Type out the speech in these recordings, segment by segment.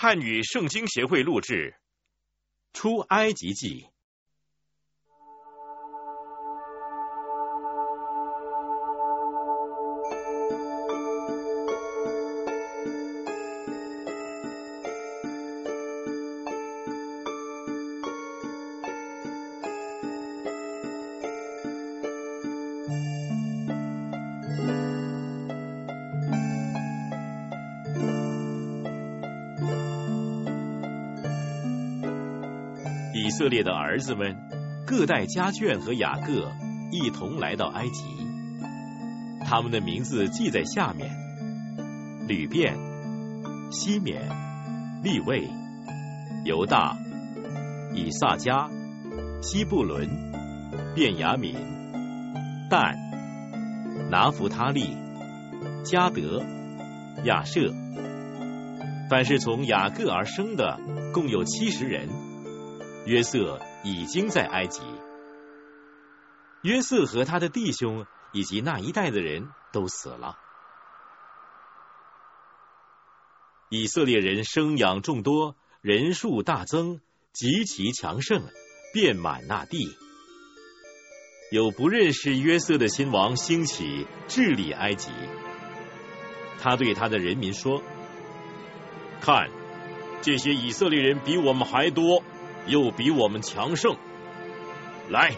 汉语圣经协会录制《出埃及记》。色列的儿子们各带家眷和雅各一同来到埃及，他们的名字记在下面：吕便、西缅、利位、犹大、以萨迦、西布伦、便雅敏、但、拿弗他利、加德、亚舍。凡是从雅各而生的，共有七十人。约瑟已经在埃及。约瑟和他的弟兄以及那一代的人都死了。以色列人生养众多，人数大增，极其强盛，遍满那地。有不认识约瑟的新王兴起，治理埃及。他对他的人民说：“看，这些以色列人比我们还多。”又比我们强盛，来，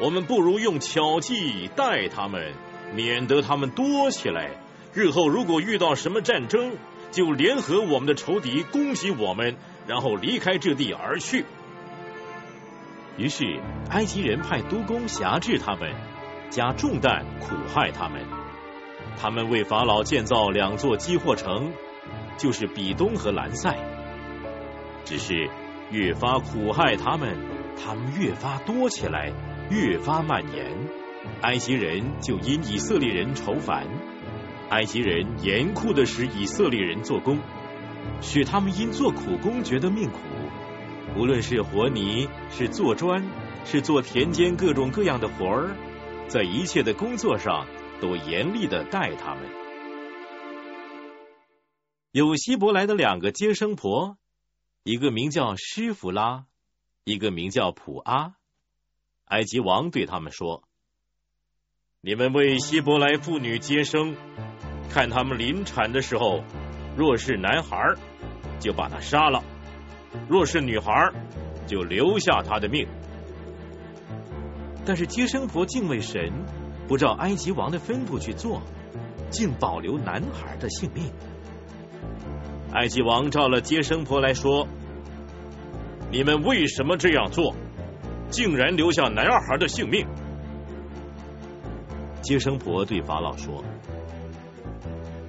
我们不如用巧计待他们，免得他们多起来。日后如果遇到什么战争，就联合我们的仇敌攻击我们，然后离开这地而去。于是埃及人派督工辖制他们，加重担苦害他们。他们为法老建造两座积货城，就是比东和兰塞。只是。越发苦害他们，他们越发多起来，越发蔓延。埃及人就因以色列人愁烦，埃及人严酷的使以色列人做工，使他们因做苦工觉得命苦。无论是活泥，是做砖，是做田间各种各样的活儿，在一切的工作上都严厉的待他们。有希伯来的两个接生婆。一个名叫施弗拉，一个名叫普阿。埃及王对他们说：“你们为希伯来妇女接生，看他们临产的时候，若是男孩，就把他杀了；若是女孩，就留下他的命。”但是接生婆敬畏神，不照埃及王的吩咐去做，竟保留男孩的性命。埃及王照了接生婆来说。你们为什么这样做？竟然留下男孩的性命？接生婆对法老说：“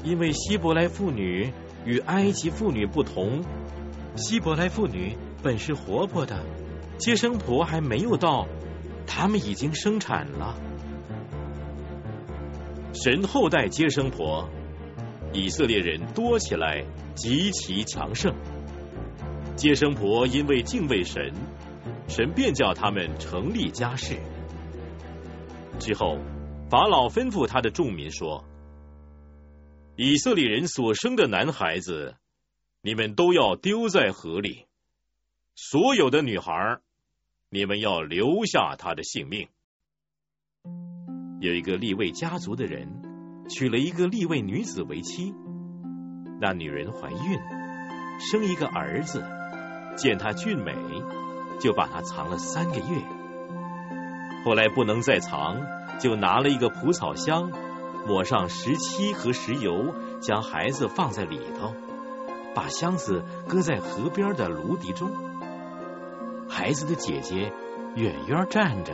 因为希伯来妇女与埃及妇女不同，希伯来妇女本是活泼的，接生婆还没有到，他们已经生产了。神后代接生婆，以色列人多起来，极其强盛。”接生婆因为敬畏神，神便叫他们成立家室。之后，法老吩咐他的众民说：“以色列人所生的男孩子，你们都要丢在河里；所有的女孩，你们要留下他的性命。”有一个立位家族的人娶了一个立位女子为妻，那女人怀孕，生一个儿子。见她俊美，就把她藏了三个月。后来不能再藏，就拿了一个蒲草箱，抹上石漆和石油，将孩子放在里头，把箱子搁在河边的芦荻中。孩子的姐姐远远站着，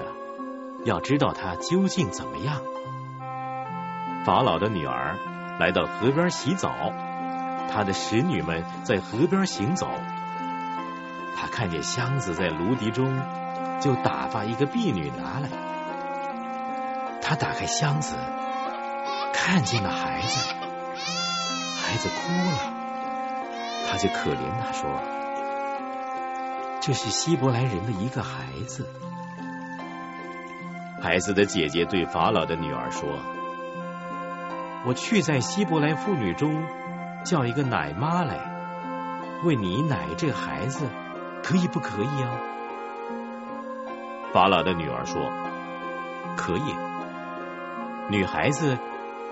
要知道他究竟怎么样。法老的女儿来到河边洗澡，他的使女们在河边行走。他看见箱子在芦荻中，就打发一个婢女拿来。他打开箱子，看见了孩子，孩子哭了，他就可怜他说：“这是希伯来人的一个孩子。”孩子的姐姐对法老的女儿说：“我去在希伯来妇女中叫一个奶妈来。”为你奶这孩子，可以不可以啊？”法老的女儿说：“可以。”女孩子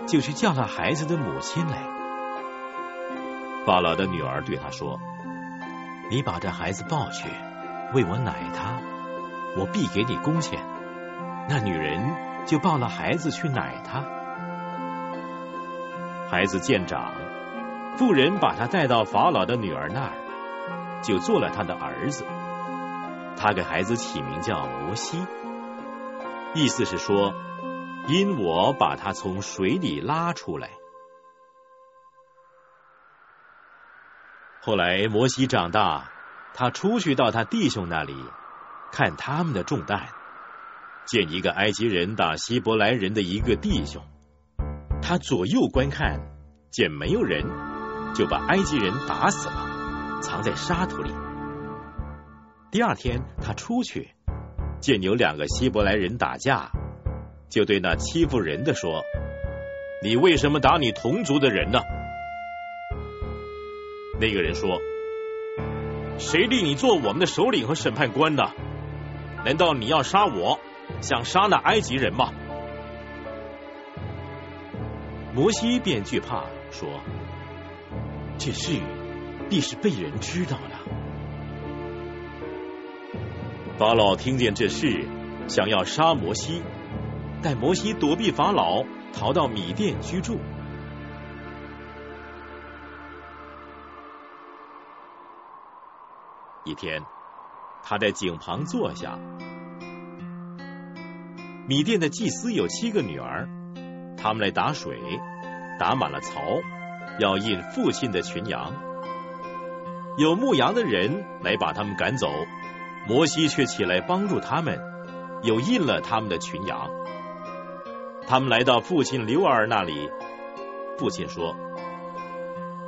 就去叫了孩子的母亲来。法老的女儿对他说：“你把这孩子抱去，为我奶他，我必给你工钱。”那女人就抱了孩子去奶他。孩子见长，妇人把他带到法老的女儿那儿，就做了他的儿子。他给孩子起名叫摩西，意思是说，因我把他从水里拉出来。后来摩西长大，他出去到他弟兄那里，看他们的重担，见一个埃及人打希伯来人的一个弟兄，他左右观看，见没有人，就把埃及人打死了，藏在沙土里。第二天他出去，见有两个希伯来人打架，就对那欺负人的说：“你为什么打你同族的人呢？”那个人说：“谁立你做我们的首领和审判官的？难道你要杀我，想杀那埃及人吗？”摩西便惧怕，说：“这事必是被人知道了。”法老听见这事，想要杀摩西，但摩西躲避法老，逃到米店居住。一天，他在井旁坐下。米店的祭司有七个女儿，他们来打水，打满了槽，要印父亲的群羊。有牧羊的人来把他们赶走，摩西却起来帮助他们，又印了他们的群羊。他们来到父亲刘儿那里，父亲说：“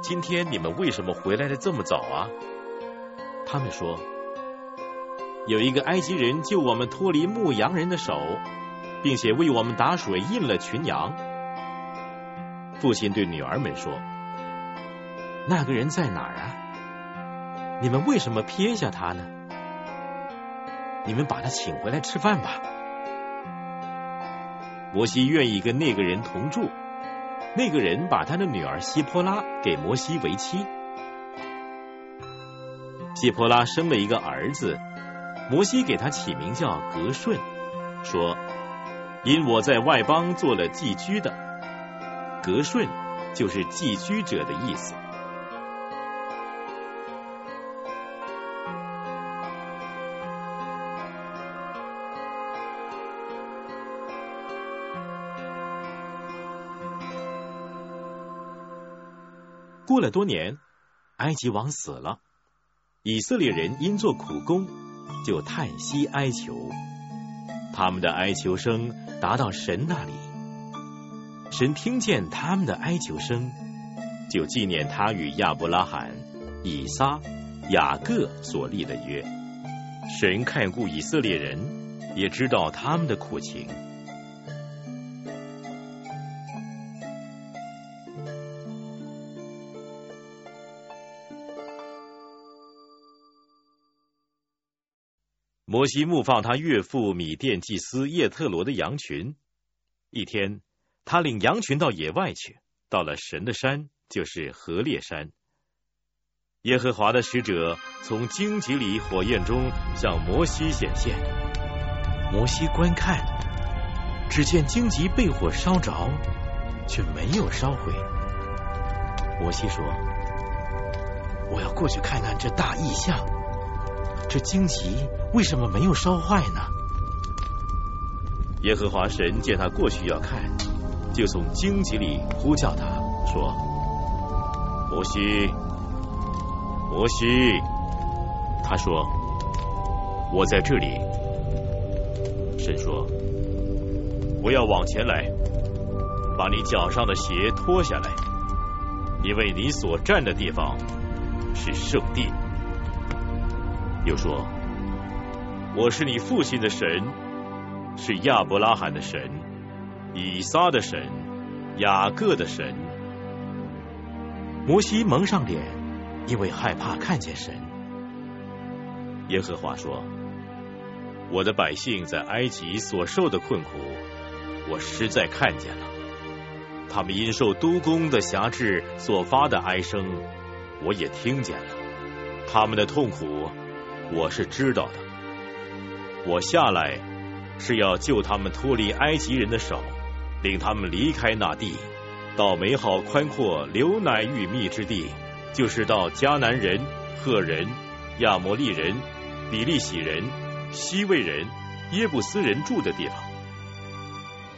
今天你们为什么回来的这么早啊？”他们说：“有一个埃及人救我们脱离牧羊人的手，并且为我们打水印了群羊。”父亲对女儿们说：“那个人在哪儿啊？你们为什么撇下他呢？你们把他请回来吃饭吧。”摩西愿意跟那个人同住，那个人把他的女儿希波拉给摩西为妻。希波拉生了一个儿子，摩西给他起名叫格顺，说：“因我在外邦做了寄居的，格顺就是寄居者的意思。”过了多年，埃及王死了。以色列人因做苦工，就叹息哀求，他们的哀求声达到神那里，神听见他们的哀求声，就纪念他与亚伯拉罕、以撒、雅各所立的约。神看顾以色列人，也知道他们的苦情。摩西牧放他岳父米甸祭司叶特罗的羊群。一天，他领羊群到野外去，到了神的山，就是何烈山。耶和华的使者从荆棘里火焰中向摩西显现。摩西观看，只见荆棘被火烧着，却没有烧毁。摩西说：“我要过去看看这大异象。”这荆棘为什么没有烧坏呢？耶和华神见他过去要看，就从荆棘里呼叫他说：“摩西，摩西。”他说：“我在这里。”神说：“我要往前来，把你脚上的鞋脱下来，因为你所站的地方是圣地。”又说：“我是你父亲的神，是亚伯拉罕的神，以撒的神，雅各的神。”摩西蒙上脸，因为害怕看见神。耶和华说：“我的百姓在埃及所受的困苦，我实在看见了；他们因受督工的辖制所发的哀声，我也听见了。他们的痛苦，我是知道的。我下来是要救他们脱离埃及人的手，令他们离开那地，到美好宽阔、流奶与蜜之地，就是到迦南人、赫人、亚摩利人。”比利洗人、西魏人、耶布斯人住的地方。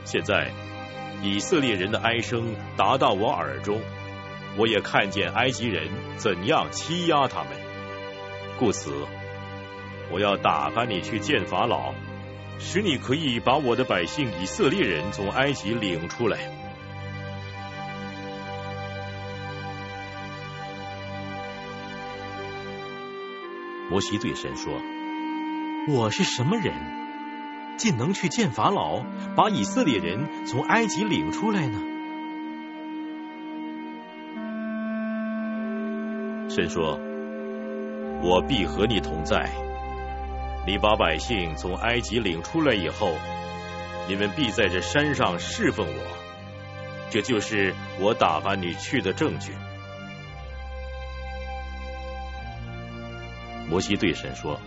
现在以色列人的哀声达到我耳中，我也看见埃及人怎样欺压他们。故此，我要打发你去见法老，使你可以把我的百姓以色列人从埃及领出来。摩西对神说：“我是什么人，竟能去见法老，把以色列人从埃及领出来呢？”神说：“我必和你同在。你把百姓从埃及领出来以后，你们必在这山上侍奉我。这就是我打发你去的证据。”摩西对神说：“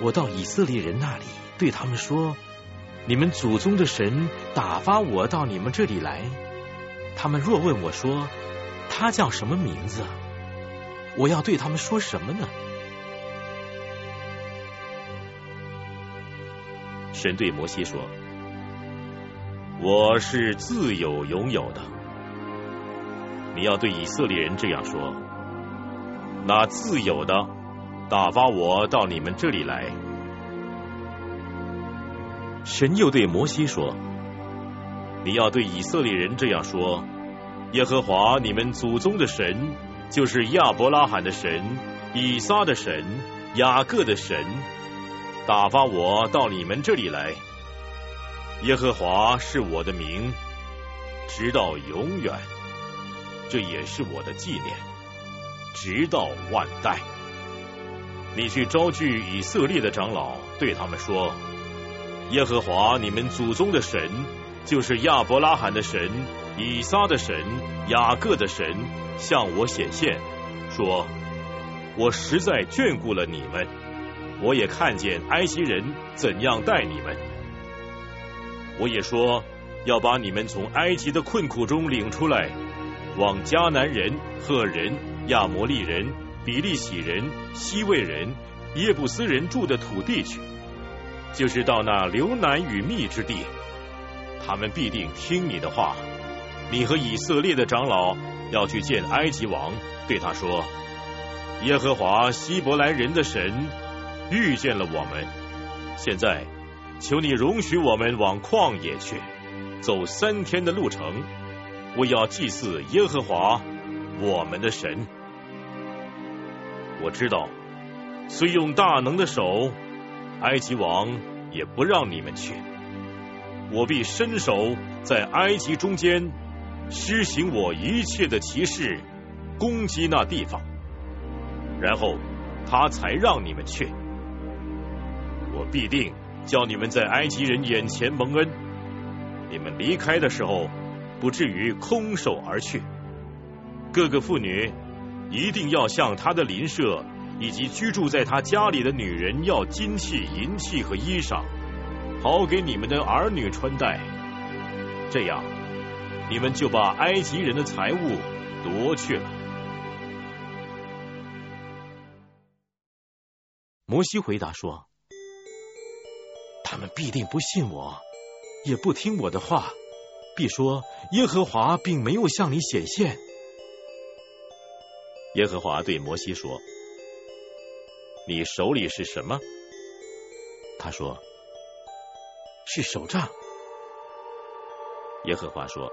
我到以色列人那里，对他们说：你们祖宗的神打发我到你们这里来。他们若问我说他叫什么名字，我要对他们说什么呢？”神对摩西说：“我是自有拥有的。你要对以色列人这样说。”那自有的打发我到你们这里来。神又对摩西说：“你要对以色列人这样说：耶和华你们祖宗的神，就是亚伯拉罕的神、以撒的神、雅各的神，打发我到你们这里来。耶和华是我的名，直到永远，这也是我的纪念。”直到万代，你去招聚以色列的长老，对他们说：“耶和华你们祖宗的神，就是亚伯拉罕的神、以撒的神、雅各的神，向我显现，说：我实在眷顾了你们，我也看见埃及人怎样待你们。我也说要把你们从埃及的困苦中领出来，往迦南人、赫人。”亚摩利人、比利洗人、西魏人、耶布斯人住的土地去，就是到那流奶与蜜之地，他们必定听你的话。你和以色列的长老要去见埃及王，对他说：“耶和华希伯来人的神遇见了我们，现在求你容许我们往旷野去，走三天的路程，我要祭祀耶和华。”我们的神，我知道，虽用大能的手，埃及王也不让你们去。我必伸手在埃及中间施行我一切的骑士，攻击那地方，然后他才让你们去。必定叫你们在埃及人眼前蒙恩，你们离开的时候不至于空手而去。各个妇女一定要向他的邻舍以及居住在他家里的女人要金器、银器和衣裳，好给你们的儿女穿戴。这样，你们就把埃及人的财物夺去了。摩西回答说：“他们必定不信我，也不听我的话，必说耶和华并没有向你显现。”耶和华对摩西说：“你手里是什么？”他说：“是手杖。”耶和华说：“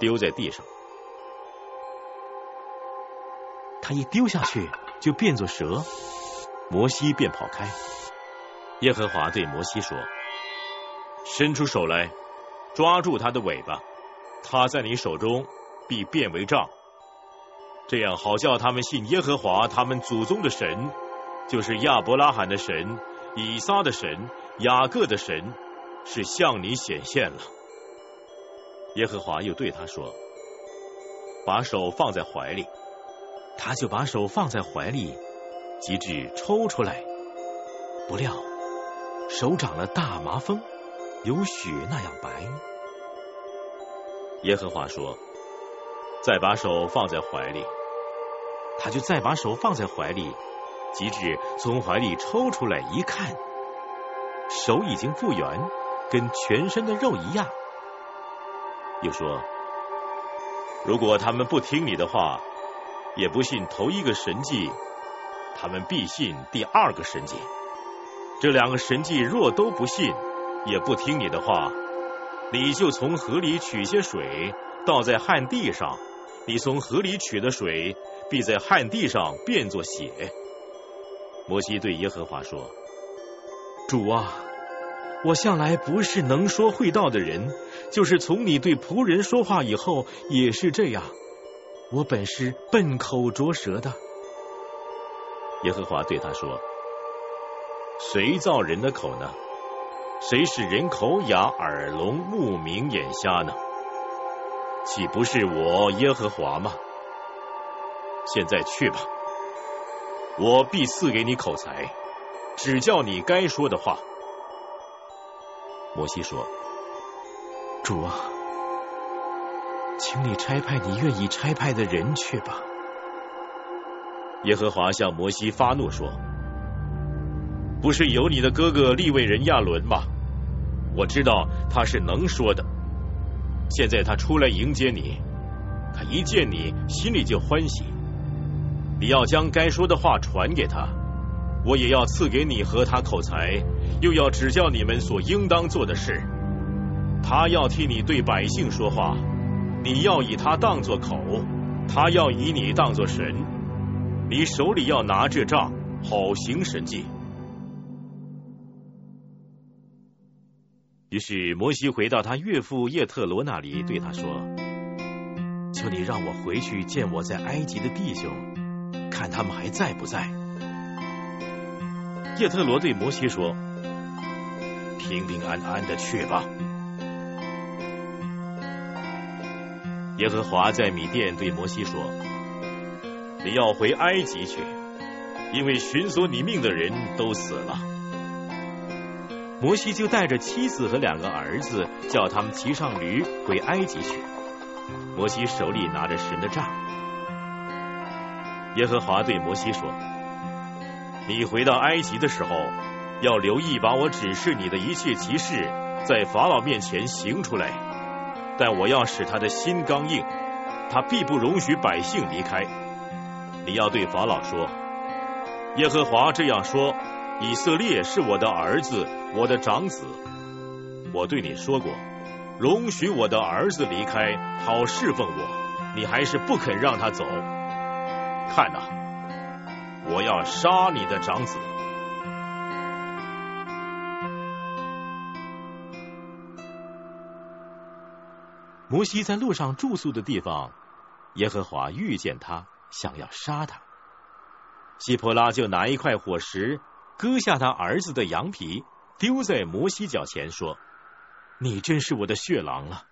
丢在地上。”他一丢下去，就变作蛇，摩西便跑开。耶和华对摩西说：“伸出手来，抓住他的尾巴，他在你手中必变为杖。”这样好叫他们信耶和华他们祖宗的神，就是亚伯拉罕的神、以撒的神、雅各的神，是向你显现了。耶和华又对他说：“把手放在怀里。”他就把手放在怀里，及至抽出来，不料手长了大麻风，有雪那样白。耶和华说：“再把手放在怀里。”他就再把手放在怀里，及至从怀里抽出来一看，手已经复原，跟全身的肉一样。又说：“如果他们不听你的话，也不信头一个神迹，他们必信第二个神迹。这两个神迹若都不信，也不听你的话，你就从河里取些水，倒在旱地上。你从河里取的水，必在旱地上变作血。摩西对耶和华说：“主啊，我向来不是能说会道的人，就是从你对仆人说话以后，也是这样。”我本是笨口拙舌的。耶和华对他说：“谁造人的口呢？谁使人口哑、耳聋、目明、眼瞎呢？岂不是我耶和华吗？现在去吧，我必赐给你口才，只叫你该说的话。”摩西说：“主啊。”请你差派你愿意差派的人去吧。耶和华向摩西发怒说：“不是有你的哥哥利未人亚伦吗？我知道他是能说的。现在他出来迎接你，他一见你心里就欢喜。你要将该说的话传给他，我也要赐给你和他口才，又要指教你们所应当做的事。他要替你对百姓说话。”你要以他当作口，他要以你当作神。你手里要拿着杖，好行神迹。于是摩西回到他岳父叶特罗那里，对他说：“求你让我回去见我在埃及的弟兄，看他们还在不在。”叶特罗对摩西说：“平平安安的去吧。”耶和华在米店对摩西说：“你要回埃及去，因为寻索你命的人都死了。”摩西就带着妻子和两个儿子，叫他们骑上驴回埃及去。摩西手里拿着神的杖。耶和华对摩西说：“你回到埃及的时候，要留意把我指示你的一切奇事，在法老面前行出来。”但我要使他的心刚硬，他必不容许百姓离开。你要对法老说：“耶和华这样说：以色列是我的儿子，我的长子。我对你说过，容许我的儿子离开，好侍奉我。你还是不肯让他走。看呐，我要杀你的长子。”摩西在路上住宿的地方，耶和华遇见他，想要杀他。希伯拉就拿一块火石，割下他儿子的羊皮，丢在摩西脚前，说：“你真是我的血狼了。”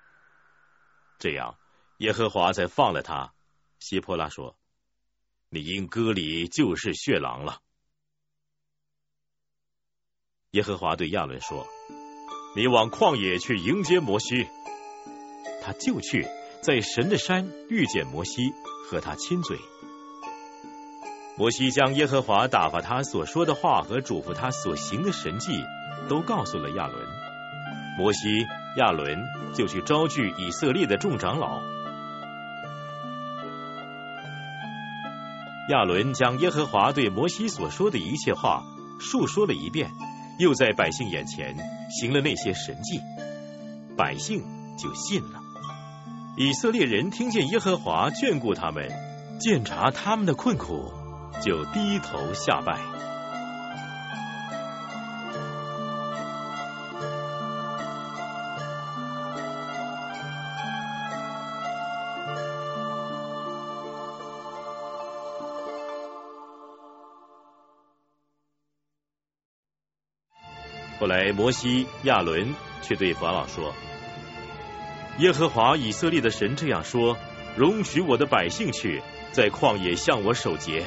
这样，耶和华才放了他。希婆拉说：“你因割礼就是血狼了。”耶和华对亚伦说：“你往旷野去迎接摩西。”他就去，在神的山遇见摩西，和他亲嘴。摩西将耶和华打发他所说的话和嘱咐他所行的神迹，都告诉了亚伦。摩西、亚伦就去招聚以色列的众长老。亚伦将耶和华对摩西所说的一切话述说了一遍，又在百姓眼前行了那些神迹，百姓就信了。以色列人听见耶和华眷顾他们，鉴察他们的困苦，就低头下拜。后来摩西亚伦却对法老说耶和华以色列的神这样说容许我的百姓去在旷野向我守节。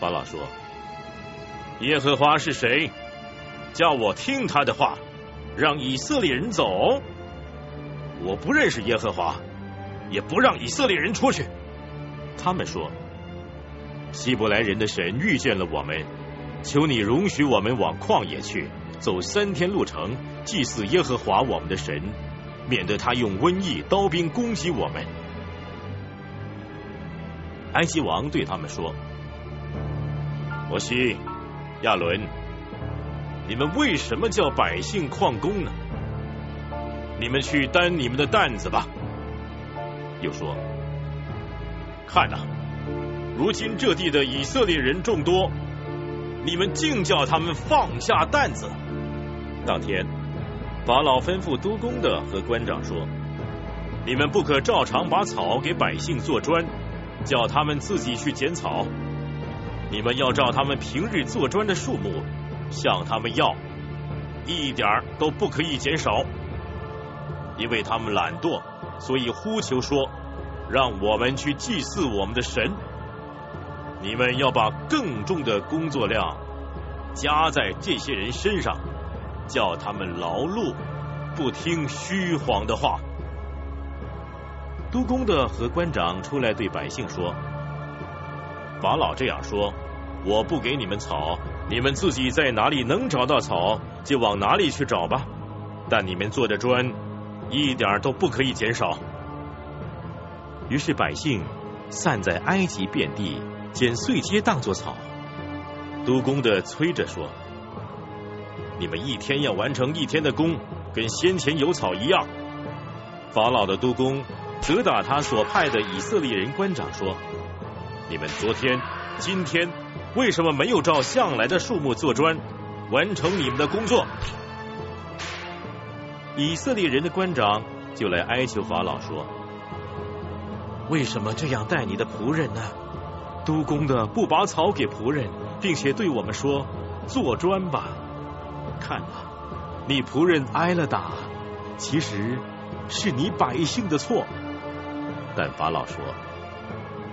法老说：“耶和华是谁？叫我听他的话，让以色列人走。我不认识耶和华，也不让以色列人出去。”他们说：“希伯来人的神遇见了我们。”求你容许我们往旷野去，走三天路程，祭祀耶和华我们的神，免得他用瘟疫、刀兵攻击我们。埃及王对他们说：“摩西、亚伦，你们为什么叫百姓旷工呢？你们去担你们的担子吧。”又说：“看呐，如今这地的以色列人众多。”你们竟叫他们放下担子。当天，法老吩咐督工的和官长说：“你们不可照常把草给百姓做砖，叫他们自己去捡草。你们要照他们平日做砖的数目向他们要，一点都不可以减少，因为他们懒惰，所以呼求说：让我们去祭祀我们的神。”你们要把更重的工作量加在这些人身上，叫他们劳碌，不听虚谎的话。督工的和官长出来对百姓说：“法老这样说，我不给你们草，你们自己在哪里能找到草，就往哪里去找吧。但你们做的砖一点都不可以减少。”于是百姓散在埃及遍地。捡碎秸当做草，督工的催着说：“你们一天要完成一天的工，跟先前有草一样。”法老的督工责打他所派的以色列人官长说：“你们昨天、今天为什么没有照向来的数目做砖，完成你们的工作？”以色列人的官长就来哀求法老说：“为什么这样待你的仆人呢？”督工的不拔草给仆人，并且对我们说：“做砖吧。”看吧，你仆人挨了打，其实是你百姓的错。但法老说：“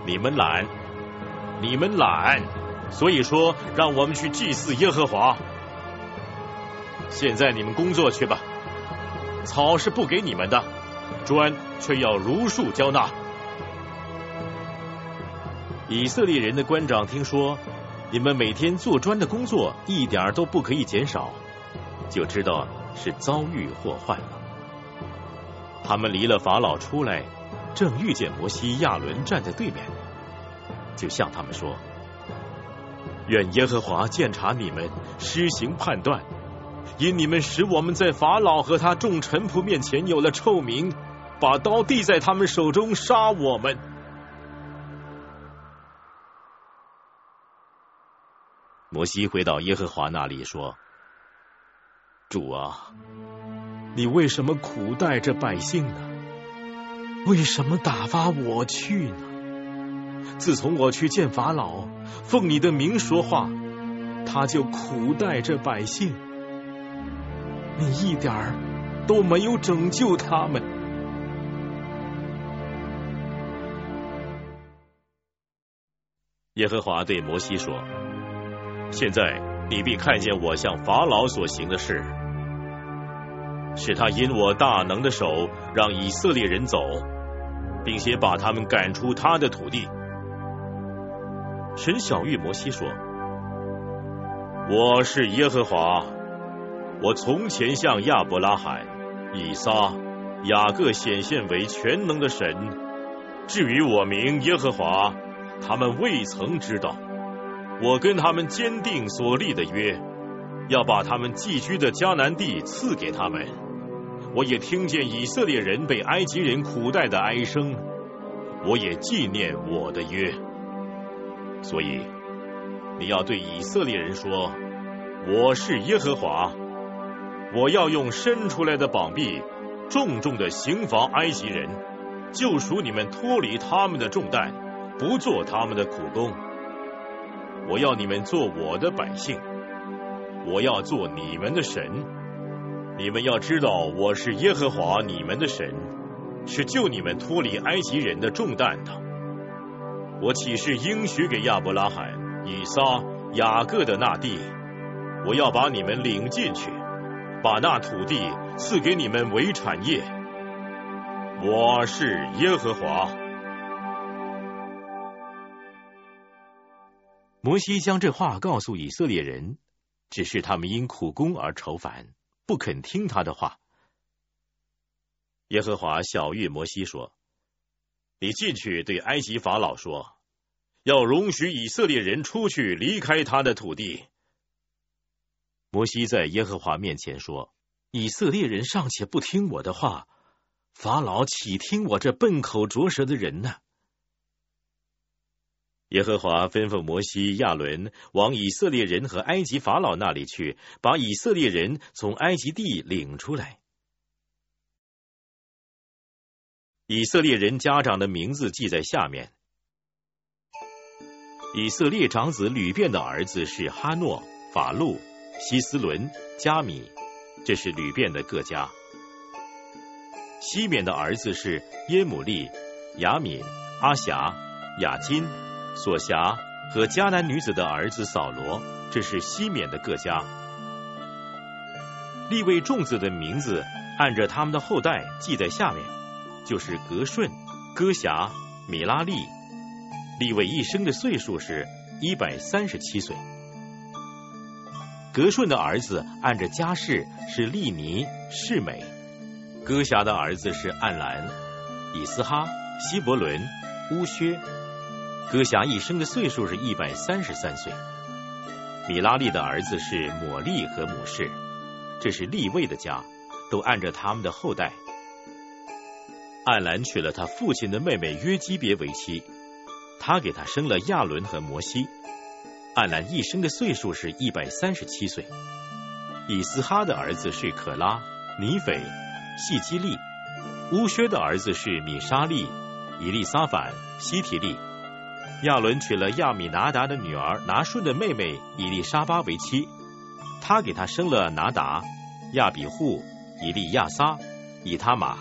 你们懒，你们懒，所以说让我们去祭祀耶和华。现在你们工作去吧，草是不给你们的，砖却要如数交纳。”以色列人的官长听说你们每天做砖的工作一点都不可以减少，就知道是遭遇祸患了。他们离了法老出来，正遇见摩西、亚伦站在对面，就向他们说：“愿耶和华鉴察你们，施行判断，因你们使我们在法老和他众臣仆面前有了臭名，把刀递在他们手中杀我们。”摩西回到耶和华那里说：“主啊，你为什么苦待这百姓呢？为什么打发我去呢？自从我去见法老，奉你的名说话，他就苦待这百姓。你一点儿都没有拯救他们。”耶和华对摩西说。现在你必看见我向法老所行的事，是他因我大能的手让以色列人走，并且把他们赶出他的土地。神小玉摩西说：“我是耶和华，我从前向亚伯拉罕、以撒、雅各显现为全能的神。至于我名耶和华，他们未曾知道。”我跟他们坚定所立的约，要把他们寄居的迦南地赐给他们。我也听见以色列人被埃及人苦待的哀声，我也纪念我的约。所以你要对以色列人说：“我是耶和华，我要用伸出来的膀臂，重重的刑罚埃及人，救赎你们脱离他们的重担，不做他们的苦工。”我要你们做我的百姓，我要做你们的神。你们要知道，我是耶和华你们的神，是救你们脱离埃及人的重担的。我岂是应许给亚伯拉罕、以撒、雅各的那地？我要把你们领进去，把那土地赐给你们为产业。我是耶和华。摩西将这话告诉以色列人，只是他们因苦功而愁烦，不肯听他的话。耶和华小谕摩西说：“你进去对埃及法老说，要容许以色列人出去离开他的土地。”摩西在耶和华面前说：“以色列人尚且不听我的话，法老岂听我这笨口拙舌的人呢？”耶和华吩咐摩西、亚伦往以色列人和埃及法老那里去，把以色列人从埃及地领出来。以色列人家长的名字记在下面：以色列长子吕便的儿子是哈诺、法路、希斯伦、加米，这是吕便的各家。西缅的儿子是耶姆利、雅敏、阿霞、雅金。所辖和迦南女子的儿子扫罗，这是西缅的各家。立位众子的名字按着他们的后代记在下面，就是格顺、哥辖、米拉利。利位一生的岁数是一百三十七岁。格顺的儿子按着家世是利尼、世美。戈霞的儿子是暗兰、以斯哈、希伯伦、乌薛。哥辖一生的岁数是一百三十三岁。米拉利的儿子是抹利和母氏，这是利位的家，都按着他们的后代。暗兰娶了他父亲的妹妹约基别为妻，他给他生了亚伦和摩西。暗兰一生的岁数是一百三十七岁。以斯哈的儿子是可拉、尼斐、细基利。乌薛的儿子是米沙利、以利撒反、西提利。亚伦娶了亚米拿达的女儿拿顺的妹妹以利沙巴为妻，他给他生了拿达、亚比户、以利亚撒、以他玛。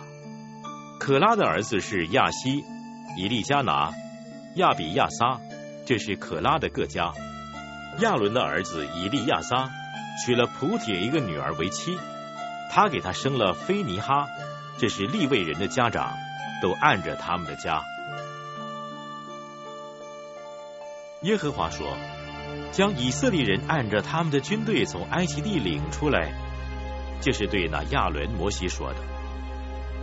可拉的儿子是亚西、以利加拿、亚比亚撒，这是可拉的各家。亚伦的儿子以利亚撒娶了普铁一个女儿为妻，他给他生了菲尼哈，这是利未人的家长，都按着他们的家。耶和华说：“将以色列人按着他们的军队从埃及地领出来，这是对那亚伦、摩西说的。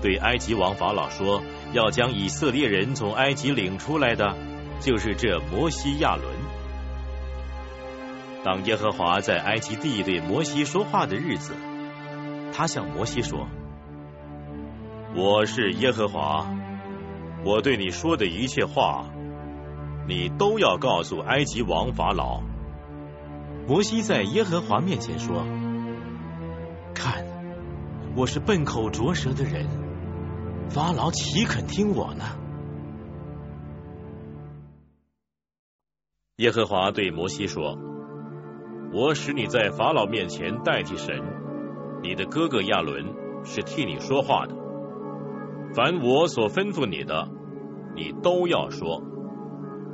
对埃及王法老说，要将以色列人从埃及领出来的，就是这摩西、亚伦。当耶和华在埃及地对摩西说话的日子，他向摩西说：‘我是耶和华，我对你说的一切话。’”你都要告诉埃及王法老。摩西在耶和华面前说：“看，我是笨口拙舌的人，法老岂肯听我呢？”耶和华对摩西说：“我使你在法老面前代替神，你的哥哥亚伦是替你说话的。凡我所吩咐你的，你都要说。”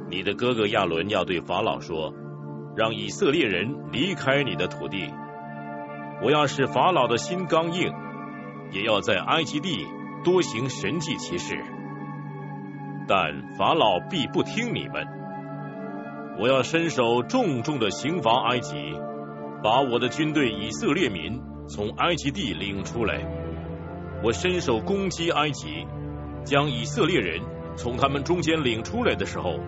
你的哥哥亚伦要对法老说：“让以色列人离开你的土地。我要使法老的心刚硬，也要在埃及地多行神迹奇事。但法老必不听你们。我要伸手重重的刑罚埃及，把我的军队以色列民从埃及地领出来。我伸手攻击埃及，将以色列人从他们中间领出来的时候。”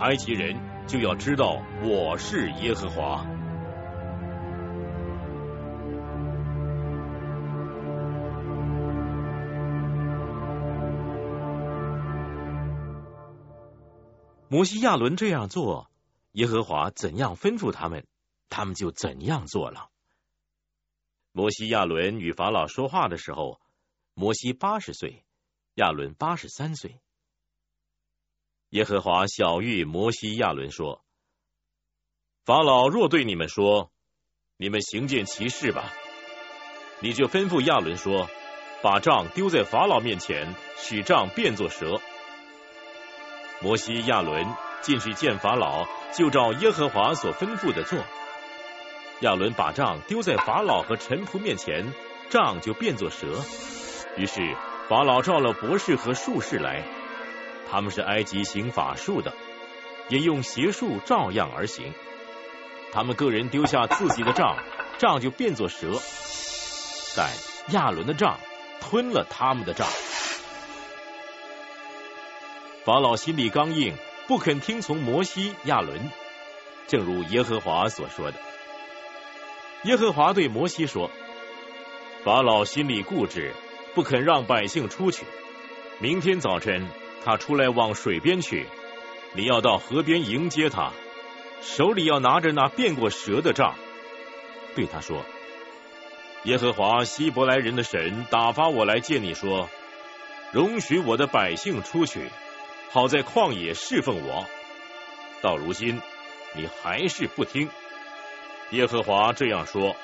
埃及人就要知道我是耶和华。摩西亚伦这样做，耶和华怎样吩咐他们，他们就怎样做了。摩西亚伦与法老说话的时候，摩西八十岁，亚伦八十三岁。耶和华小谕摩西亚伦说：“法老若对你们说，你们行见奇事吧。你就吩咐亚伦说，把杖丢在法老面前，使杖变作蛇。摩西、亚伦进去见法老，就照耶和华所吩咐的做。亚伦把杖丢在法老和臣仆面前，杖就变作蛇。于是法老召了博士和术士来，他们是埃及行法术的，也用邪术照样而行。他们个人丢下自己的杖，杖就变作蛇。但亚伦的杖吞了他们的杖。法老心里刚硬，不肯听从摩西、亚伦，正如耶和华所说的。耶和华对摩西说：“法老心里固执，不肯让百姓出去。明天早晨他出来往水边去，你要到河边迎接他，手里要拿着那变过蛇的杖，对他说：耶和华希伯来人的神打发我来见你说，容许我的百姓出去。”好在旷野侍奉我，到如今你还是不听。耶和华这样说：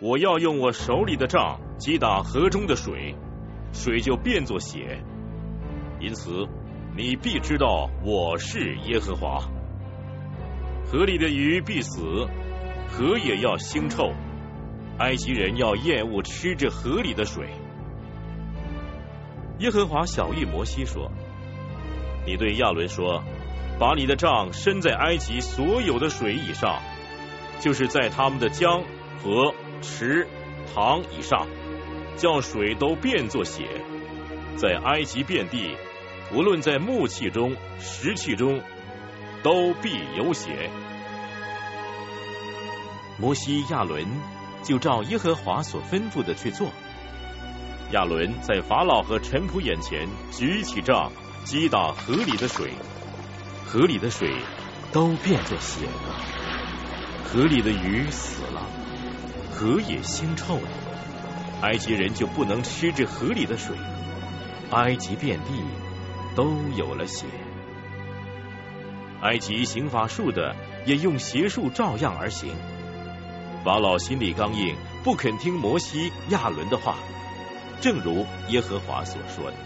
我要用我手里的杖击打河中的水，水就变作血。因此你必知道我是耶和华。河里的鱼必死，河也要腥臭。埃及人要厌恶吃这河里的水。耶和华小谕摩西说。你对亚伦说：“把你的杖伸在埃及所有的水以上，就是在他们的江、河、池、塘以上，叫水都变作血，在埃及遍地，无论在木器中、石器中，都必有血。”摩西、亚伦就照耶和华所吩咐的去做。亚伦在法老和臣仆眼前举起杖。击打河里的水，河里的水都变作血了。河里的鱼死了，河也腥臭了。埃及人就不能吃这河里的水，埃及遍地都有了血。埃及行法术的也用邪术照样而行。法老心里刚硬，不肯听摩西、亚伦的话，正如耶和华所说的。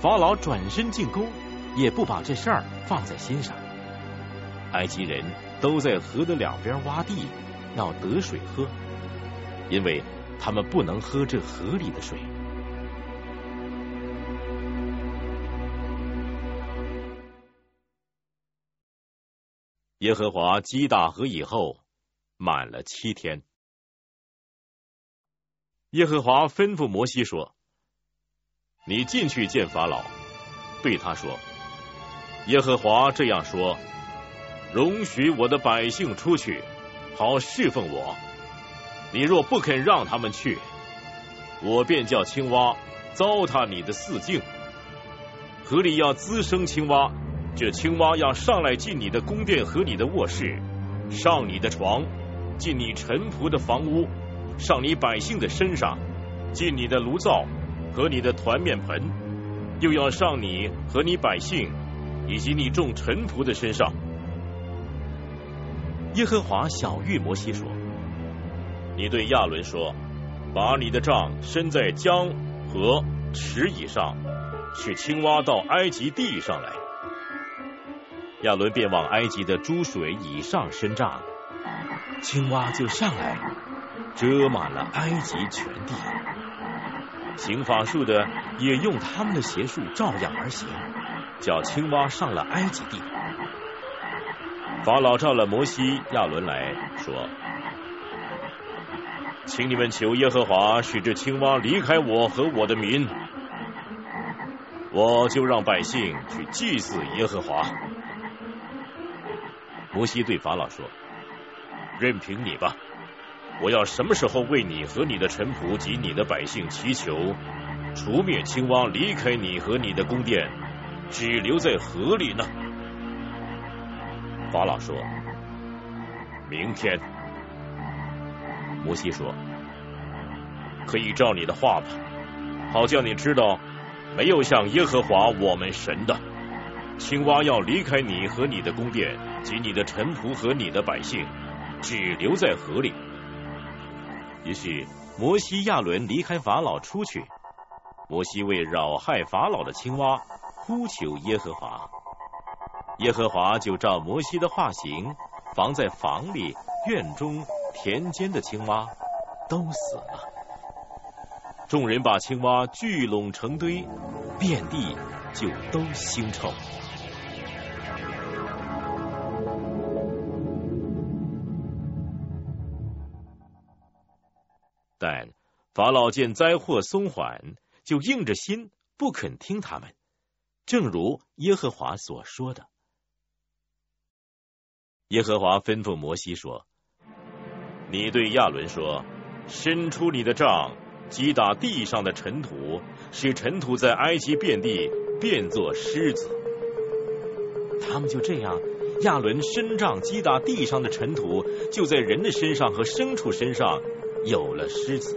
法老转身进宫，也不把这事儿放在心上。埃及人都在河的两边挖地，要得水喝，因为他们不能喝这河里的水。耶和华击打河以后，满了七天。耶和华吩咐摩西说。你进去见法老，对他说：“耶和华这样说：容许我的百姓出去，好侍奉我。你若不肯让他们去，我便叫青蛙糟蹋你的四境。河里要滋生青蛙，这青蛙要上来进你的宫殿和你的卧室，上你的床，进你臣仆的房屋，上你百姓的身上，进你的炉灶。”和你的团面盆，又要上你和你百姓以及你众臣仆的身上。耶和华小谕摩西说：“你对亚伦说，把你的杖伸在江河池以上，使青蛙到埃及地上来。亚伦便往埃及的诸水以上伸杖，青蛙就上来，遮满了埃及全地。”行法术的也用他们的邪术照样而行，叫青蛙上了埃及地。法老召了摩西、亚伦来说：“请你们求耶和华使这青蛙离开我和我的民，我就让百姓去祭祀耶和华。”摩西对法老说：“任凭你吧。”我要什么时候为你和你的臣仆及你的百姓祈求，除灭青蛙，离开你和你的宫殿，只留在河里呢？法老说：“明天。”摩西说：“可以照你的话吧，好叫你知道，没有像耶和华我们神的青蛙要离开你和你的宫殿及你的臣仆和你的百姓。”只留在河里。于是摩西、亚伦离开法老出去。摩西为扰害法老的青蛙呼求耶和华，耶和华就照摩西的画行，防在房里、院中、田间的青蛙都死了。众人把青蛙聚拢成堆，遍地就都腥臭。但法老见灾祸松缓。就硬着心不肯听他们，正如耶和华所说的。耶和华吩咐摩西说：“你对亚伦说，伸出你的杖，击打地上的尘土，使尘土在埃及遍地变作狮子。”他们就这样，亚伦伸杖击打地上的尘土，就在人的身上和牲畜身上有了狮子。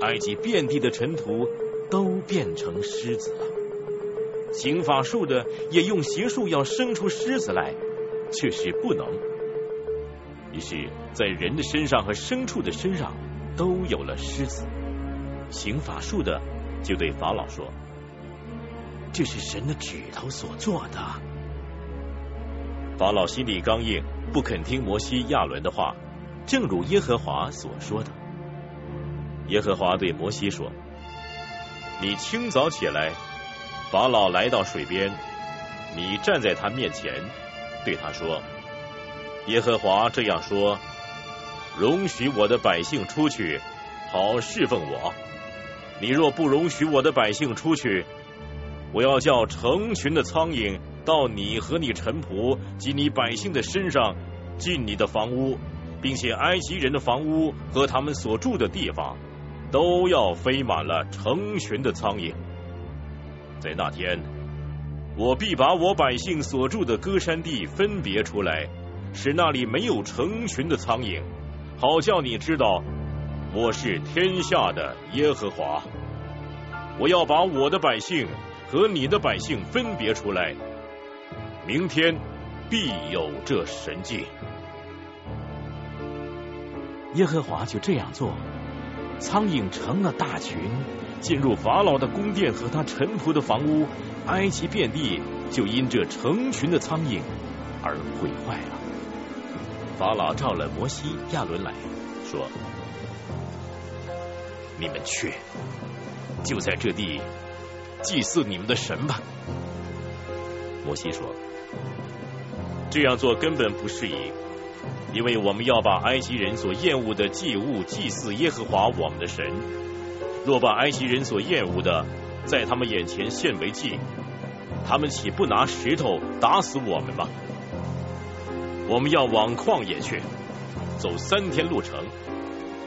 埃及遍地的尘土。都变成狮子了。行法术的也用邪术要生出狮子来，却是不能。于是，在人的身上和牲畜的身上都有了狮子。行法术的就对法老说：“这是神的指头所做的。”法老心里刚硬，不肯听摩西、亚伦的话，正如耶和华所说的。耶和华对摩西说。你清早起来，法老来到水边，你站在他面前，对他说：“耶和华这样说：容许我的百姓出去，好侍奉我。你若不容许我的百姓出去，我要叫成群的苍蝇到你和你臣仆及你百姓的身上，进你的房屋，并且埃及人的房屋和他们所住的地方。”都要飞满了成群的苍蝇。在那天，我必把我百姓所住的歌山地分别出来，使那里没有成群的苍蝇，好叫你知道我是天下的耶和华。我要把我的百姓和你的百姓分别出来，明天必有这神迹。耶和华就这样做。苍蝇成了大群，进入法老的宫殿和他臣仆的房屋，埃及遍地就因这成群的苍蝇而毁坏了。法老召了摩西、亚伦来说：“你们去，就在这地祭祀你们的神吧。”摩西说：“这样做根本不适宜。”因为我们要把埃及人所厌恶的祭物祭祀耶和华我们的神，若把埃及人所厌恶的在他们眼前献为祭，他们岂不拿石头打死我们吗？我们要往旷野去，走三天路程，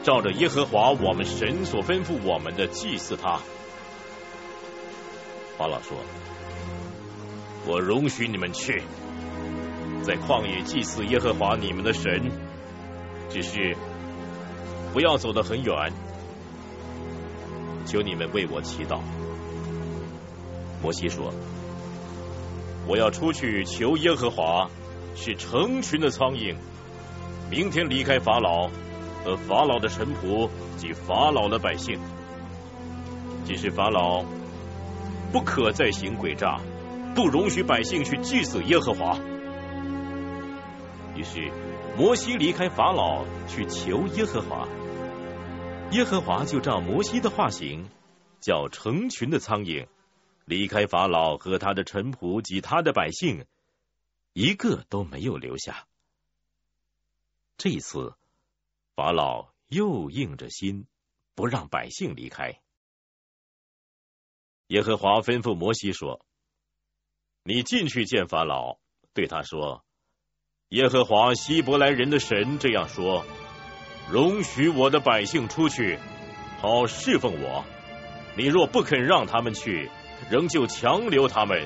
照着耶和华我们神所吩咐我们的祭祀他。法老说：“我容许你们去。”在旷野祭祀耶和华你们的神，只是不要走得很远。求你们为我祈祷。摩西说：“我要出去求耶和华，是成群的苍蝇，明天离开法老和法老的臣仆及法老的百姓。即使法老不可再行诡诈，不容许百姓去祭祀耶和华。”于是，摩西离开法老去求耶和华，耶和华就照摩西的话行，叫成群的苍蝇离开法老和他的臣仆及他的百姓，一个都没有留下。这一次，法老又硬着心不让百姓离开。耶和华吩咐摩西说：“你进去见法老，对他说。”耶和华希伯来人的神这样说：“容许我的百姓出去，好侍奉我。你若不肯让他们去，仍旧强留他们。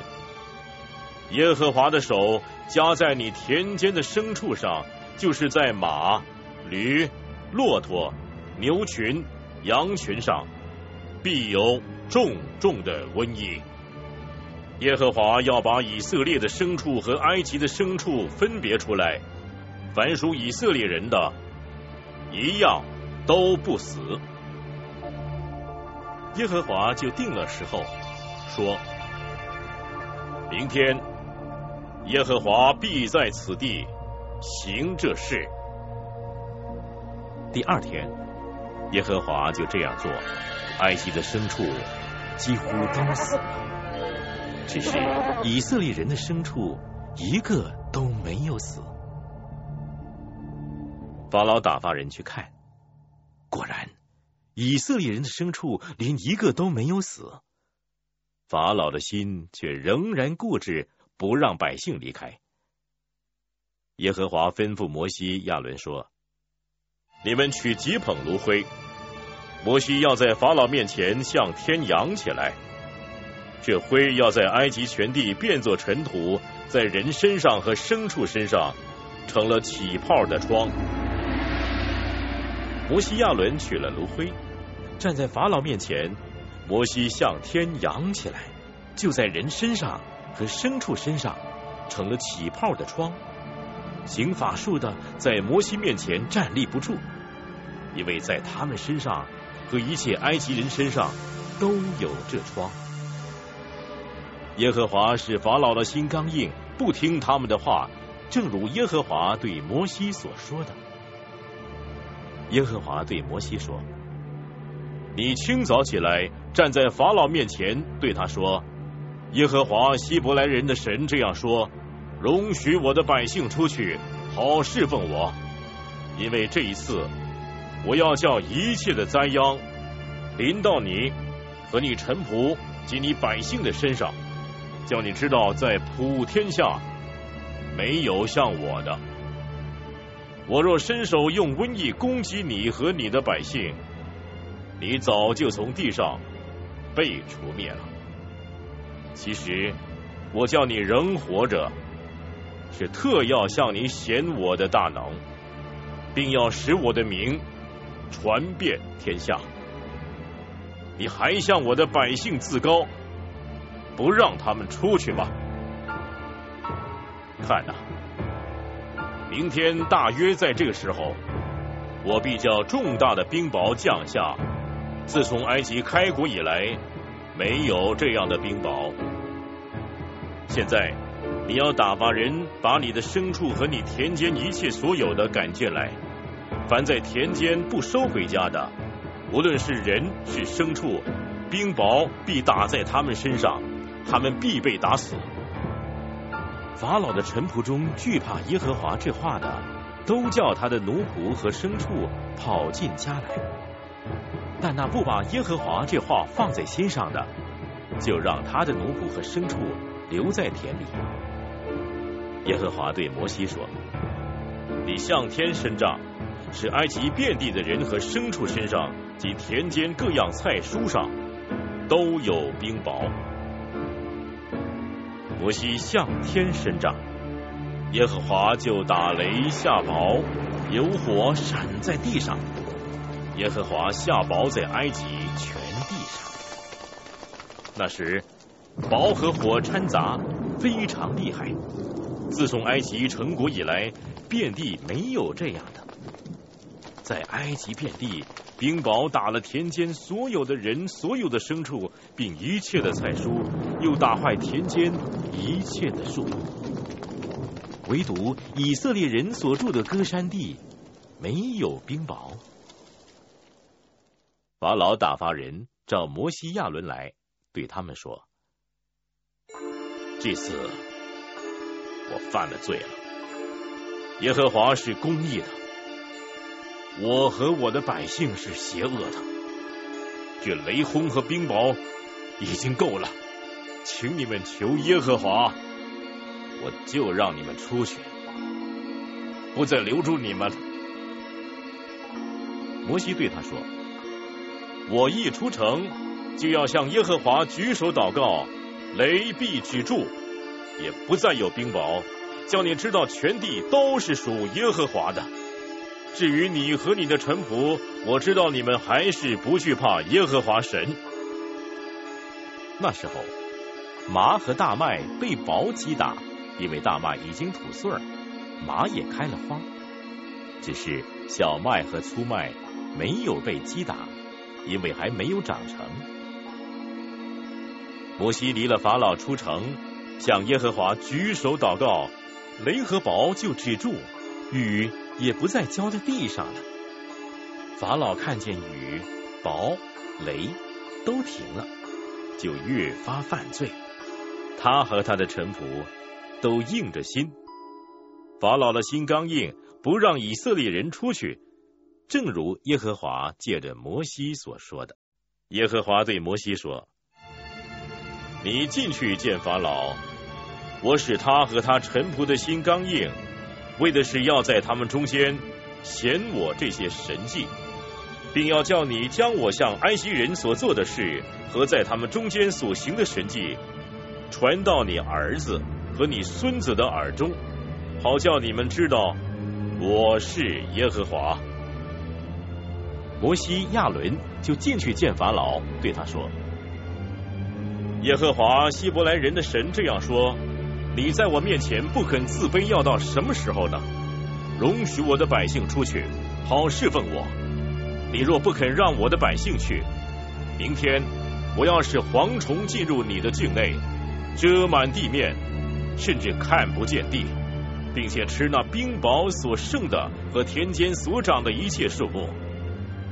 耶和华的手加在你田间的牲畜上，就是在马、驴、骆驼、牛群、羊群上，必有重重的瘟疫。”耶和华要把以色列的牲畜和埃及的牲畜分别出来，凡属以色列人的，一样都不死。耶和华就定了时候，说：明天，耶和华必在此地行这事。第二天，耶和华就这样做，埃及的牲畜几乎都死了，只是 以色列人的牲畜一个都没有死。法老打发人去看，果然，以色列人的牲畜连一个都没有死。法老的心却仍然固执，不让百姓离开。耶和华吩咐摩西、亚伦说。你们取几捧炉灰，摩西要在法老面前向天扬起来。这灰要在埃及全地变作尘土，在人身上和牲畜身上成了起泡的疮。摩西亚伦取了炉灰，站在法老面前，摩西向天扬起来，就在人身上和牲畜身上成了起泡的疮。行法术的在摩西面前站立不住，因为在他们身上和一切埃及人身上都有这疮。耶和华使法老的心刚硬，不听他们的话，正如耶和华对摩西所说的。耶和华对摩西说：“你清早起来，站在法老面前，对他说：耶和华希伯来人的神这样说。”容许我的百姓出去，好侍奉我，因为这一次我要叫一切的灾殃临到你和你臣仆及你百姓的身上，叫你知道，在普天下没有像我的。我若伸手用瘟疫攻击你和你的百姓，你早就从地上被除灭了。其实我叫你仍活着。是特要向你显我的大能，并要使我的名传遍天下。你还向我的百姓自高，不让他们出去吗？看呐，明天大约在这个时候，我必叫重大的冰雹降下。自从埃及开国以来，没有这样的冰雹。现在。你要打发人把你的牲畜和你田间一切所有的赶进来，凡在田间不收回家的，无论是人是牲畜，冰雹必打在他们身上，他们必被打死。法老的臣仆中惧怕耶和华这话的，都叫他的奴仆和牲畜跑进家来；但那不把耶和华这话放在心上的，就让他的奴仆和牲畜留在田里。耶和华对摩西说：“你向天伸杖，使埃及遍地的人和牲畜身上及田间各样菜蔬上都有冰雹。”摩西向天伸张，耶和华就打雷下雹，有火闪在地上。耶和华下雹在埃及全地上。那时，雹和火掺杂，非常厉害。自从埃及成国以来，遍地没有这样的。在埃及遍地，冰雹打了田间所有的人、所有的牲畜，并一切的菜蔬，又打坏田间一切的树木。唯独以色列人所住的歌山地没有冰雹。法老打发人召摩西亚伦来，对他们说：“这次。”我犯了罪了，耶和华是公义的，我和我的百姓是邪恶的。这雷轰和冰雹已经够了，请你们求耶和华，我就让你们出去，不再留住你们。摩西对他说：“我一出城，就要向耶和华举手祷告，雷必止住。”也不再有冰雹，叫你知道全地都是属耶和华的。至于你和你的臣仆，我知道你们还是不惧怕耶和华神。那时候，麻和大麦被雹击打，因为大麦已经吐穗儿，麻也开了花。只是小麦和粗麦没有被击打，因为还没有长成。摩西离了法老出城，向耶和华举手祷告，雷和雹就止住，雨也不再浇在地上了。法老看见雨、雹、雷都停了，就越发犯罪。他和他的臣仆都硬着心。法老的心刚硬，不让以色列人出去，正如耶和华借着摩西所说的。耶和华对摩西说：“你进去见法老，我使他和他臣仆的心刚硬，为的是要在他们中间显我这些神迹。”并要叫你将我向埃及人所做的事和在他们中间所行的神迹传到你儿子和你孙子的耳中，好叫你们知道我是耶和华。摩西、亚伦就进去见法老，对他说：“耶和华希伯来人的神这样说：你在我面前不肯自卑，要到什么时候呢？容许我的百姓出去，好侍奉我。”你若不肯让我的百姓去，明天我要使蝗虫进入你的境内，遮满地面，甚至看不见地，并且吃那冰雹所剩的和田间所长的一切树木。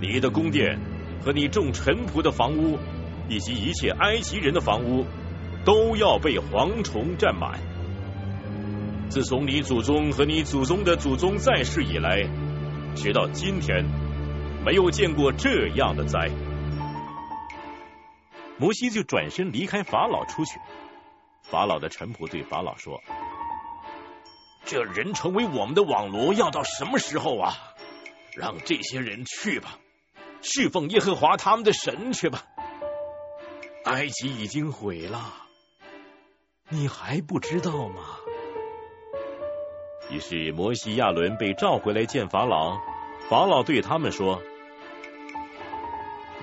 你的宫殿和你众臣仆的房屋，以及一切埃及人的房屋，都要被蝗虫占满。自从你祖宗和你祖宗的祖宗在世以来，直到今天。没有见过这样的灾，摩西就转身离开法老出去。法老的臣仆对法老说：“这人成为我们的网罗，要到什么时候啊？让这些人去吧，侍奉耶和华他们的神去吧。埃及已经毁了，你还不知道吗？”于是摩西、亚伦被召回来见法老。法老对他们说。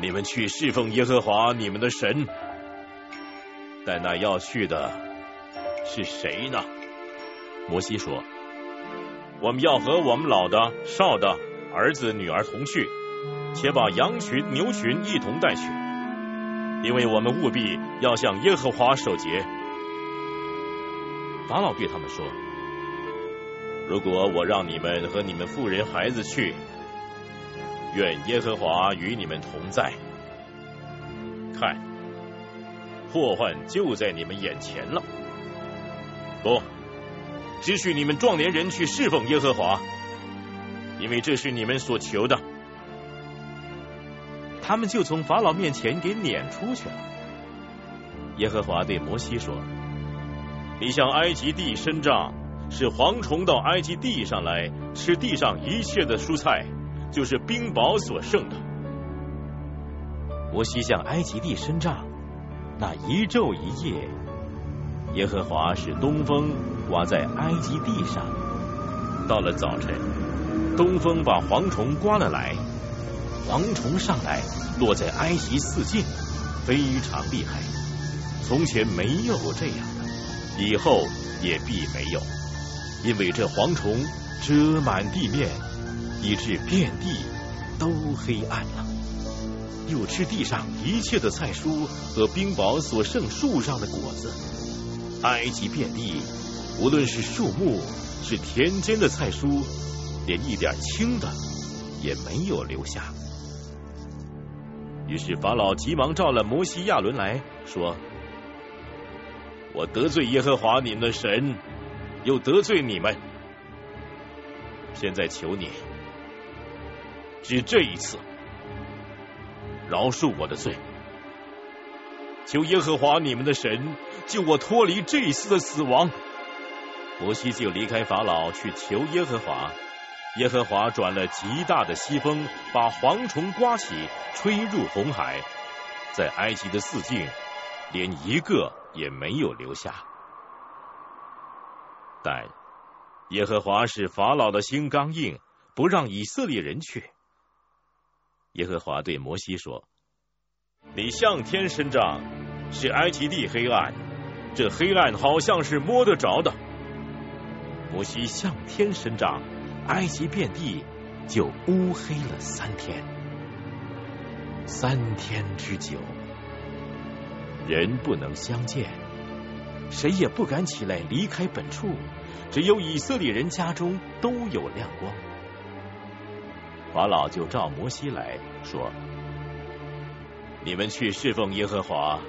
你们去侍奉耶和华你们的神，但那要去的是谁呢？摩西说：“我们要和我们老的、少的、儿子、女儿同去，且把羊群、牛群一同带去，因为我们务必要向耶和华守节。”法老对他们说：“如果我让你们和你们妇人、孩子去，”愿耶和华与你们同在。看，祸患就在你们眼前了。不，只许你们壮年人去侍奉耶和华，因为这是你们所求的。他们就从法老面前给撵出去了。耶和华对摩西说：“你向埃及地伸杖，使蝗虫到埃及地上来吃地上一切的蔬菜。”就是冰雹所剩的。摩西向埃及地伸杖，那一昼一夜，耶和华使东风刮在埃及地上。到了早晨，东风把蝗虫刮了来，蝗虫上来落在埃及四境，非常厉害。从前没有过这样的，以后也必没有，因为这蝗虫遮满地面。以致遍地都黑暗了，又吃地上一切的菜蔬和冰雹所剩树上的果子。埃及遍地，无论是树木是田间的菜蔬，连一点青的也没有留下。于是法老急忙召了摩西亚伦来说：“我得罪耶和华你们的神，又得罪你们，现在求你。”只这一次，饶恕我的罪，求耶和华你们的神救我脱离这一次的死亡。摩西就离开法老去求耶和华，耶和华转了极大的西风，把蝗虫刮起，吹入红海，在埃及的四境，连一个也没有留下。但耶和华使法老的心刚硬，不让以色列人去。耶和华对摩西说：“你向天伸杖，使埃及地黑暗。这黑暗好像是摸得着的。”摩西向天伸杖，埃及遍地就乌黑了三天，三天之久，人不能相见，谁也不敢起来离开本处，只有以色列人家中都有亮光。法老就召摩西来说：“你们去侍奉耶和华，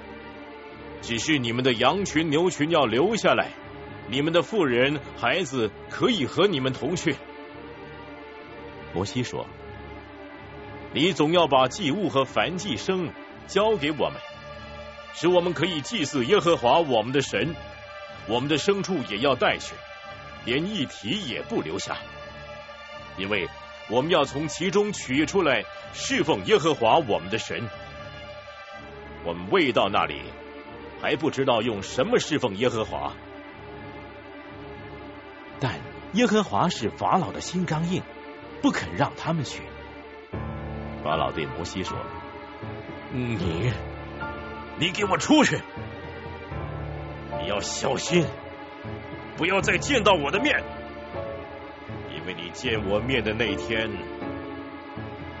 只是你们的羊群、牛群要留下来，你们的妇人、孩子可以和你们同去。”摩西说：“你总要把祭物和燔祭牲交给我们，使我们可以祭祀耶和华我们的神。我们的牲畜也要带去，连一蹄也不留下，因为。”我们要从其中取出来侍奉耶和华我们的神。我们未到那里，还不知道用什么侍奉耶和华。但耶和华是法老的心刚硬，不肯让他们去。法老对摩西说：“你，你给我出去！你要小心，不要再见到我的面。”因为你见我面的那天，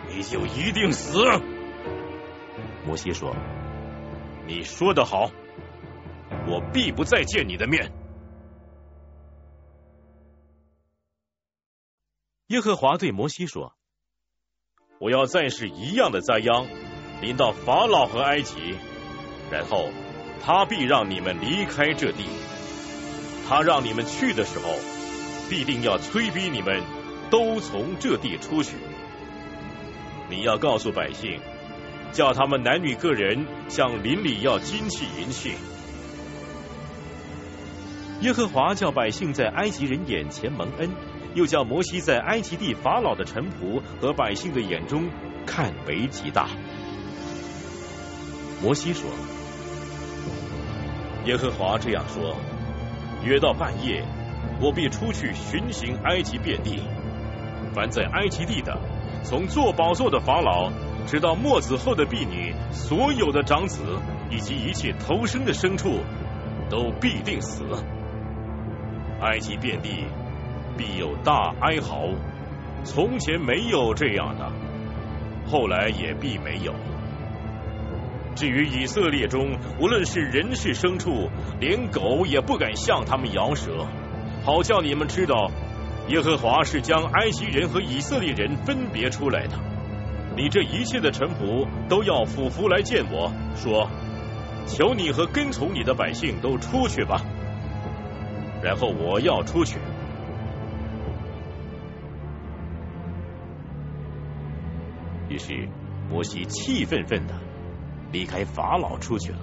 你就一定死。摩西说：“你说的好，我必不再见你的面。”耶和华对摩西说：“我要再是一样的灾殃临到法老和埃及，然后他必让你们离开这地。他让你们去的时候。”必定要催逼你们都从这地出去。你要告诉百姓，叫他们男女个人向邻里要金器银器。耶和华叫百姓在埃及人眼前蒙恩，又叫摩西在埃及地法老的臣仆和百姓的眼中看为极大。摩西说：“耶和华这样说，约到半夜。”我必出去巡行埃及遍地，凡在埃及地的，从坐宝座的法老，直到末子后的婢女，所有的长子以及一切投生的牲畜，都必定死。埃及遍地必有大哀嚎，从前没有这样的，后来也必没有。至于以色列中，无论是人是牲畜，连狗也不敢向他们摇舌。好叫你们知道，耶和华是将埃及人和以色列人分别出来的。你这一切的臣仆都要俯伏来见我说：“求你和跟从你的百姓都出去吧。”然后我要出去。于是摩西气愤愤的离开法老出去了。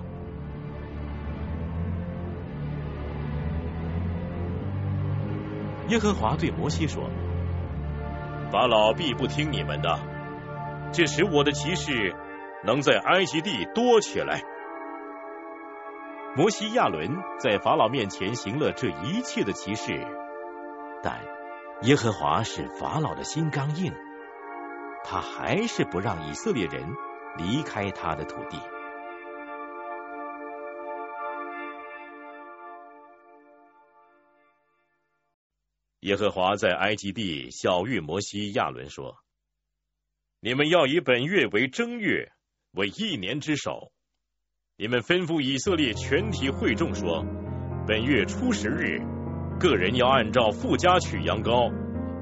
耶和华对摩西说：“法老必不听你们的，这使我的骑士能在埃及地多起来。”摩西亚伦在法老面前行了这一切的骑士，但耶和华使法老的心刚硬，他还是不让以色列人离开他的土地。耶和华在埃及地小谕摩西、亚伦说：“你们要以本月为正月，为一年之首。你们吩咐以色列全体会众说：本月初十日，个人要按照富家取羊羔，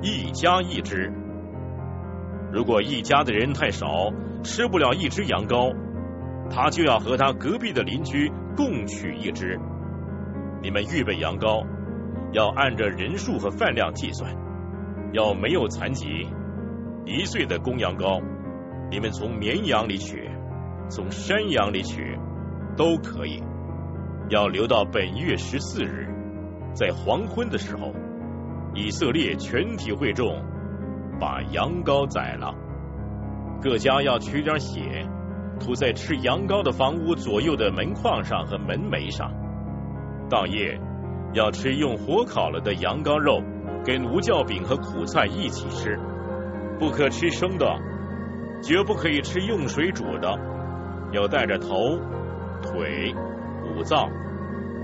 一家一只。如果一家的人太少，吃不了一只羊羔，他就要和他隔壁的邻居共取一只。你们预备羊羔。”要按着人数和饭量计算，要没有残疾，一岁的公羊羔，你们从绵羊里取，从山羊里取，都可以。要留到本月十四日，在黄昏的时候，以色列全体会众把羊羔宰了，各家要取点血，涂在吃羊羔的房屋左右的门框上和门楣上，当夜。要吃用火烤了的羊羔肉，跟无酵饼和苦菜一起吃，不可吃生的，绝不可以吃用水煮的，要带着头、腿、五脏，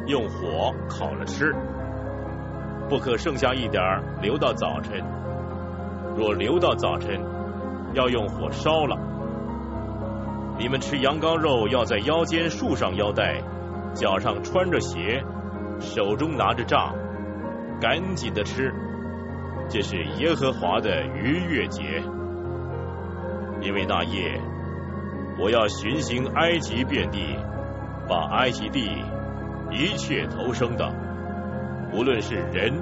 用火烤了吃，不可剩下一点留到早晨，若留到早晨，要用火烧了。你们吃羊羔肉，要在腰间束上腰带，脚上穿着鞋，手中拿着杖，赶紧的吃。这是耶和华的逾越节，因为那夜我要巡行埃及遍地，把埃及地一切投生的，无论是人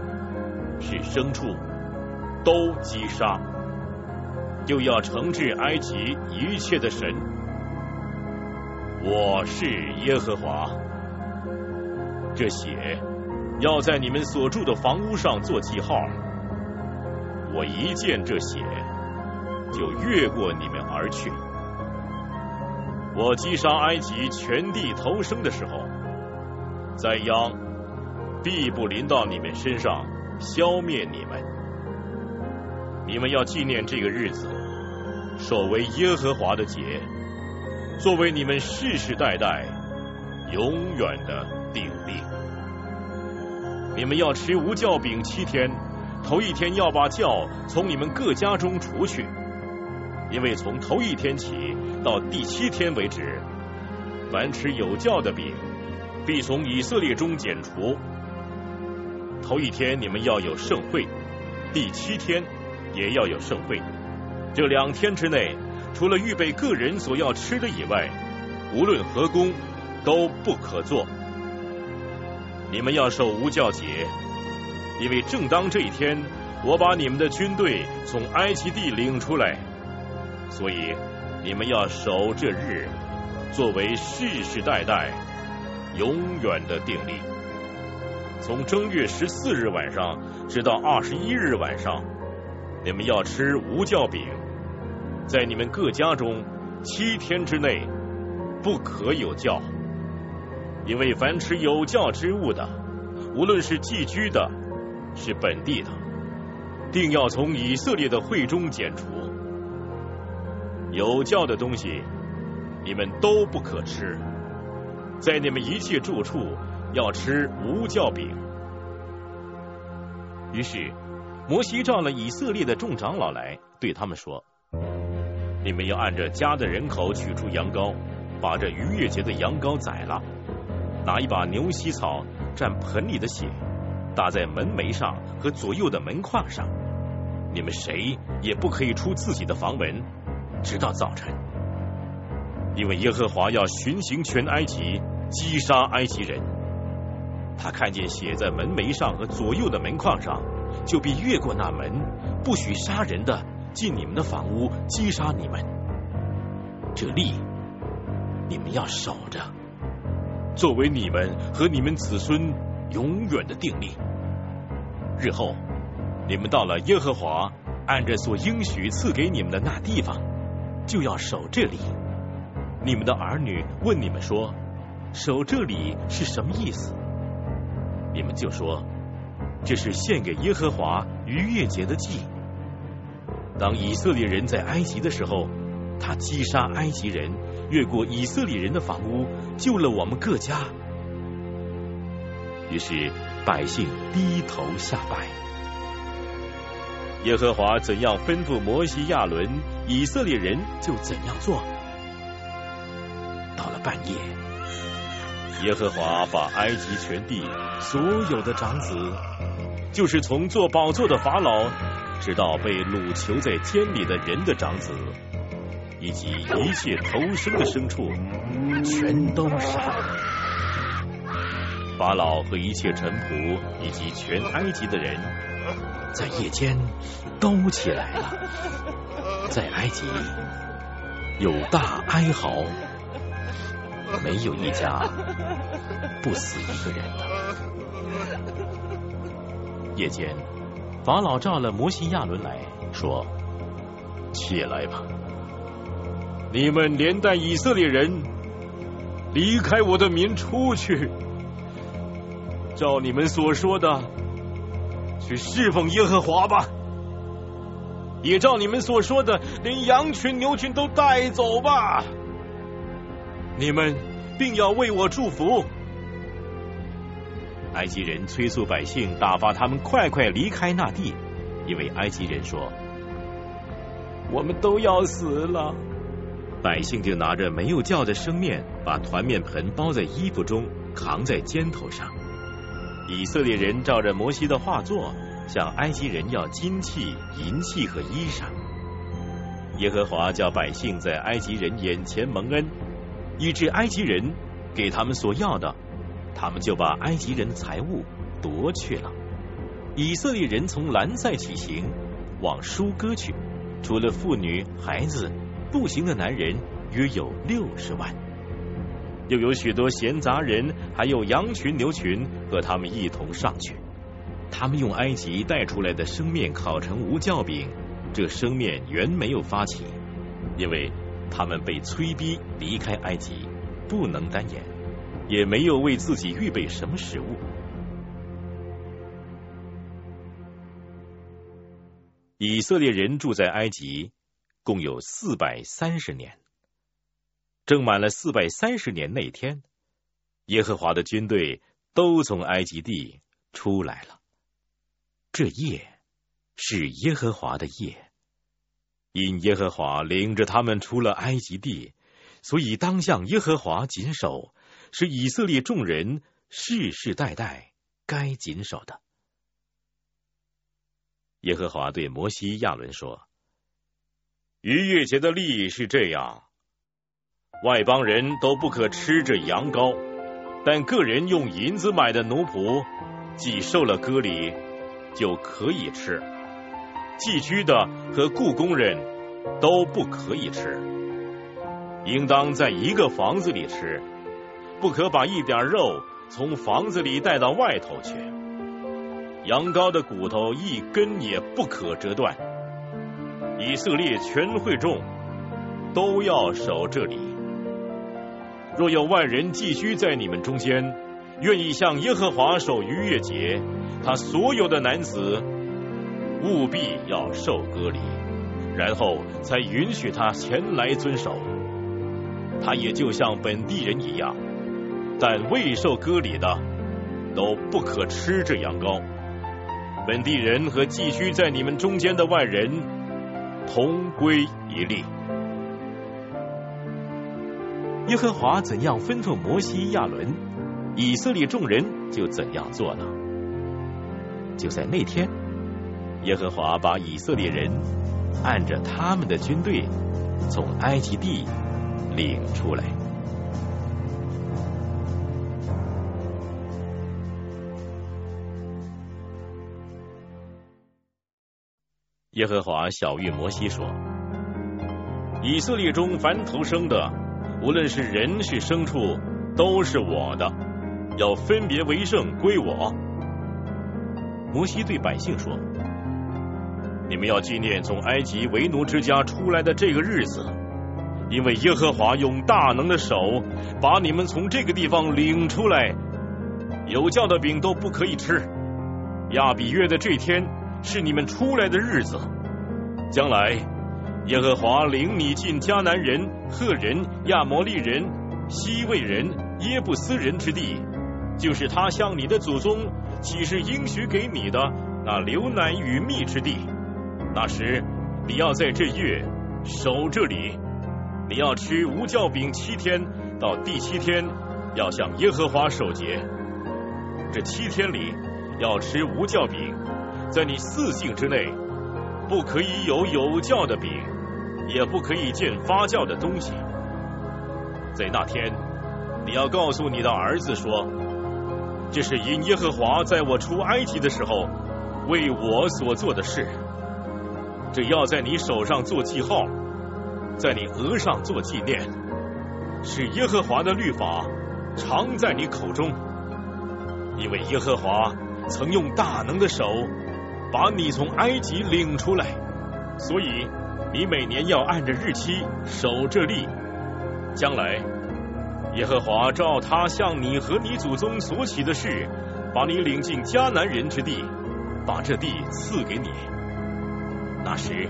是牲畜，都击杀，又要惩治埃及一切的神。我是耶和华，这血要在你们所住的房屋上做记号。我一见这血，就越过你们而去。我击杀埃及全地投生的时候，灾殃必不临到你们身上，消灭你们。你们要纪念这个日子，守为耶和华的节。作为你们世世代代永远的定力，你们要吃无酵饼七天，头一天要把酵从你们各家中除去，因为从头一天起到第七天为止，凡吃有酵的饼，必从以色列中剪除。头一天你们要有盛会，第七天也要有盛会，这两天之内。除了预备个人所要吃的以外，无论何工都不可做。你们要守无教节，因为正当这一天，我把你们的军队从埃及地领出来，所以你们要守这日，作为世世代代永远的定力。从正月十四日晚上直到二十一日晚上，你们要吃无教饼。在你们各家中，七天之内不可有教，因为凡吃有教之物的，无论是寄居的，是本地的，定要从以色列的会中剪除。有教的东西，你们都不可吃。在你们一切住处，要吃无教饼。于是，摩西召了以色列的众长老来，对他们说。你们要按着家的人口取出羊羔，把这逾越节的羊羔宰了，拿一把牛膝草蘸盆里的血，打在门楣上和左右的门框上。你们谁也不可以出自己的房门，直到早晨，因为耶和华要巡行全埃及，击杀埃及人。他看见血在门楣上和左右的门框上，就必越过那门，不许杀人的。进你们的房屋，击杀你们。这例你们要守着，作为你们和你们子孙永远的定力。日后你们到了耶和华按着所应许赐给你们的那地方，就要守这里。你们的儿女问你们说：“守这里是什么意思？”你们就说：“这是献给耶和华逾越节的祭。”当以色列人在埃及的时候，他击杀埃及人，越过以色列人的房屋，救了我们各家。于是百姓低头下拜。耶和华怎样吩咐摩西、亚伦，以色列人就怎样做。到了半夜，耶和华把埃及全地所有的长子，就是从做宝座的法老。直到被掳囚在监里的人的长子，以及一切投生的牲畜，全都杀了。法老和一切臣仆以及全埃及的人，在夜间都起来了，在埃及有大哀嚎，没有一家不死一个人的。夜间。法老召了摩西亚伦来说：“起来吧，你们连带以色列人离开我的民出去，照你们所说的去侍奉耶和华吧。也照你们所说的，连羊群牛群都带走吧。你们并要为我祝福。”埃及人催促百姓，打发他们快快离开那地，因为埃及人说：“我们都要死了。百姓就拿着没有叫的生面，把团面盆包在衣服中，扛在肩头上。以色列人照着摩西的画作，向埃及人要金器、银器和衣裳。耶和华叫百姓在埃及人眼前蒙恩，以致埃及人给他们所要的，他们就把埃及人的财物夺去了。以色列人从兰塞起行，往舒歌去，除了妇女、孩子，步行的男人约有六十万，又有许多闲杂人，还有羊群、牛群和他们一同上去。他们用埃及带出来的生面烤成无酵饼。这生面原没有发起，因为他们被催逼离开埃及，不能单言，也没有为自己预备什么食物。以色列人住在埃及，共有四百三十年。正满了四百三十年那天，耶和华的军队都从埃及地出来了。这夜。是耶和华的夜，因耶和华领着他们出了埃及地，所以当向耶和华谨守，是以色列众人世世代代该谨守的。耶和华对摩西亚伦说：“逾越节的例是这样，外邦人都不可吃这羊羔，但个人用银子买的奴仆，既受了割礼，就可以吃。”寄居的和雇工人都不可以吃，应当在一个房子里吃，不可把一点肉从房子里带到外头去。羊羔的骨头一根也不可折断。以色列全会众都要守这里。若有外人寄居在你们中间，愿意向耶和华守逾越节，他所有的男子。务必要受隔离，然后才允许他前来遵守。他也就像本地人一样，但未受割礼的都不可吃这羊羔。本地人和寄居在你们中间的外人同归一例。耶和华怎样吩咐摩西、亚伦，以色列众人就怎样做了。就在那天。耶和华把以色列人按着他们的军队从埃及地领出来。耶和华小谕摩西说：“以色列中凡投生的，无论是人是牲畜，都是我的，要分别为圣归我。”摩西对百姓说。你们要纪念从埃及为奴之家出来的这个日子，因为耶和华用大能的手把你们从这个地方领出来。有教的饼都不可以吃。亚比约的这天是你们出来的日子。将来耶和华领你进迦南人、赫人、亚摩利人、西魏人、耶布斯人之地，就是他向你的祖宗岂是应许给你的那流奶与蜜之地。那时，你要在这月守这里，你要吃无酵饼七天，到第七天要向耶和华守节。这七天里要吃无酵饼，在你四境之内不可以有有酵的饼，也不可以见发酵的东西。在那天，你要告诉你的儿子说：“这是因耶和华在我出埃及的时候为我所做的事。”这要在你手上做记号，在你额上做纪念，是耶和华的律法常在你口中，因为耶和华曾用大能的手把你从埃及领出来，所以你每年要按着日期守这例。将来耶和华照他向你和你祖宗所起的事，把你领进迦南人之地，把这地赐给你。那时，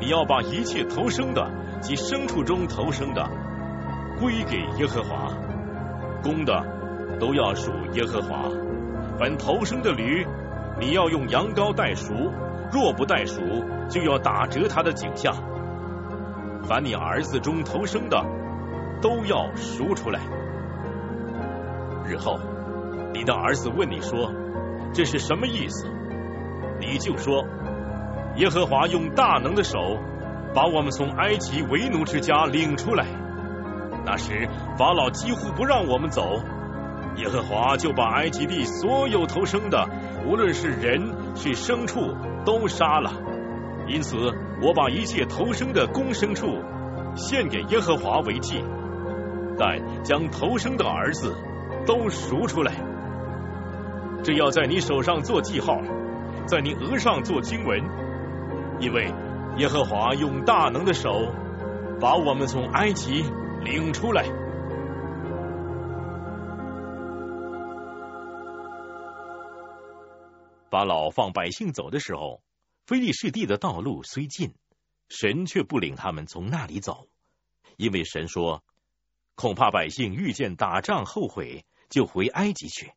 你要把一切投生的及牲畜中投生的归给耶和华，公的都要属耶和华。凡投生的驴，你要用羊羔代赎；若不代赎，就要打折他的颈项。凡你儿子中头生的，都要赎出来。日后你的儿子问你说这是什么意思，你就说耶和华用大能的手把我们从埃及为奴之家领出来。那时法老几乎不让我们走，耶和华就把埃及地所有投生的，无论是人是牲畜，都杀了。因此，我把一切投生的公牲畜献给耶和华为祭，但将投生的儿子都赎出来。这要在你手上做记号，在你额上做经文，因为耶和华用大能的手把我们从埃及领出来。法老放百姓走的时候。菲利士地的道路虽近，神却不领他们从那里走，因为神说，恐怕百姓遇见打仗后悔，就回埃及去。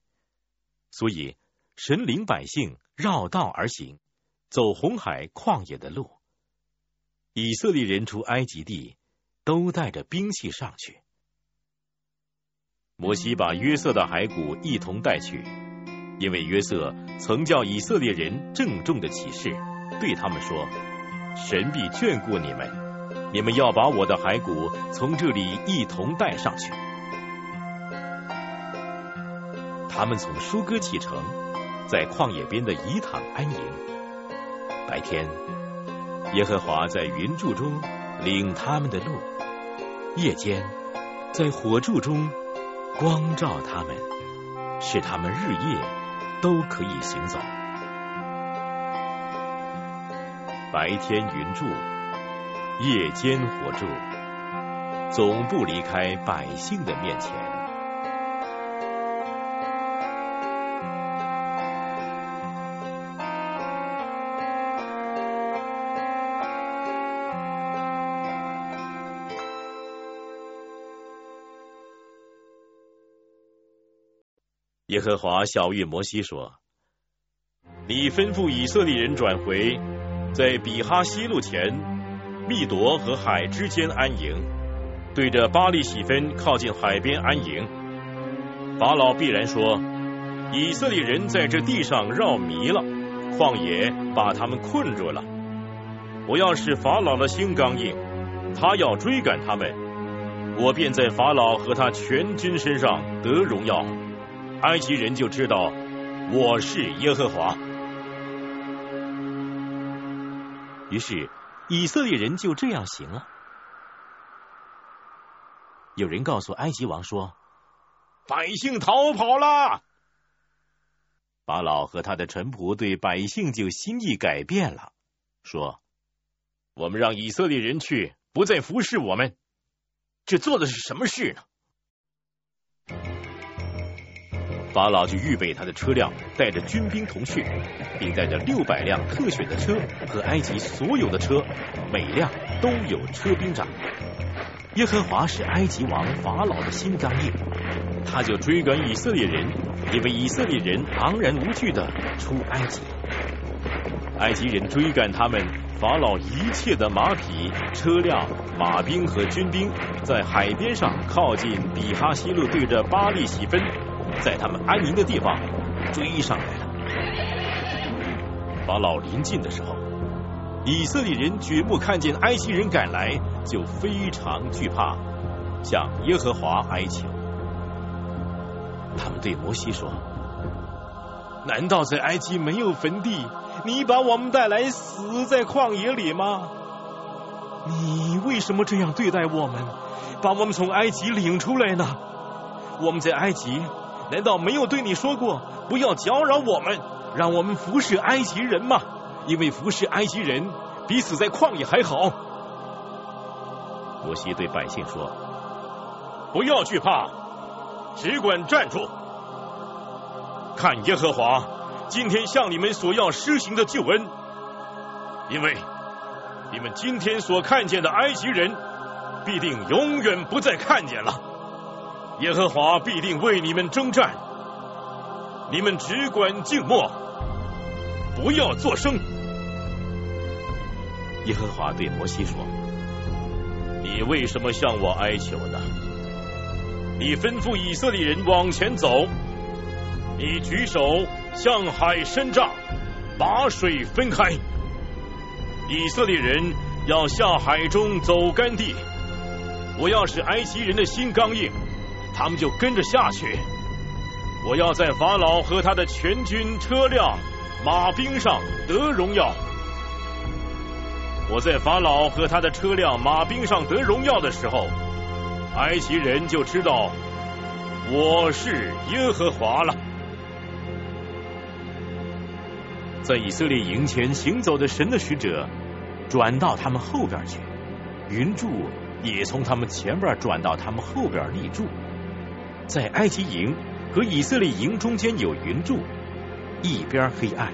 所以神领百姓绕道而行，走红海旷野的路。以色列人出埃及地，都带着兵器上去。摩西把约瑟的骸骨一同带去，因为约瑟曾叫以色列人郑重的启示。对他们说：“神必眷顾你们，你们要把我的骸骨从这里一同带上去。”他们从舒哥启程，在旷野边的以坦安营。白天，耶和华在云柱中领他们的路；夜间，在火柱中光照他们，使他们日夜都可以行走。白天云住，夜间火住，总不离开百姓的面前。和华小谕摩西说：“你吩咐以色列人转回。”在比哈西路前，密夺和海之间安营，对着巴利喜分靠近海边安营。法老必然说：以色列人在这地上绕迷了，旷野把他们困住了。我要使法老的心刚硬，他要追赶他们，我便在法老和他全军身上得荣耀。埃及人就知道我是耶和华。于是，以色列人就这样行了。有人告诉埃及王说：“百姓逃跑了。”法老和他的臣仆对百姓就心意改变了，说：“我们让以色列人去，不再服侍我们，这做的是什么事呢？”法老就预备他的车辆，带着军兵同去，并带着六百辆特选的车和埃及所有的车，每辆都有车兵长。耶和华是埃及王法老的心刚硬，他就追赶以色列人，因为以色列人昂然无惧的出埃及。埃及人追赶他们，法老一切的马匹、车辆、马兵和军兵，在海边上靠近比哈西路，对着巴利喜分。在他们安营的地方追上来了。法老临近的时候，以色列人举目看见埃及人赶来，就非常惧怕，向耶和华哀求。他们对摩西说：“难道在埃及没有坟地？你把我们带来死在旷野里吗？你为什么这样对待我们，把我们从埃及领出来呢？我们在埃及。”难道没有对你说过不要搅扰我们，让我们服侍埃及人吗？因为服侍埃及人比死在旷野还好。摩西对百姓说：“不要惧怕，只管站住，看耶和华今天向你们所要施行的救恩，因为你们今天所看见的埃及人，必定永远不再看见了。”耶和华必定为你们征战，你们只管静默，不要作声。耶和华对摩西说：“你为什么向我哀求呢？你吩咐以色列人往前走，你举手向海伸杖，把水分开。以色列人要下海中走干地。我要使埃及人的心刚硬，他们就跟着下去。我要在法老和他的全军车辆、马兵上得荣耀。我在法老和他的车辆、马兵上得荣耀的时候，埃及人就知道我是耶和华了。在以色列营前行走的神的使者，转到他们后边去，云柱。也从他们前边转到他们后边立柱，在埃及营和以色列营中间有云柱，一边黑暗，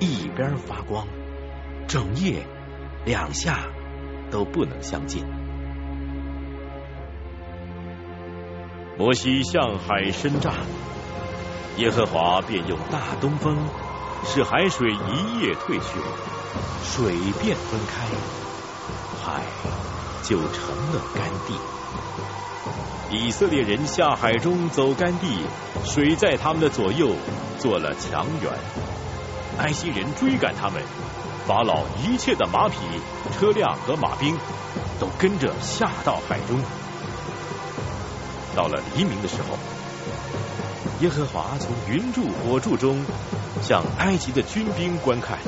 一边发光，整夜两下都不能相见。摩西向海伸杖，耶和华便用大东风使海水一夜退去，水便分开，海。就成了干地。以色列人下海中走干地，水在他们的左右做了墙垣。埃及人追赶他们，法老一切的马匹、车辆和马兵都跟着下到海中。到了黎明的时候，耶和华从云柱火柱中向埃及的军兵观看。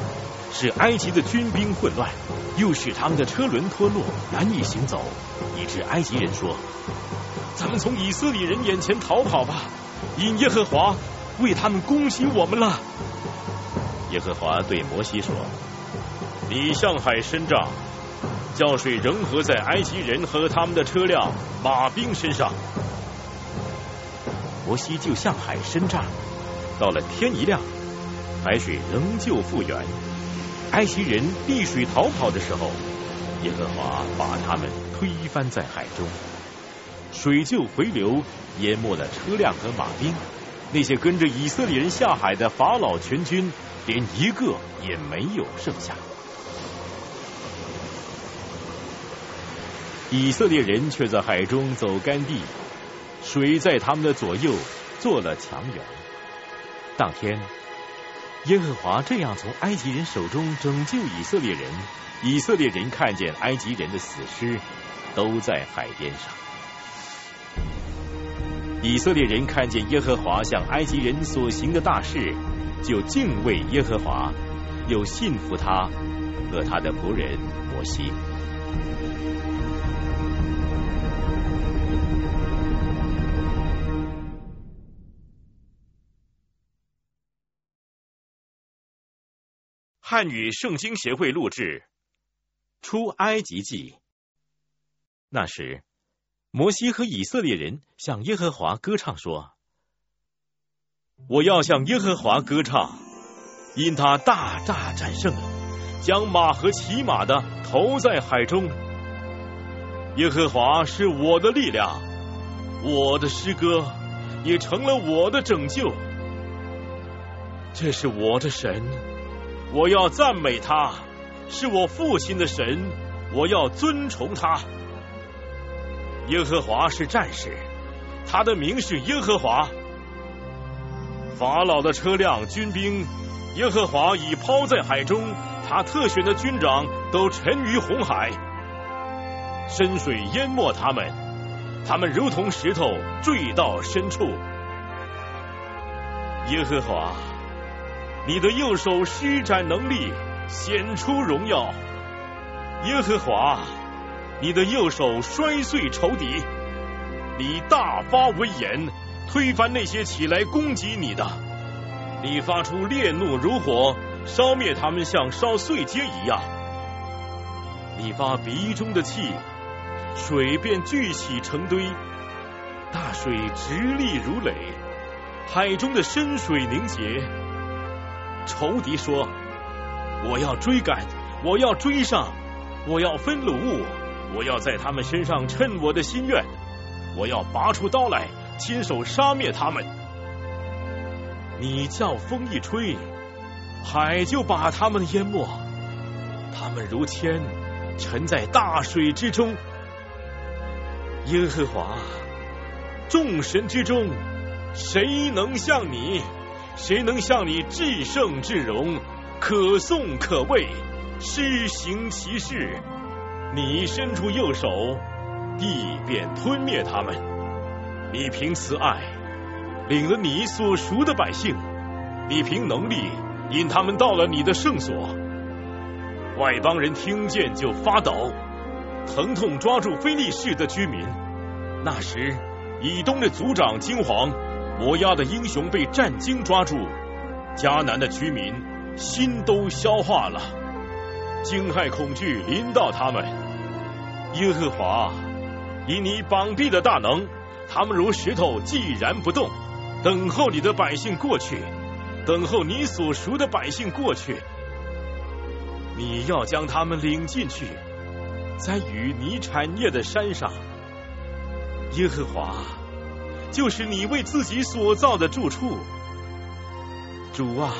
使埃及的军兵混乱，又使他们的车轮脱落，难以行走，以致埃及人说：“咱们从以色列人眼前逃跑吧，因耶和华为他们攻击我们了。”耶和华对摩西说：“你向海伸杖，叫水仍合在埃及人和他们的车辆、马兵身上。”摩西就向海伸杖，到了天一亮，海水仍旧复原。埃及人避水逃跑的时候，耶和华把他们推翻在海中，水就回流，淹没了车辆和马兵。那些跟着以色列人下海的法老全军，连一个也没有剩下。以色列人却在海中走干地，水在他们的左右做了墙垣。当天。耶和华这样从埃及人手中拯救以色列人，以色列人看见埃及人的死尸都在海边上。以色列人看见耶和华向埃及人所行的大事，就敬畏耶和华，又信服他和他的仆人摩西。汉语圣经协会录制《出埃及记》。那时，摩西和以色列人向耶和华歌唱说：“我要向耶和华歌唱，因他大大战胜，将马和骑马的投在海中。耶和华是我的力量，我的诗歌也成了我的拯救。这是我的神。”我要赞美他，是我父亲的神，我要尊崇他。耶和华是战士，他的名是耶和华。法老的车辆、军兵，耶和华已抛在海中，他特选的军长都沉于红海，深水淹没他们，他们如同石头坠到深处。耶和华。你的右手施展能力，显出荣耀。耶和华，你的右手摔碎仇敌，你大发威严，推翻那些起来攻击你的。你发出烈怒如火，烧灭他们，像烧碎秸一样。你发鼻中的气，水便聚起成堆，大水直立如垒，海中的深水凝结。仇敌说：“我要追赶，我要追上，我要分掳，我要在他们身上趁我的心愿，我要拔出刀来，亲手杀灭他们。你叫风一吹，海就把他们淹没，他们如铅沉在大水之中，耶和华，众神之中，谁能像你？谁能像你至圣至荣，可颂可畏，施行其事？你伸出右手，地便吞灭他们；你凭慈爱领了你所赎的百姓，你凭能力引他们到了你的圣所。外邦人听见就发抖，疼痛抓住非利士的居民。那时，以东的族长金黄。摩押的英雄被战惊抓住，迦南的居民心都消化了，惊骇恐惧临到他们。耶和华，以你膀臂的大能，他们如石头寂然不动，等候你的百姓过去，等候你所赎的百姓过去。你要将他们领进去，在与你产业的山上，耶和华。就是你为自己所造的住处，主啊，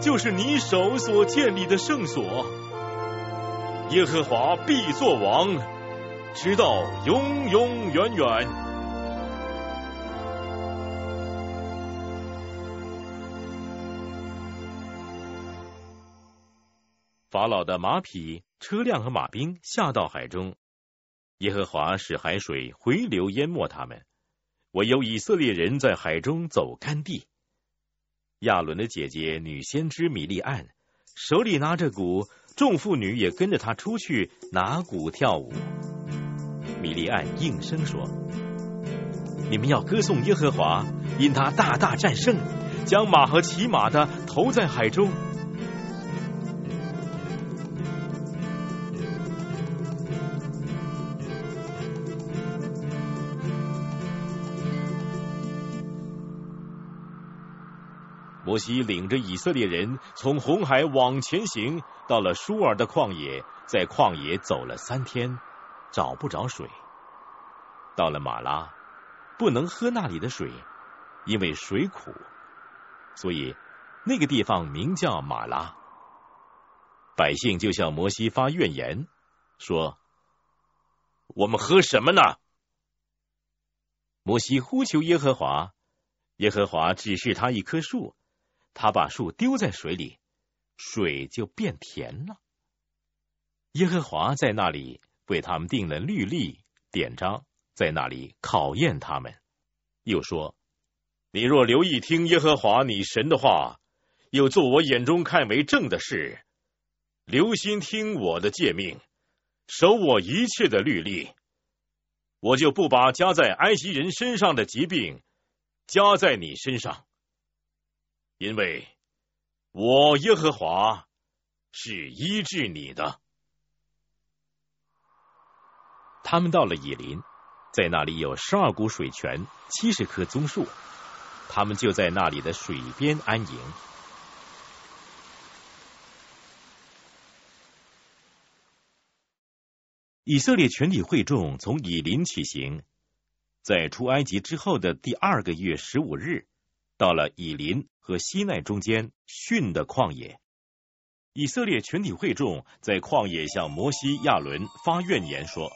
就是你手所建立的圣所。耶和华必作王，直到永永远远。法老的马匹、车辆和马兵下到海中，耶和华使海水回流淹没他们。唯有以色列人在海中走干地。亚伦的姐姐女先知米利安手里拿着鼓，众妇女也跟着他出去拿鼓跳舞。米利安应声说：“你们要歌颂耶和华，因他大大战胜，将马和骑马的投在海中。”摩西领着以色列人从红海往前行，到了舒尔的旷野，在旷野走了三天，找不着水。到了马拉，不能喝那里的水，因为水苦，所以那个地方名叫马拉。百姓就向摩西发怨言，说：“我们喝什么呢？”摩西呼求耶和华，耶和华指示他一棵树。他把树丢在水里，水就变甜了。耶和华在那里为他们定了律例典章，在那里考验他们。又说：“你若留意听耶和华你神的话，又做我眼中看为正的事，留心听我的诫命，守我一切的律例，我就不把加在埃及人身上的疾病加在你身上。”因为我耶和华是医治你的。他们到了以林，在那里有十二股水泉，七十棵棕树，他们就在那里的水边安营。以色列全体会众从以林起行，在出埃及之后的第二个月十五日，到了以林。和西奈中间逊的旷野，以色列全体会众在旷野向摩西、亚伦发怨言说：“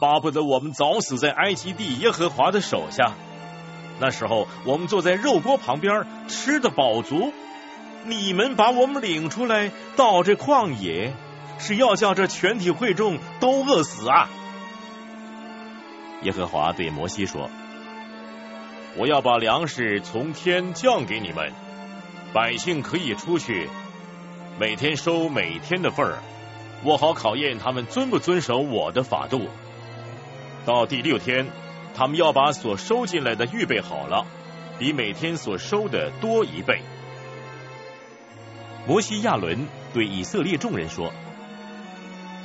巴不得我们早死在埃及地耶和华的手下。那时候我们坐在肉锅旁边吃的饱足。你们把我们领出来到这旷野，是要叫这全体会众都饿死啊！”耶和华对摩西说。我要把粮食从天降给你们，百姓可以出去，每天收每天的份儿，我好考验他们遵不遵守我的法度。到第六天，他们要把所收进来的预备好了，比每天所收的多一倍。摩西亚伦对以色列众人说：“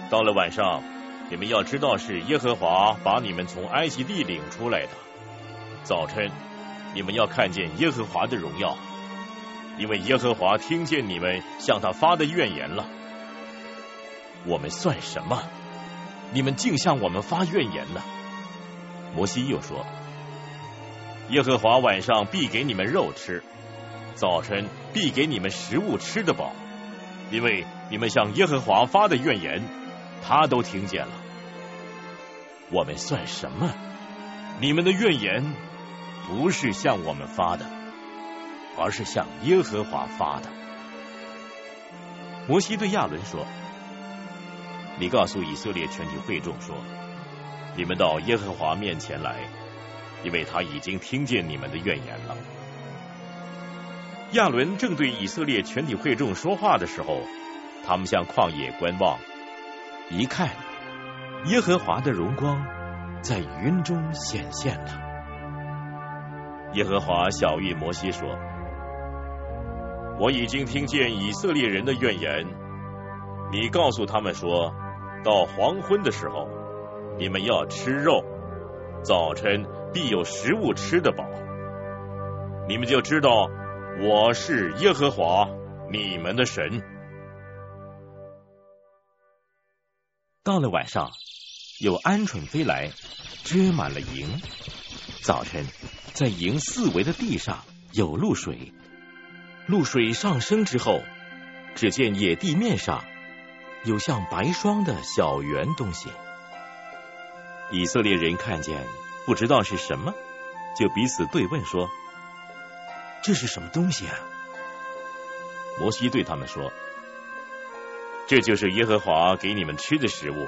到了晚上，你们要知道是耶和华把你们从埃及地领出来的。”早晨，你们要看见耶和华的荣耀，因为耶和华听见你们向他发的怨言了。我们算什么？你们竟向我们发怨言呢？摩西又说：耶和华晚上必给你们肉吃，早晨必给你们食物吃得饱，因为你们向耶和华发的怨言，他都听见了。我们算什么？你们的怨言不是向我们发的，而是向耶和华发的。摩西对亚伦说：“你告诉以色列全体会众说，你们到耶和华面前来，因为他已经听见你们的怨言了。”亚伦正对以色列全体会众说话的时候，他们向旷野观望，一看，耶和华的荣光在云中显现了。耶和华小谕摩西说。我已经听见以色列人的怨言，你告诉他们说，到黄昏的时候，你们要吃肉，早晨必有食物吃得饱，你们就知道我是耶和华你们的神。到了晚上，有鹌鹑飞来，遮满了营。早晨，在营四围的地上有露水。露水上升之后，只见野地面上有像白霜的小圆东西。以色列人看见，不知道是什么，就彼此对问说：“这是什么东西啊？”摩西对他们说：“这就是耶和华给你们吃的食物。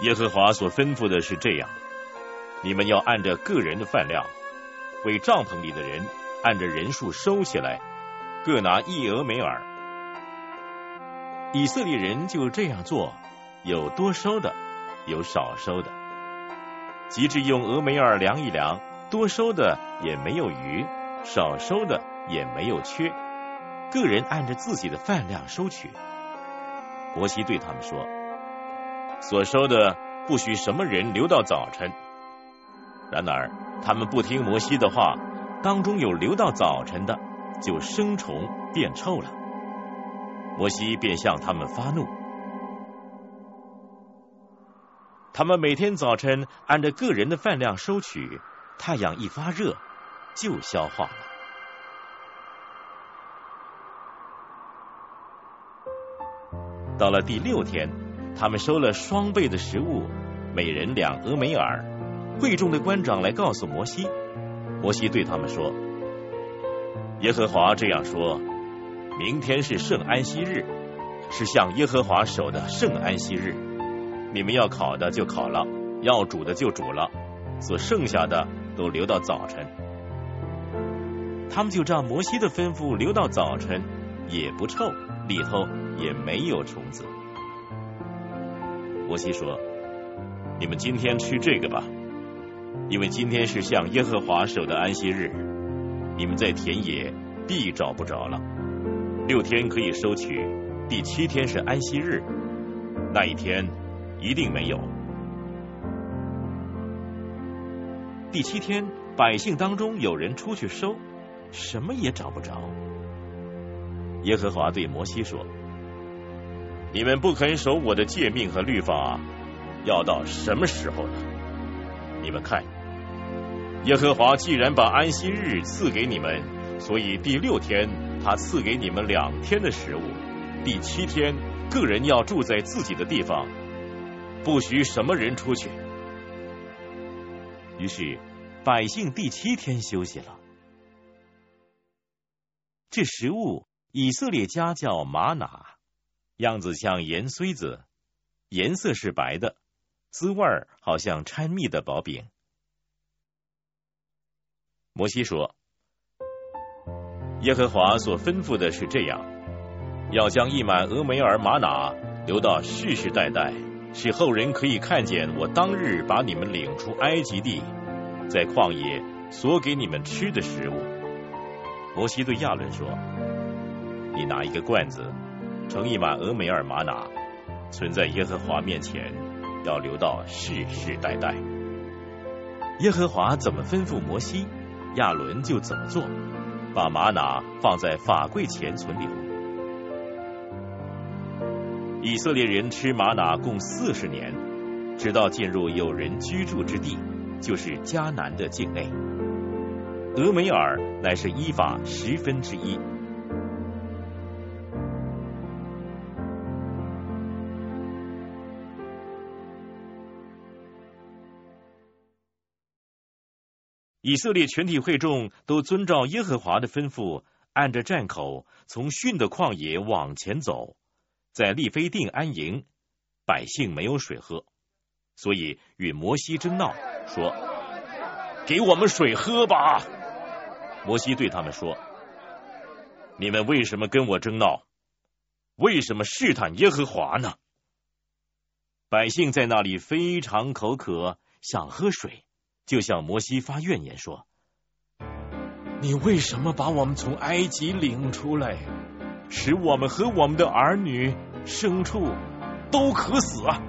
耶和华所吩咐的是这样：你们要按着个人的饭量，为帐篷里的人。”按着人数收起来，各拿一俄梅尔。以色列人就这样做，有多收的，有少收的。及至用俄梅尔量一量，多收的也没有余，少收的也没有缺。个人按着自己的饭量收取。摩西对他们说：“所收的不许什么人留到早晨。”然而他们不听摩西的话。当中有留到早晨的，就生虫变臭了。摩西便向他们发怒。他们每天早晨按照个人的饭量收取，太阳一发热就消化了。到了第六天，他们收了双倍的食物，每人两俄梅尔。会众的官长来告诉摩西。摩西对他们说：“耶和华这样说：明天是圣安息日，是向耶和华守的圣安息日。你们要烤的就烤了，要煮的就煮了，所剩下的都留到早晨。他们就照摩西的吩咐留到早晨，也不臭，里头也没有虫子。摩西说：你们今天吃这个吧。”因为今天是向耶和华守的安息日，你们在田野必找不着了。六天可以收取，第七天是安息日，那一天一定没有。第七天，百姓当中有人出去收，什么也找不着。耶和华对摩西说：“你们不肯守我的诫命和律法，要到什么时候呢？你们看。”耶和华既然把安息日赐给你们，所以第六天他赐给你们两天的食物。第七天，个人要住在自己的地方，不许什么人出去。于是百姓第七天休息了。这食物以色列家叫玛拿，样子像盐穗子，颜色是白的，滋味好像掺蜜的薄饼。摩西说：“耶和华所吩咐的是这样，要将一满俄梅尔玛拿留到世世代代，使后人可以看见我当日把你们领出埃及地，在旷野所给你们吃的食物。”摩西对亚伦说：“你拿一个罐子，盛一满俄梅尔玛拿，存在耶和华面前，要留到世世代代。耶和华怎么吩咐摩西？”亚伦就怎么做，把玛瑙放在法柜前存留。以色列人吃玛瑙共四十年，直到进入有人居住之地，就是迦南的境内。俄梅尔乃是依法十分之一。以色列全体会众都遵照耶和华的吩咐，按着站口从逊的旷野往前走，在利非定安营。百姓没有水喝，所以与摩西争闹，说：“给我们水喝吧。”摩西对他们说：“你们为什么跟我争闹？为什么试探耶和华呢？”百姓在那里非常口渴，想喝水，就向摩西发怨言说：“你为什么把我们从埃及领出来，使我们和我们的儿女、牲畜都渴死啊？”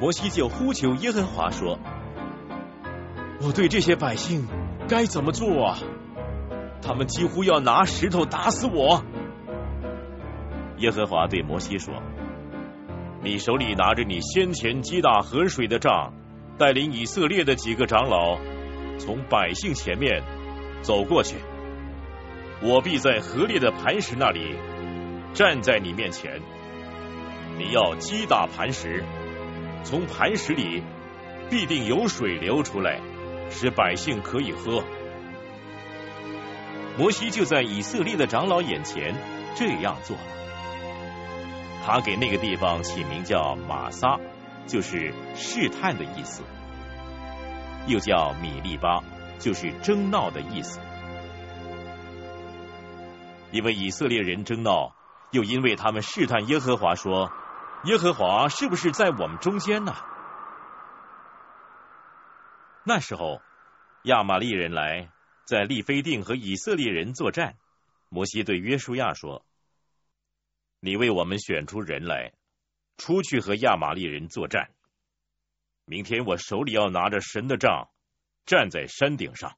摩西就呼求耶和华说：“我对这些百姓。”该怎么做啊？他们几乎要拿石头打死我。耶和华对摩西说：“你手里拿着你先前击打河水的杖，带领以色列的几个长老，从百姓前面走过去。我必在河裂的磐石那里站在你面前。你要击打磐石，从磐石里必定有水流出来。”使百姓可以喝。摩西就在以色列的长老眼前这样做。他给那个地方起名叫马撒，就是试探的意思；又叫米利巴，就是争闹的意思。因为以色列人争闹，又因为他们试探耶和华，说：“耶和华是不是在我们中间呢？”那时候，亚玛利人来在利非定和以色列人作战。摩西对约书亚说：“你为我们选出人来，出去和亚玛力人作战。明天我手里要拿着神的杖，站在山顶上。”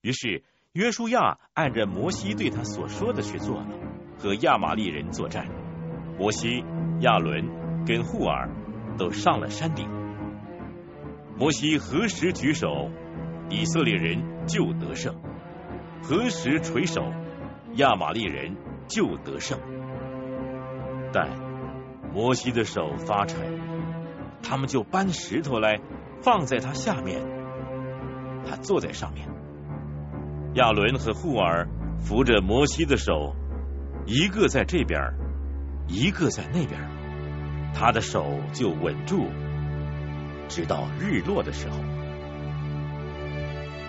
于是约书亚按着摩西对他所说的去做了，和亚玛力人作战。摩西、亚伦跟户尔都上了山顶。摩西何时举手，以色列人就得胜；何时垂手，亚玛力人就得胜。但摩西的手发沉，他们就搬石头来放在他下面，他坐在上面。亚伦和户尔扶着摩西的手，一个在这边，一个在那边，他的手就稳住。直到日落的时候，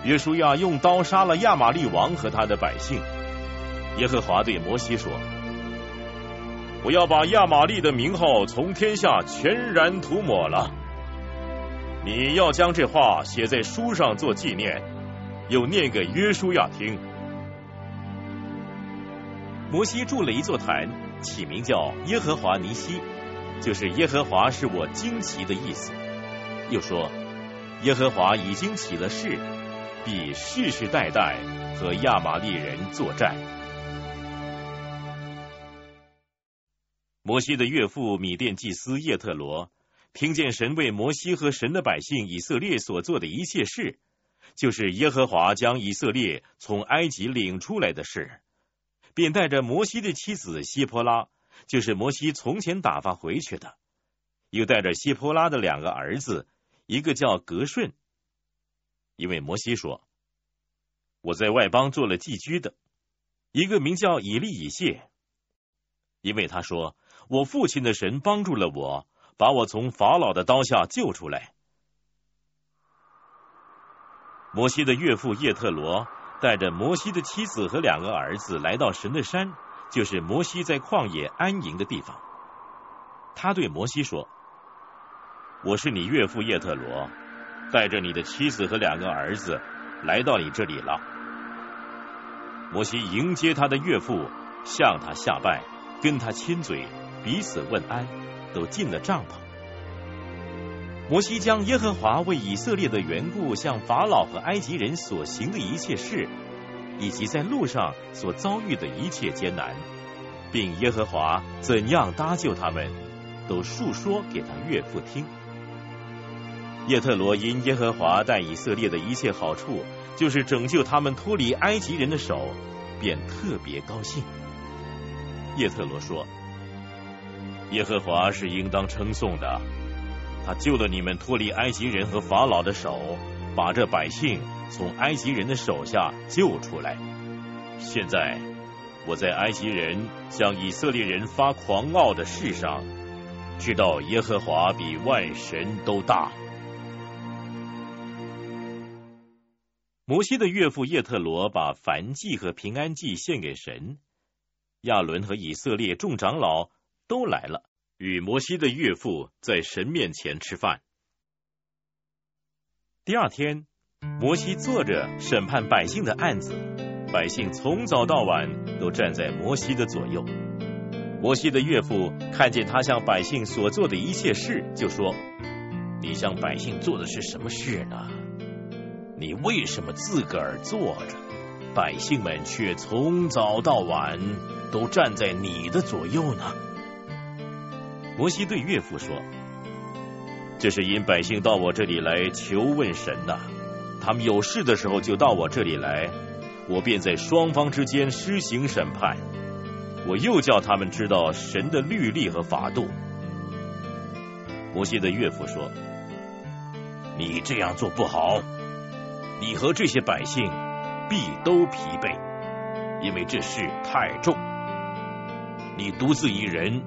约书亚用刀杀了亚玛利王和他的百姓。耶和华对摩西说：“我要把亚玛利的名号从天下全然涂抹了。你要将这话写在书上做纪念，又念给约书亚听。”摩西筑了一座坛，起名叫耶和华尼西，就是耶和华是我惊奇的意思。又说：“耶和华已经起了誓，必世世代代和亚玛利人作战。”摩西的岳父米甸祭司叶特罗听见神为摩西和神的百姓以色列所做的一切事，就是耶和华将以色列从埃及领出来的事，便带着摩西的妻子希波拉，就是摩西从前打发回去的，又带着希波拉的两个儿子。一个叫格顺，因为摩西说：“我在外邦做了寄居的。”一个名叫以利以谢，因为他说：“我父亲的神帮助了我，把我从法老的刀下救出来。”摩西的岳父叶特罗带着摩西的妻子和两个儿子来到神的山，就是摩西在旷野安营的地方。他对摩西说。我是你岳父叶特罗，带着你的妻子和两个儿子来到你这里了。摩西迎接他的岳父，向他下拜，跟他亲嘴，彼此问安，都进了帐篷。摩西将耶和华为以色列的缘故向法老和埃及人所行的一切事，以及在路上所遭遇的一切艰难，并耶和华怎样搭救他们，都述说给他岳父听。叶特罗因耶和华带以色列的一切好处，就是拯救他们脱离埃及人的手，便特别高兴。叶特罗说：“耶和华是应当称颂的，他救了你们脱离埃及人和法老的手，把这百姓从埃及人的手下救出来。现在我在埃及人向以色列人发狂傲的事上，知道耶和华比万神都大。摩西的岳父叶特罗把燔祭和平安祭献给神，亚伦和以色列众长老都来了，与摩西的岳父在神面前吃饭。第二天，摩西坐着审判百姓的案子，百姓从早到晚都站在摩西的左右。摩西的岳父看见他向百姓所做的一切事，就说：“你向百姓做的是什么事呢？”你为什么自个儿坐着，百姓们却从早到晚都站在你的左右呢？摩西对岳父说：“这是因百姓到我这里来求问神呐，他们有事的时候就到我这里来，我便在双方之间施行审判。我又叫他们知道神的律例和法度。”摩西的岳父说：“你这样做不好。”你和这些百姓必都疲惫，因为这事太重，你独自一人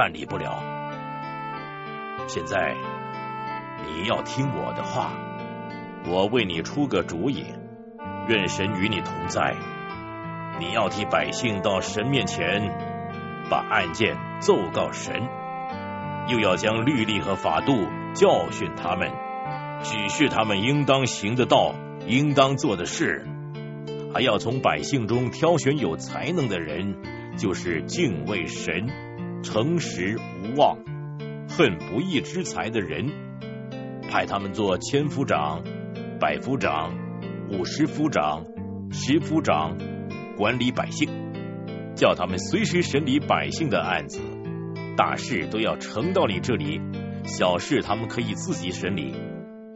办理不了。现在你要听我的话，我为你出个主意，愿神与你同在。你要替百姓到神面前，把案件奏告神，又要将律例和法度教训他们。指示他们应当行的道，应当做的事，还要从百姓中挑选有才能的人，就是敬畏神、诚实无妄、恨不义之财的人，派他们做千夫长、百夫长、五十夫长、十夫长，管理百姓，叫他们随时审理百姓的案子，大事都要呈到你这里，小事他们可以自己审理。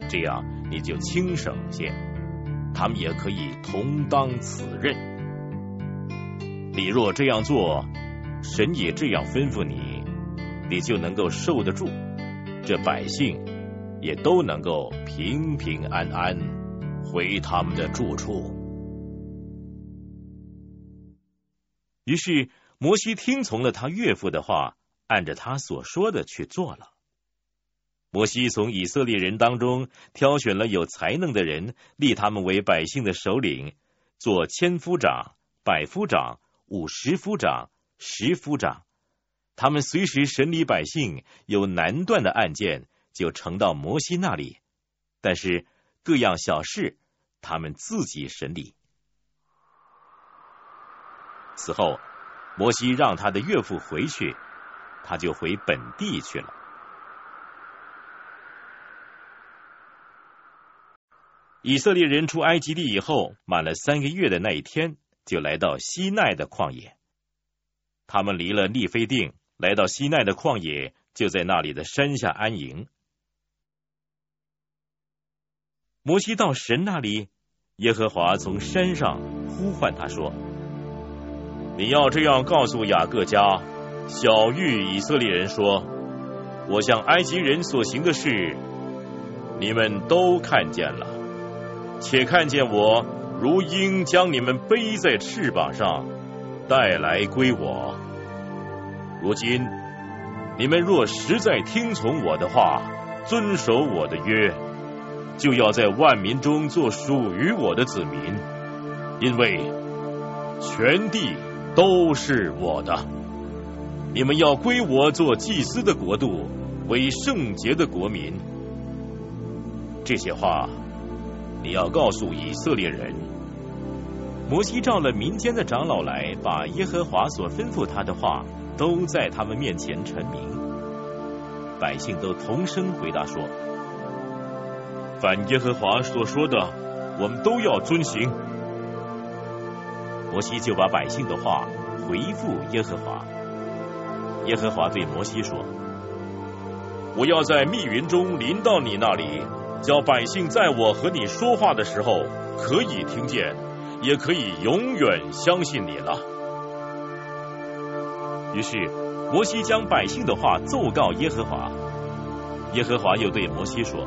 这样你就轻省些，他们也可以同当此任。你若这样做，神也这样吩咐你，你就能够受得住，这百姓也都能够平平安安回他们的住处。于是摩西听从了他岳父的话，按着他所说的去做了。摩西从以色列人当中挑选了有才能的人，立他们为百姓的首领，做千夫长、百夫长、五十夫长、十夫长。他们随时审理百姓有难断的案件，就呈到摩西那里。但是各样小事，他们自己审理。此后，摩西让他的岳父回去，他就回本地去了。以色列人出埃及地以后，满了三个月的那一天，就来到西奈的旷野。他们离了利非定，来到西奈的旷野，就在那里的山下安营。摩西到神那里，耶和华从山上呼唤他说：“你要这样告诉雅各家、小玉以色列人说：我向埃及人所行的事，你们都看见了。”且看见我如鹰将你们背在翅膀上带来归我。如今你们若实在听从我的话，遵守我的约，就要在万民中做属于我的子民，因为全地都是我的。你们要归我做祭司的国度，为圣洁的国民。这些话。你要告诉以色列人，摩西召了民间的长老来，把耶和华所吩咐他的话都在他们面前陈明。百姓都同声回答说：“凡耶和华所说的，我们都要遵行。”摩西就把百姓的话回复耶和华。耶和华对摩西说：“我要在密云中临到你那里。”叫百姓在我和你说话的时候可以听见，也可以永远相信你了。于是摩西将百姓的话奏告耶和华。耶和华又对摩西说：“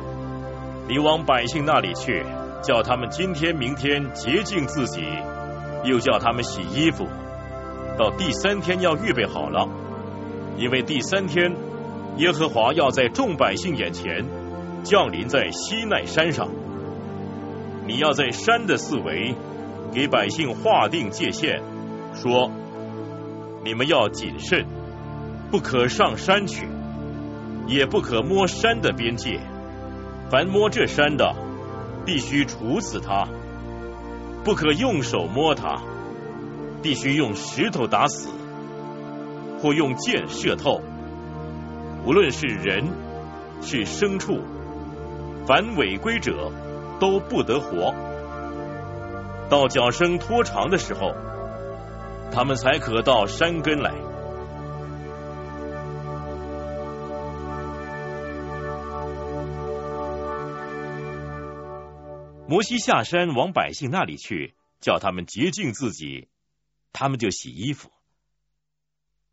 你往百姓那里去，叫他们今天、明天洁净自己，又叫他们洗衣服，到第三天要预备好了，因为第三天耶和华要在众百姓眼前降临在西奈山上。你要在山的四围给百姓划定界限，说：你们要谨慎，不可上山去，也不可摸山的边界。凡摸这山的，必须处死他；不可用手摸他，必须用石头打死，或用箭射透。无论是人是牲畜，凡违规者都不得活。到脚声拖长的时候，他们才可到山根来。摩西下山往百姓那里去，叫他们洁净自己，他们就洗衣服。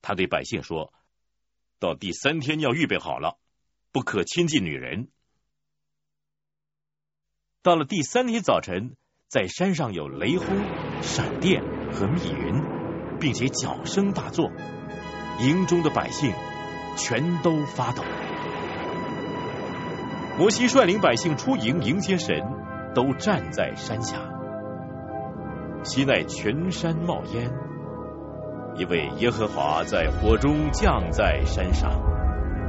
他对百姓说：“到第三天要预备好了，不可亲近女人。”到了第三天早晨，在山上有雷轰、闪电和密云，并且脚声大作，营中的百姓全都发抖。摩西率领百姓出营迎接神。都站在山下，西奈全山冒烟，因为耶和华在火中降在山上，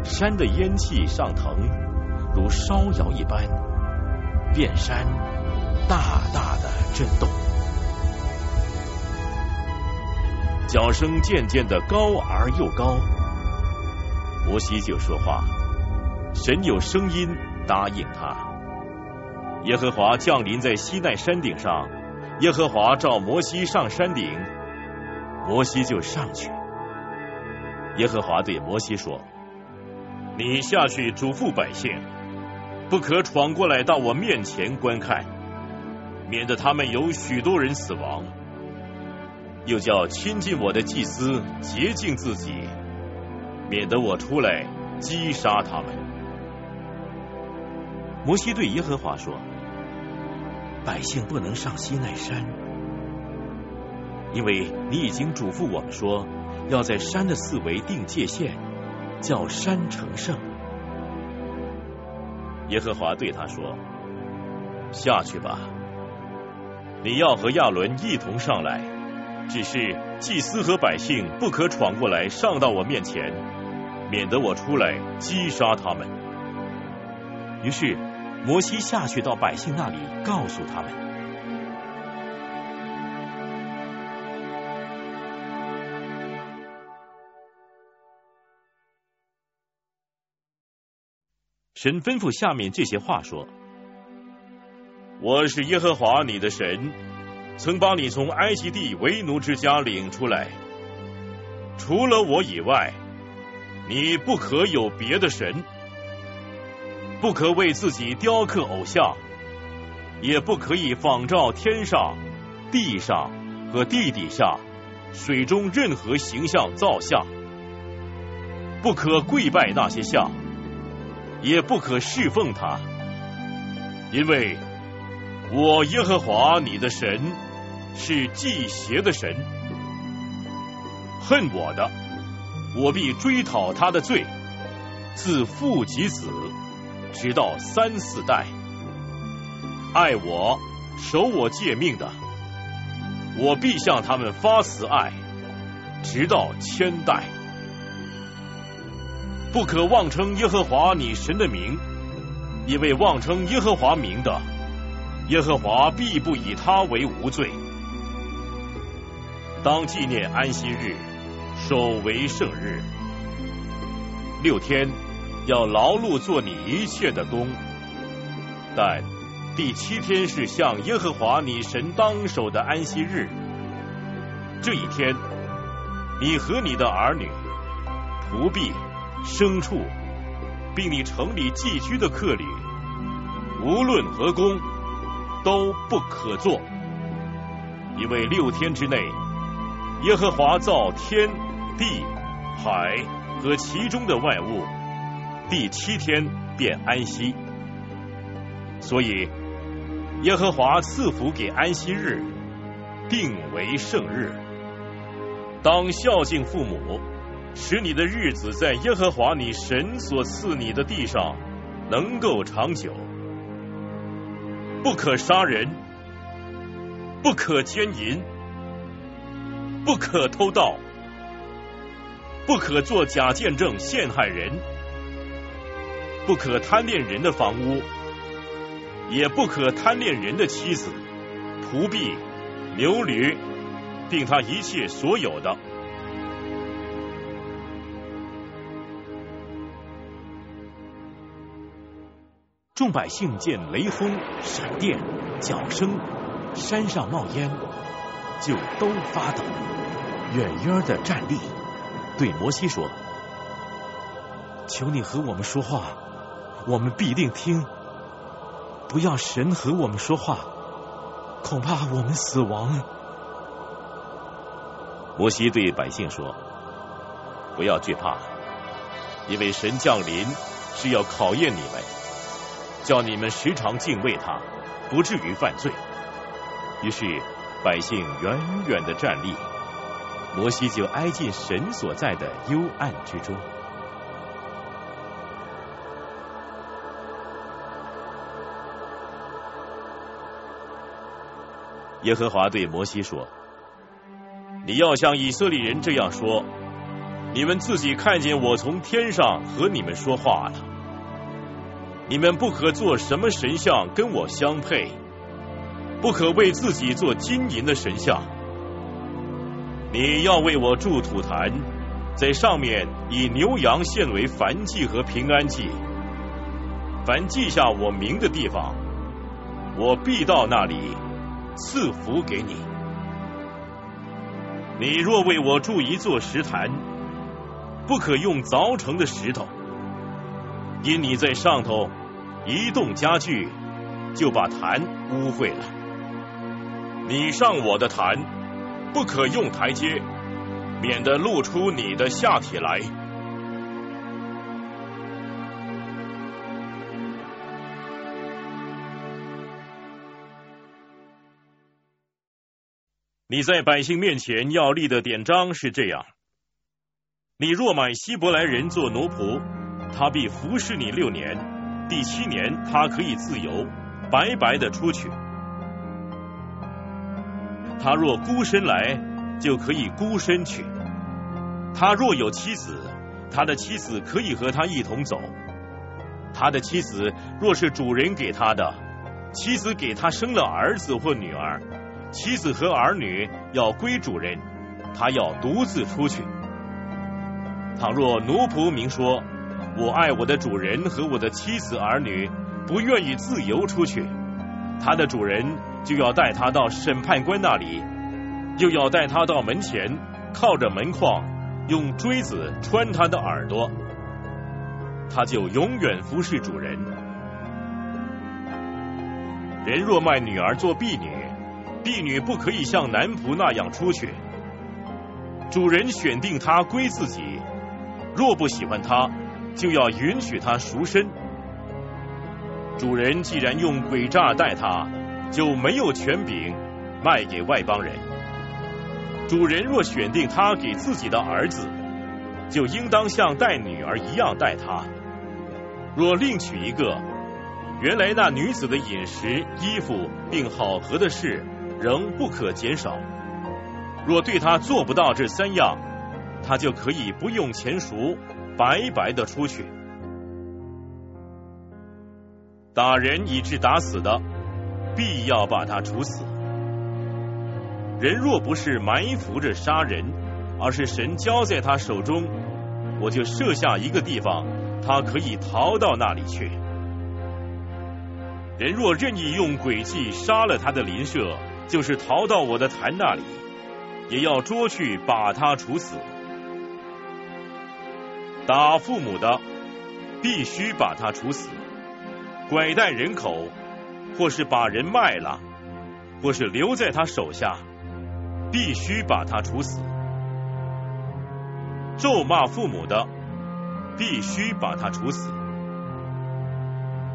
山的烟气上腾，如烧窑一般，遍山大大的震动，脚声渐渐的高而又高。摩西就说话，神有声音答应他。耶和华降临在西奈山顶上，耶和华召摩西上山顶，摩西就上去。耶和华对摩西说：“你下去嘱咐百姓，不可闯过来到我面前观看，免得他们有许多人死亡。又叫亲近我的祭司洁净自己，免得我出来击杀他们。”摩西对耶和华说。百姓不能上西奈山，因为你已经嘱咐我们说，要在山的四围定界限，叫山成圣。耶和华对他说：“下去吧，你要和亚伦一同上来，只是祭司和百姓不可闯过来上到我面前，免得我出来击杀他们。”于是。摩西下去到百姓那里，告诉他们：神吩咐下面这些话说：“我是耶和华你的神，曾把你从埃及地为奴之家领出来。除了我以外，你不可有别的神。”不可为自己雕刻偶像，也不可以仿照天上、地上和地底下、水中任何形象造像。不可跪拜那些像，也不可侍奉他，因为我耶和华你的神是祭邪的神，恨我的，我必追讨他的罪，自父及子。直到三四代，爱我、守我诫命的，我必向他们发慈爱，直到千代。不可妄称耶和华你神的名，因为妄称耶和华名的，耶和华必不以他为无罪。当纪念安息日，守为圣日，六天。要劳碌做你一切的工，但第七天是向耶和华你神当守的安息日。这一天，你和你的儿女、仆婢、牲畜，并你城里寄居的客旅，无论何工，都不可做，因为六天之内，耶和华造天地海和其中的万物。第七天便安息，所以耶和华赐福给安息日，定为圣日。当孝敬父母，使你的日子在耶和华你神所赐你的地上能够长久。不可杀人，不可奸淫，不可偷盗，不可作假见证陷害人，不可贪恋人的房屋，也不可贪恋人的妻子、仆婢、牛驴。并他一切所有的。众百姓见雷轰、闪电、脚声，山上冒烟，就都发抖，远远的站立，对摩西说：“求你和我们说话，我们必定听；不要神和我们说话，恐怕我们死亡。”摩西对百姓说：“不要惧怕，因为神降临是要考验你们，叫你们时常敬畏他，不至于犯罪。”于是百姓远远的站立，摩西就挨近神所在的幽暗之中。耶和华对摩西说。你要像以色列人这样说：你们自己看见我从天上和你们说话了。你们不可做什么神像跟我相配，不可为自己做金银的神像。你要为我筑土坛，在上面以牛羊献为燔祭和平安祭。凡记下我名的地方，我必到那里赐福给你。你若为我筑一座石坛，不可用凿成的石头，因你在上头移动家具，就把坛污秽了。你上我的坛，不可用台阶，免得露出你的下体来。你在百姓面前要立的典章是这样：你若买希伯来人做奴仆，他必服侍你六年，第七年他可以自由，白白的出去。他若孤身来，就可以孤身去；他若有妻子，他的妻子可以和他一同走。他的妻子若是主人给他的，妻子给他生了儿子或女儿。妻子和儿女要归主人，他要独自出去。倘若奴仆明说：“我爱我的主人和我的妻子儿女，不愿意自由出去。”他的主人就要带他到审判官那里，又要带他到门前，靠着门框，用锥子穿他的耳朵。他就永远服侍主人。人若卖女儿做婢女，婢女不可以像男仆那样出去。主人选定她归自己，若不喜欢她，就要允许他赎身。主人既然用诡诈待他，就没有权柄卖给外邦人。主人若选定他给自己的儿子，就应当像待女儿一样待他。若另娶一个，原来那女子的饮食、衣服并好合的事。仍不可减少。若对他做不到这三样，他就可以不用钱赎，白白的出去。打人以致打死的，必要把他处死。人若不是埋伏着杀人，而是神交在他手中，我就设下一个地方，他可以逃到那里去。人若任意用诡计杀了他的邻舍，就是逃到我的坛那里，也要捉去把他处死。打父母的，必须把他处死；拐带人口，或是把人卖了，或是留在他手下，必须把他处死。咒骂父母的，必须把他处死。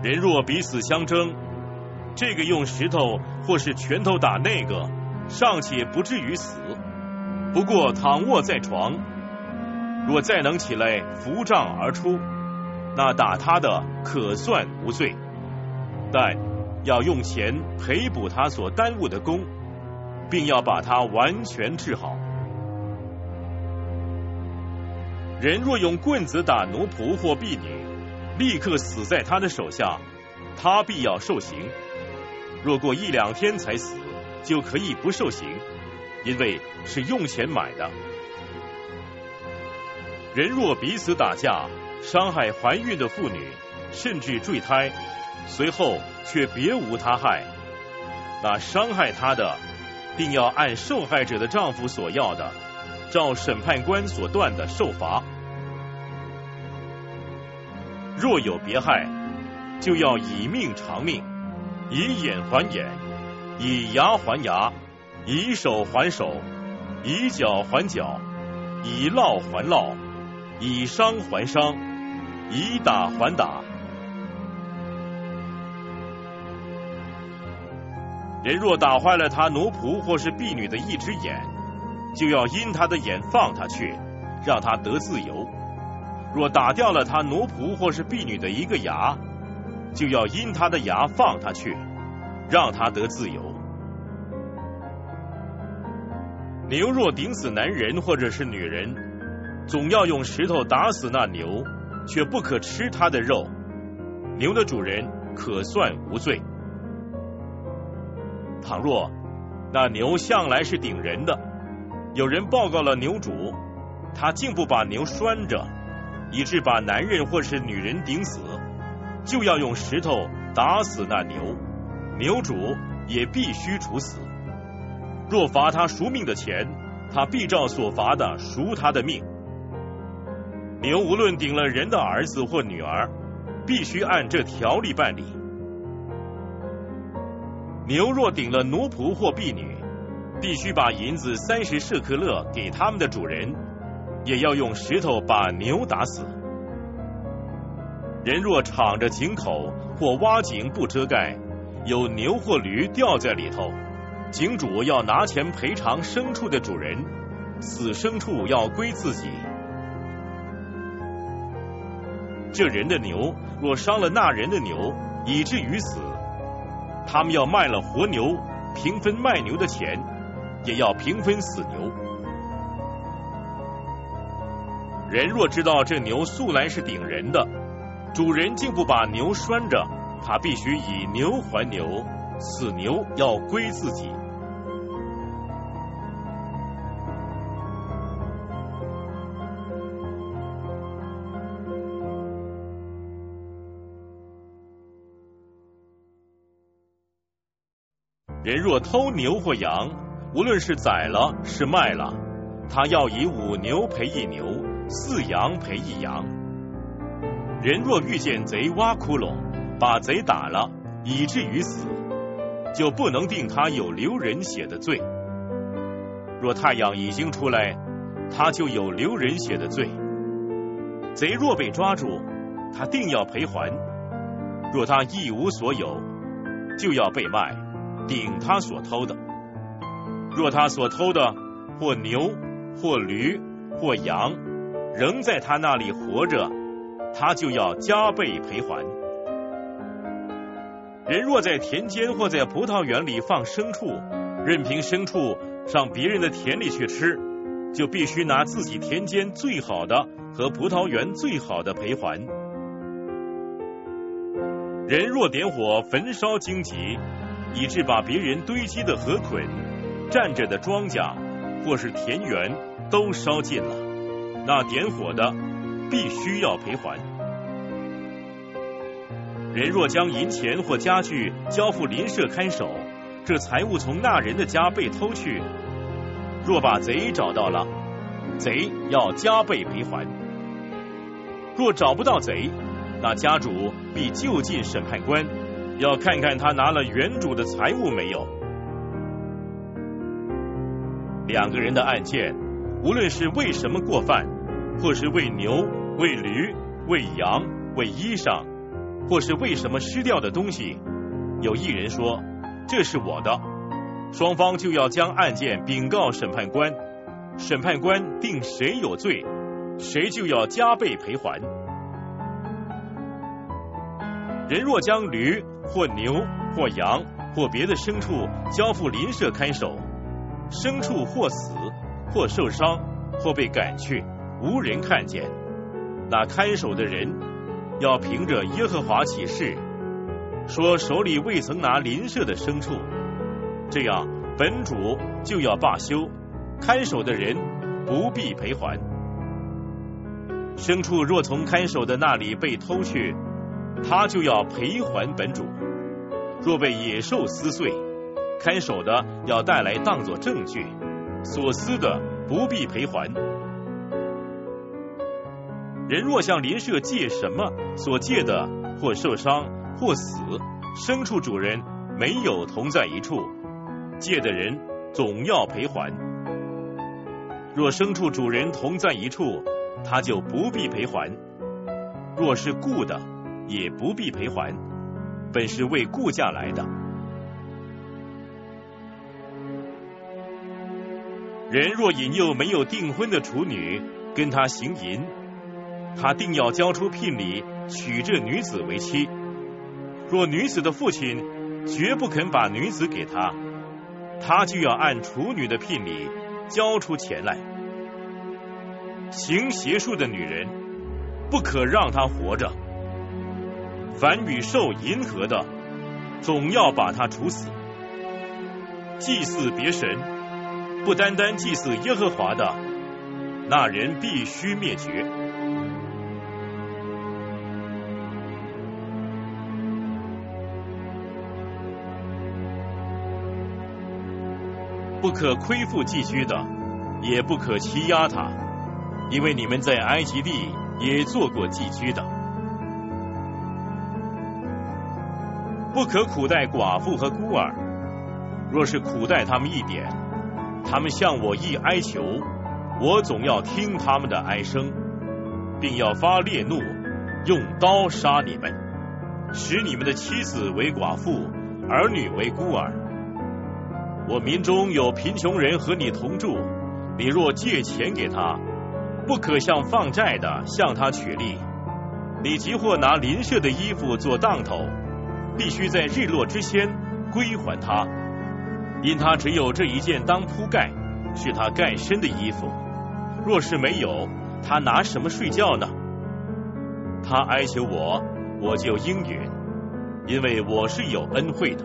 人若彼此相争，这个用石头或是拳头打那个，尚且不至于死。不过躺卧在床，若再能起来扶杖而出，那打他的可算无罪，但要用钱赔补他所耽误的功，并要把他完全治好。人若用棍子打奴仆或婢女，立刻死在他的手下，他必要受刑。若过一两天才死，就可以不受刑，因为是用钱买的。人若彼此打架，伤害怀孕的妇女，甚至坠胎，随后却别无他害，那伤害他的，并要按受害者的丈夫所要的，照审判官所断的受罚。若有别害，就要以命偿命，以眼还眼，以牙还牙，以手还手，以脚还脚，以烙还烙，以伤还伤，以打还打。人若打坏了他奴仆或是婢女的一只眼，就要因他的眼放他去，让他得自由。若打掉了他奴仆或是婢女的一个牙，就要因他的牙放他去，让他得自由。牛若顶死男人或者是女人，总要用石头打死那牛，却不可吃他的肉。牛的主人可算无罪。倘若那牛向来是顶人的，有人报告了牛主，他竟不把牛拴着。以致把男人或是女人顶死，就要用石头打死那牛，牛主也必须处死。若罚他赎命的钱，他必照所罚的赎他的命。牛无论顶了人的儿子或女儿，必须按这条例办理。牛若顶了奴仆或婢女，必须把银子三十舍克勒给他们的主人。也要用石头把牛打死。人若敞着井口或挖井不遮盖，有牛或驴掉在里头，井主要拿钱赔偿牲畜的主人，死牲畜要归自己。这人的牛若伤了那人的牛，以至于死，他们要卖了活牛，平分卖牛的钱，也要平分死牛。人若知道这牛素来是顶人的，主人竟不把牛拴着，他必须以牛还牛，死牛要归自己。人若偷牛或羊，无论是宰了是卖了，他要以五牛赔一牛。四羊赔一羊。人若遇见贼挖窟窿，把贼打了，以至于死，就不能定他有流人血的罪。若太阳已经出来，他就有流人血的罪。贼若被抓住，他定要赔还。若他一无所有，就要被卖，顶他所偷的。若他所偷的或牛或驴或羊，仍在他那里活着，他就要加倍赔还。人若在田间或在葡萄园里放牲畜，任凭牲畜上别人的田里去吃，就必须拿自己田间最好的和葡萄园最好的赔还。人若点火焚烧荆棘，以致把别人堆积的禾捆、站着的庄稼或是田园都烧尽了。那点火的必须要赔还。人若将银钱或家具交付邻舍看守，这财物从那人的家被偷去，若把贼找到了，贼要加倍赔还。若找不到贼，那家主必就近审判官，要看看他拿了原主的财物没有。两个人的案件。无论是为什么过犯，或是为牛、为驴、为羊、为衣裳，或是为什么失掉的东西，有一人说这是我的，双方就要将案件禀告审判官，审判官定谁有罪，谁就要加倍赔还。人若将驴或牛或羊或别的牲畜交付邻舍看守，牲畜或死或受伤或被赶去，无人看见，那看守的人要凭着耶和华起誓，说手里未曾拿邻舍的牲畜，这样本主就要罢休，看守的人不必赔还。牲畜若从看守的那里被偷去，他就要赔还本主；若被野兽撕碎，看守的要带来当作证据，所撕的不必赔还。人若向邻舍借什么，所借的或受伤或死，牲畜主人没有同在一处，借的人总要赔还。若牲畜主人同在一处，他就不必赔还；若是雇的，也不必赔还，本是为顾家来的。人若引诱没有订婚的处女跟他行淫，他定要交出聘礼娶这女子为妻。若女子的父亲绝不肯把女子给他，他就要按处女的聘礼交出钱来。行邪术的女人不可让她活着。凡与兽银合的，总要把他处死。祭祀别神，不单单祭祀耶和华的，那人必须灭绝。不可亏负寄居的，也不可欺压他，因为你们在埃及地也做过寄居的。不可苦待寡妇和孤儿，若是苦待他们一点，他们向我一哀求，我总要听他们的哀声，并要发烈怒，用刀杀你们，使你们的妻子为寡妇，儿女为孤儿。我民中有贫穷人和你同住，你若借钱给他，不可像放债的向他取利。你即或拿邻舍的衣服做当头，必须在日落之前归还他，因他只有这一件当铺盖，是他盖身的衣服。若是没有，他拿什么睡觉呢？他哀求我，我就应允，因为我是有恩惠的。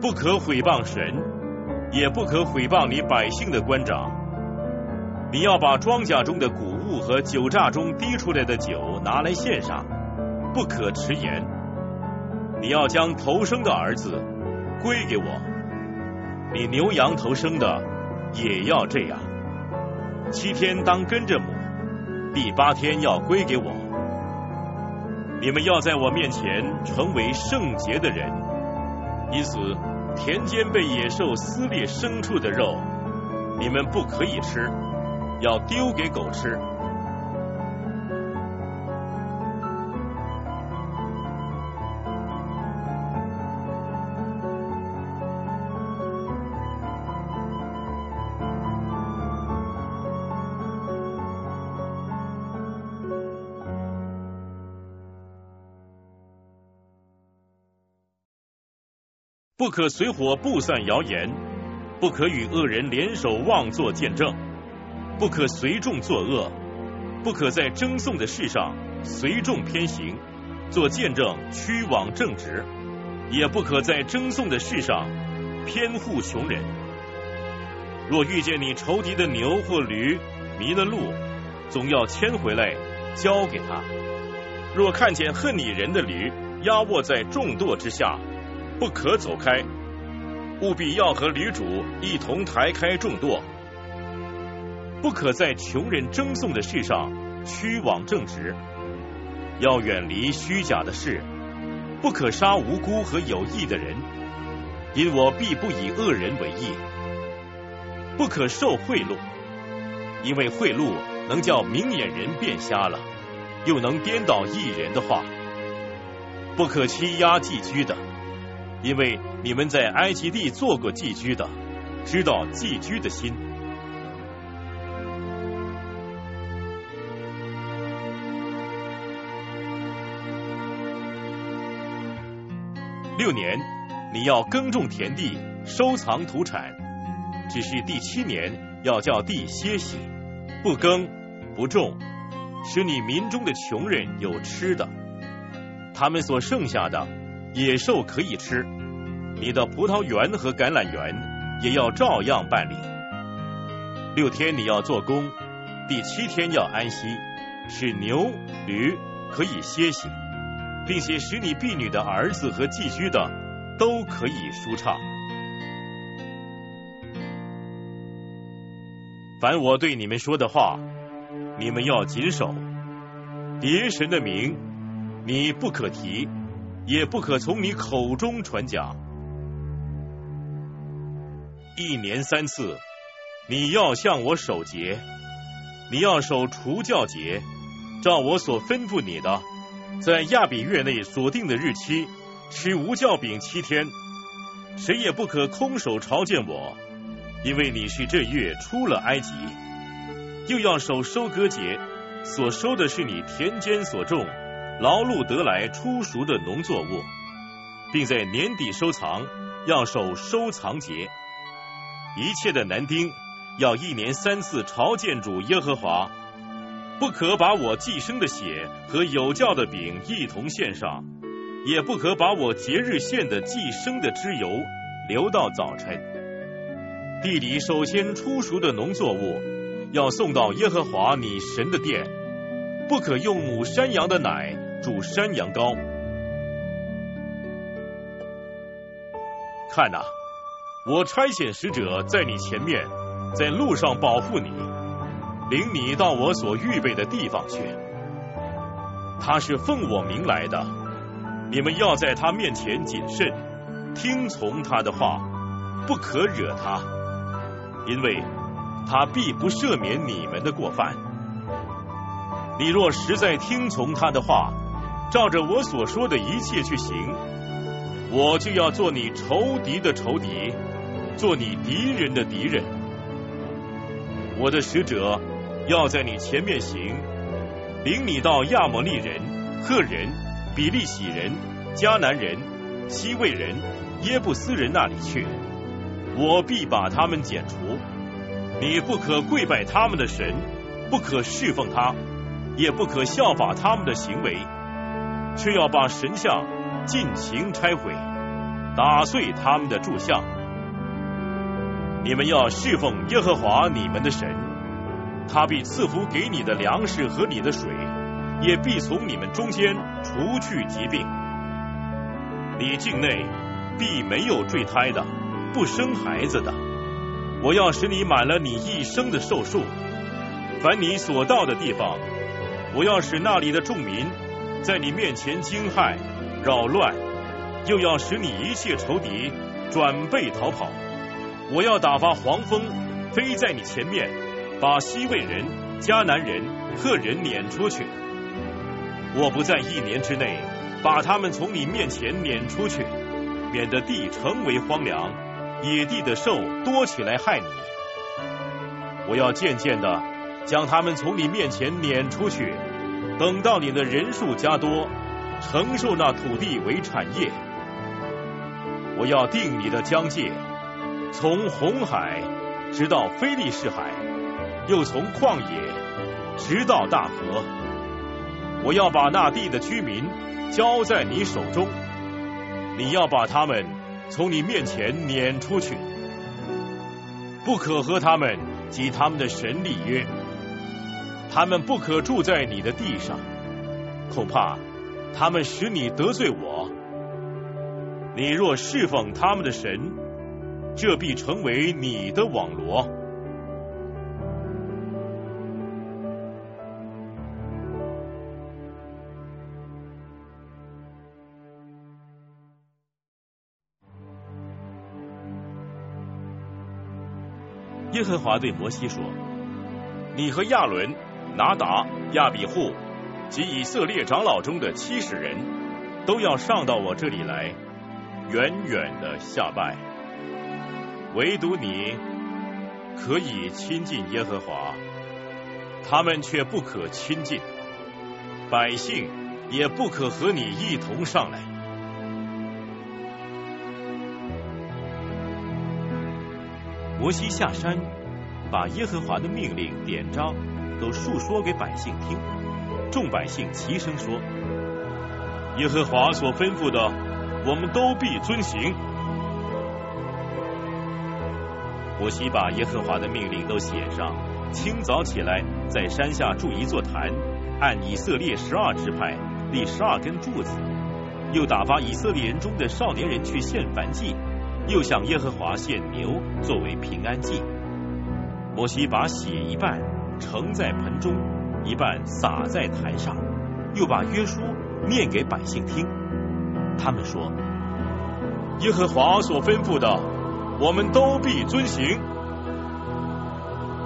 不可毁谤神，也不可毁谤你百姓的官长。你要把庄稼中的谷物和酒榨中滴出来的酒拿来献上，不可迟延。你要将头生的儿子归给我，你牛羊头生的也要这样。七天当跟着母，第八天要归给我。你们要在我面前成为圣洁的人，因此。田间被野兽撕裂牲畜的肉，你们不可以吃，要丢给狗吃。不可随火布散谣言，不可与恶人联手妄作见证，不可随众作恶，不可在争讼的事上随众偏行，做见证屈枉正直，也不可在争讼的事上偏护穷人。若遇见你仇敌的牛或驴迷了路，总要牵回来交给他。若看见恨你人的驴压卧在重垛之下，不可走开，务必要和女主一同抬开重垛。不可在穷人争讼的事上屈枉正直，要远离虚假的事。不可杀无辜和有意的人，因我必不以恶人为义。不可受贿赂，因为贿赂能叫明眼人变瞎了。又能颠倒一人的话，不可欺压寄居的，因为你们在埃及地做过寄居的，知道寄居的心。六年，你要耕种田地，收藏土产，只是第七年要叫地歇息，不耕不种。使你民中的穷人有吃的，他们所剩下的野兽可以吃。你的葡萄园和橄榄园也要照样办理。六天你要做工，第七天要安息，使牛驴可以歇息，并且使你婢女的儿子和寄居的都可以舒畅。凡我对你们说的话。你们要谨守别神的名，你不可提，也不可从你口中传讲。一年三次，你要向我守节，你要守除教节，照我所吩咐你的，在亚比月内所定的日期吃无教饼七天，谁也不可空手朝见我，因为你是这月出了埃及。又要守收割节，所收的是你田间所种、劳碌得来初熟的农作物，并在年底收藏，要守收藏节。一切的男丁要一年三次朝见主耶和华，不可把我寄生的血和有教的饼一同献上，也不可把我节日献的寄生的脂油留到早晨。地里首先出熟的农作物。要送到耶和华你神的殿，不可用母山羊的奶煮山羊羔。看呐，我差遣使者在你前面，在路上保护你，领你到我所预备的地方去。他是奉我名来的，你们要在他面前谨慎，听从他的话，不可惹他，因为。他必不赦免你们的过犯。你若实在听从他的话，照着我所说的一切去行，我就要做你仇敌的仇敌，做你敌人的敌人。我的使者要在你前面行，领你到亚摩利人、赫人、比利洗人、迦南人、西魏人、耶布斯人那里去，我必把他们剪除。你不可跪拜他们的神，不可侍奉他，也不可效法他们的行为，却要把神像尽情拆毁，打碎他们的柱像。你们要侍奉耶和华你们的神，他必赐福给你的粮食和你的水，也必从你们中间除去疾病。你境内必没有坠胎的，不生孩子的。我要使你满了你一生的寿数，凡你所到的地方，我要使那里的众民在你面前惊骇、扰乱，又要使你一切仇敌转背逃跑。我要打发黄蜂飞在你前面，把西魏人、迦南人、赫人撵出去。我不在一年之内把他们从你面前撵出去，免得地成为荒凉。野地的兽多起来害你，我要渐渐的将他们从你面前撵出去，等到你的人数加多，承受那土地为产业。我要定你的疆界，从红海直到非利士海，又从旷野直到大河。我要把那地的居民交在你手中，你要把他们。从你面前撵出去，不可和他们及他们的神立约，他们不可住在你的地上，恐怕他们使你得罪我。你若侍奉他们的神，这必成为你的网罗。耶和华对摩西说：“你和亚伦、拿达、亚比户及以色列长老中的七十人，都要上到我这里来，远远的下拜。唯独你可以亲近耶和华，他们却不可亲近，百姓也不可和你一同上来。摩西下山，把耶和华的命令、点章都述说给百姓听。众百姓齐声说：“耶和华所吩咐的，我们都必遵行。”摩西把耶和华的命令都写上，清早起来，在山下筑一座坛，按以色列十二支派立十二根柱子，又打发以色列人中的少年人去献燔祭。又向耶和华献牛作为平安祭。摩西把血一半盛在盆中，一半洒在坛上，又把约书念给百姓听。他们说：“耶和华所吩咐的，我们都必遵行。”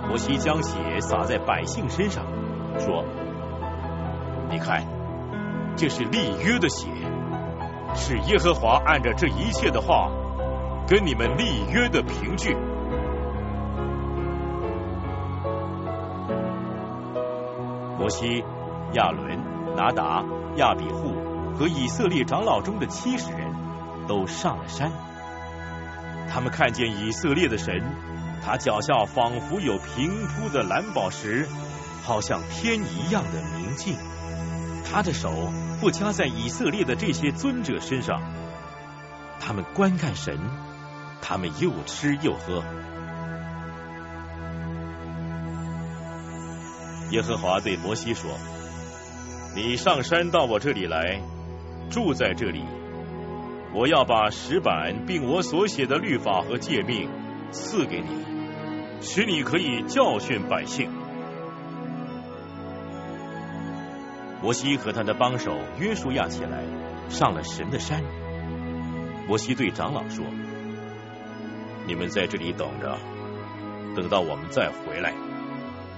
摩西将血洒在百姓身上，说：“你看，这是立约的血，是耶和华按着这一切的话。”跟你们立约的凭据。摩西、亚伦、拿达、亚比户和以色列长老中的七十人都上了山。他们看见以色列的神，他脚下仿佛有平铺的蓝宝石，好像天一样的明净。他的手不加在以色列的这些尊者身上。他们观看神。他们又吃又喝。耶和华对摩西说：“你上山到我这里来，住在这里。我要把石板并我所写的律法和诫命赐给你，使你可以教训百姓。”摩西和他的帮手约书亚起来，上了神的山。摩西对长老说。你们在这里等着，等到我们再回来，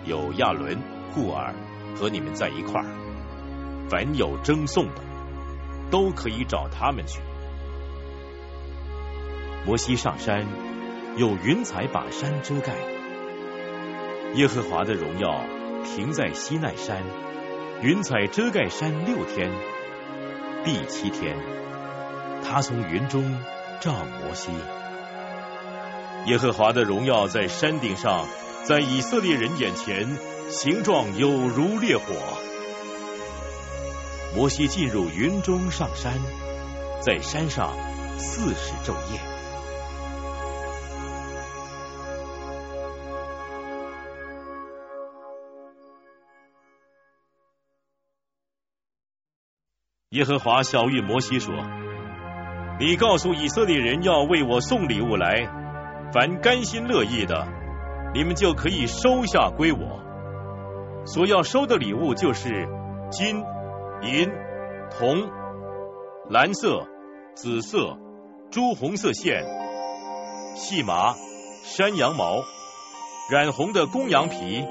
有亚伦、顾尔和你们在一块儿。凡有争讼的，都可以找他们去。摩西上山，有云彩把山遮盖。耶和华的荣耀停在西奈山，云彩遮盖山六天。第七天，他从云中照摩西。耶和华的荣耀在山顶上，在以色列人眼前，形状有如烈火。摩西进入云中上山，在山上四十昼夜。耶和华小谕摩西说：“你告诉以色列人要为我送礼物来。”凡甘心乐意的，你们就可以收下归我。所要收的礼物就是金、银、铜、蓝色、紫色、朱红色线、细麻、山羊毛、染红的公羊皮、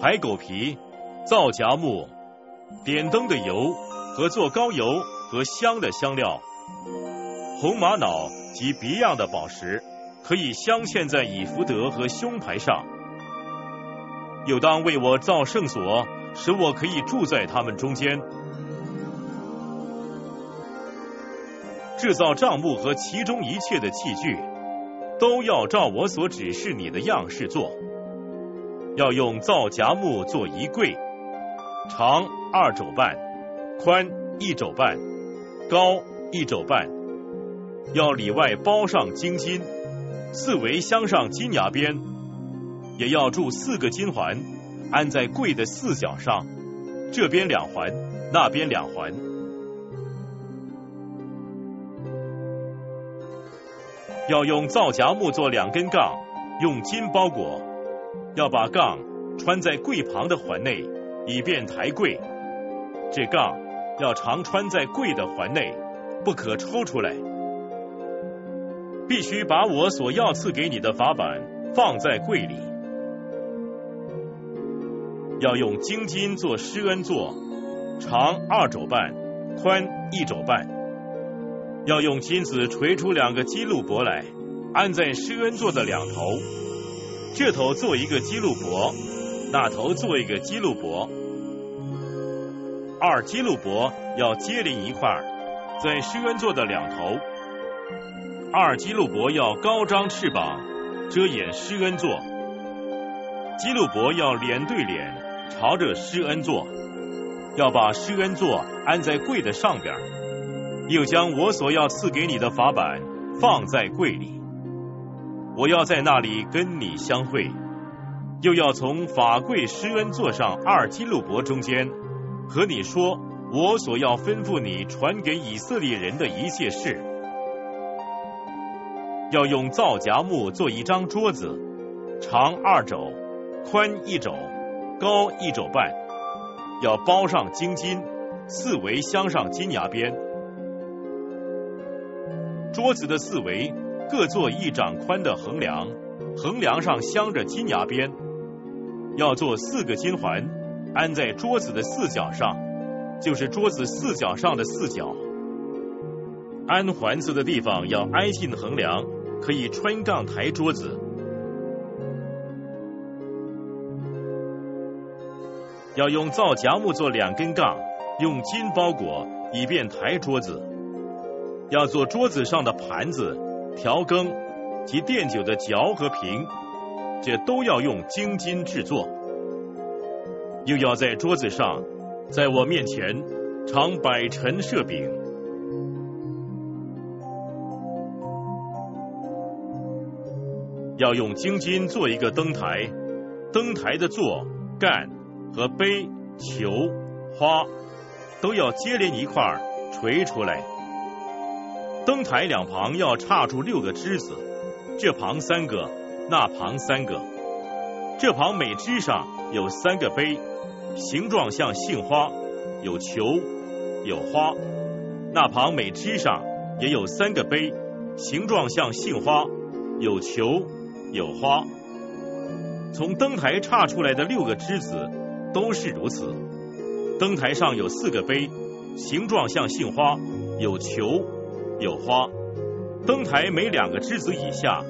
海狗皮、皂荚木、点灯的油和做膏油和香的香料、红玛瑙及别样的宝石。可以镶嵌在以福德和胸牌上，又当为我造圣所，使我可以住在他们中间。制造帐幕和其中一切的器具，都要照我所指示你的样式做。要用皂荚木做一柜，长二肘半，宽一肘半，高一肘半。要里外包上金金。四围镶上金牙边，也要铸四个金环，安在柜的四角上，这边两环，那边两环。要用皂荚木做两根杠，用金包裹。要把杠穿在柜旁的环内，以便抬柜。这杠要常穿在柜的环内，不可抽出来。必须把我所要赐给你的法板放在柜里，要用金金做施恩座，长二肘半，宽一肘半。要用金子锤出两个基路伯来，安在施恩座的两头，这头做一个基路伯，那头做一个基路伯。二基路伯要接连一块，在施恩座的两头。二基路伯要高张翅膀，遮掩施恩座。基路伯要脸对脸，朝着施恩座，要把施恩座安在柜的上边，又将我所要赐给你的法板放在柜里。我要在那里跟你相会，又要从法柜施恩座上二基路伯中间。和你说，我所要吩咐你传给以色列人的一切事，要用皂荚木做一张桌子，长二肘，宽一肘，高一肘半，要包上金金，四围镶上金牙边。桌子的四围各做一掌宽的横梁，横梁上镶着金牙边，要做四个金环。安在桌子的四角上，就是桌子四角上的四角。安环子的地方要挨近横梁，可以穿杠抬桌子。要用皂荚木做两根杠，用金包裹，以便抬桌子。要做桌子上的盘子、调羹及垫酒的嚼和瓶，这都要用精金制作。又要在桌子上，在我面前常摆陈设饼，要用金金做一个灯台，灯台的座、干和杯、球、花都要接连一块垂出来。灯台两旁要插出六个枝子，这旁三个，那旁三个，这旁每枝上有三个杯。形状像杏花，有球，有花。那旁每枝上也有三个杯，形状像杏花，有球，有花。从灯台插出来的六个枝子都是如此。灯台上有四个杯，形状像杏花，有球，有花。灯台每两个枝子以下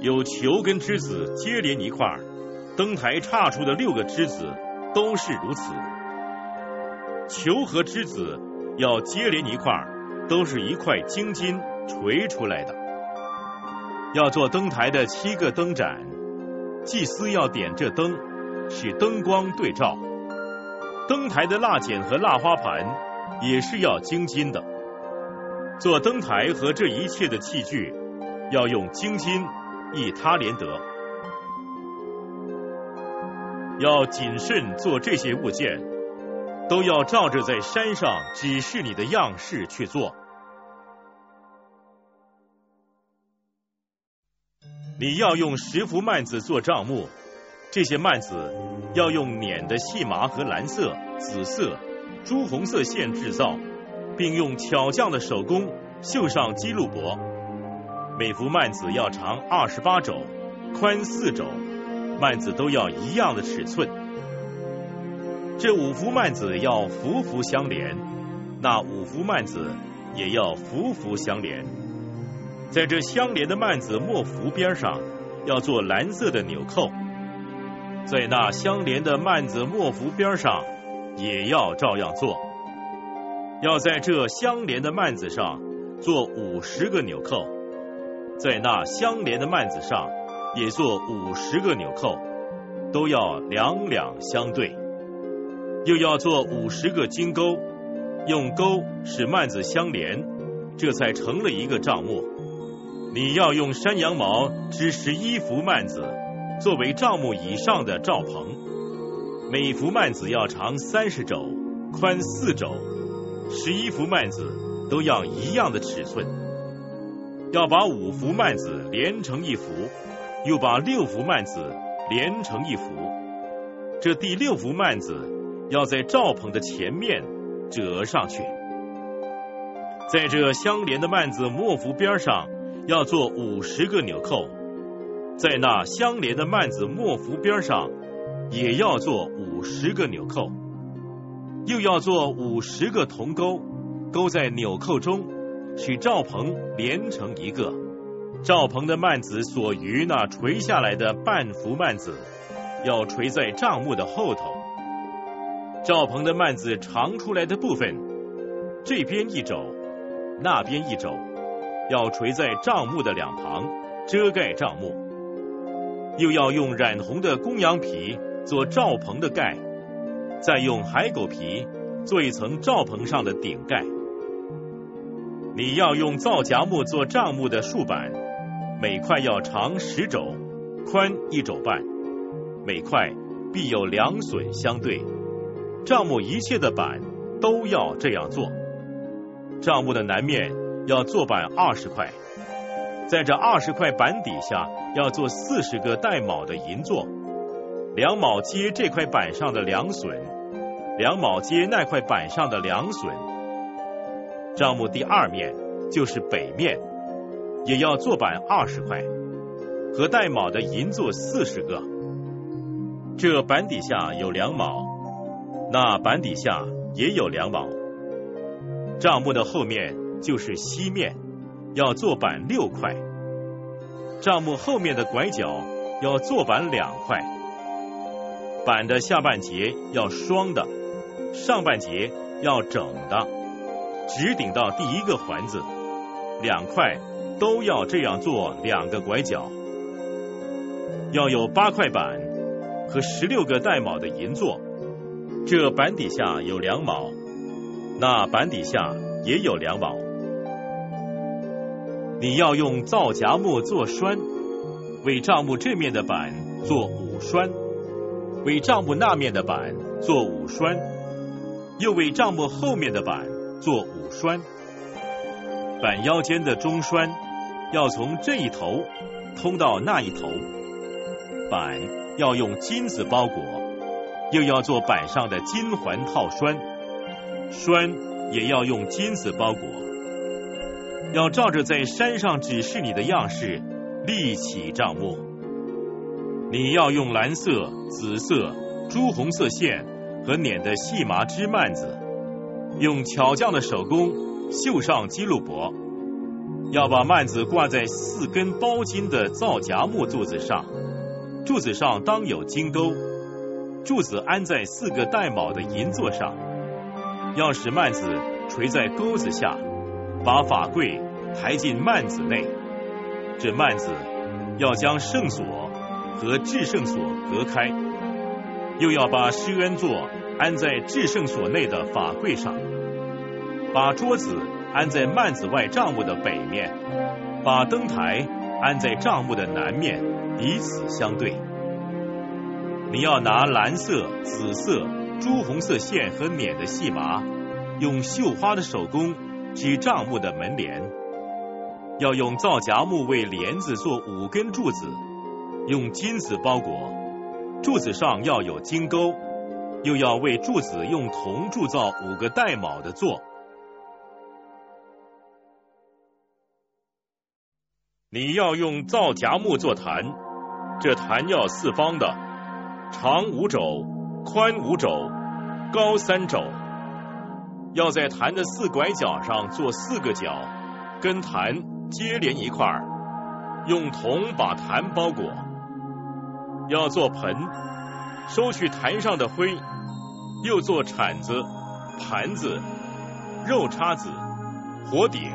有球跟枝子接连一块儿。灯台插出的六个枝子。都是如此，球和枝子要接连一块儿都是一块金金锤出来的。要做灯台的七个灯盏，祭司要点这灯，使灯光对照。灯台的蜡剪和蜡花盘也是要精金的。做灯台和这一切的器具，要用精金一他连得。要谨慎做这些物件，都要照着在山上指示你的样式去做。你要用十幅幔子做帐幕，这些幔子要用捻的细麻和蓝色、紫色、朱红色线制造，并用巧匠的手工绣上基路帛。每幅幔子要长二十八肘，宽四肘。幔子都要一样的尺寸，这五幅幔子要幅幅相连，那五幅幔子也要幅幅相连。在这相连的幔子末幅边上要做蓝色的纽扣，在那相连的幔子末幅边上也要照样做。要在这相连的幔子上做五十个纽扣，在那相连的幔子上。也做五十个纽扣，都要两两相对，又要做五十个金钩，用钩使幔子相连，这才成了一个帐幕。你要用山羊毛织十一幅幔子，作为帐幕以上的罩棚。每幅幔子要长三十肘，宽四肘，十一幅幔子都要一样的尺寸。要把五幅幔子连成一幅。又把六幅幔子连成一幅，这第六幅幔子要在罩棚的前面折上去，在这相连的幔子末幅边上要做五十个纽扣，在那相连的幔子末幅边上也要做五十个纽扣。又要做五十个铜钩，钩在纽扣中，使罩棚连成一个。罩棚的幔子所余那垂下来的半幅幔子，要垂在帐幕的后头。罩棚的幔子长出来的部分，这边一肘，那边一肘，要垂在帐幕的两旁，遮盖帐幕。又要用染红的公羊皮做罩棚的盖，再用海狗皮做一层罩棚上的顶盖。你要用皂荚木做帐幕的竖板，每块要长十肘，宽一肘半，每块必有两榫相对。帐幕一切的板都要这样做。帐幕的南面要做板二十块，在这二十块板底下要做四十个带卯的银座，两卯接这块板上的两榫，两卯接那块板上的两榫。账目第二面就是北面，也要做板二十块，和带卯的银座四十个。这板底下有两卯。那板底下也有两卯，账目的后面就是西面，要做板六块。帐幕后面的拐角要做板两块，板的下半截要双的，上半截要整的，直顶到第一个环子，两块都要这样做两个拐角，要有八块板和十六个带卯的银座。这板底下有两卯，那板底下也有两卯。你要用皂荚木做栓，为帐幕这面的板做五栓，为帐幕那面的板做五栓，又为帐幕后面的板做五栓。板腰间的中栓要从这一头通到那一头，板要用金子包裹。又要做板上的金环套栓，栓也要用金子包裹。要照着在山上指示你的样式立起帐幕。你要用蓝色、紫色、朱红色线和捻的细麻织幔子，用巧匠的手工绣上基路伯。要把幔子挂在四根包金的皂荚木柱子上，柱子上当有金钩。柱子安在四个带卯的银座上，要使幔子垂在钩子下，把法柜抬进幔子内。这幔子要将圣所和至圣所隔开，又要把施恩座安在至圣所内的法柜上，把桌子安在幔子外帐幕的北面，把灯台安在帐幕的南面，彼此相对。你要拿蓝色、紫色、朱红色线和捻的细麻，用绣花的手工织帐幕的门帘。要用皂荚木为帘子做五根柱子，用金子包裹，柱子上要有金钩，又要为柱子用铜铸造五个带卯的座。你要用皂荚木做坛，这坛要四方的。长五肘，宽五肘，高三肘。要在坛的四拐角上做四个角，跟坛接连一块儿，用铜把坛包裹。要做盆，收取坛上的灰；又做铲子、盘子、肉叉子、火鼎。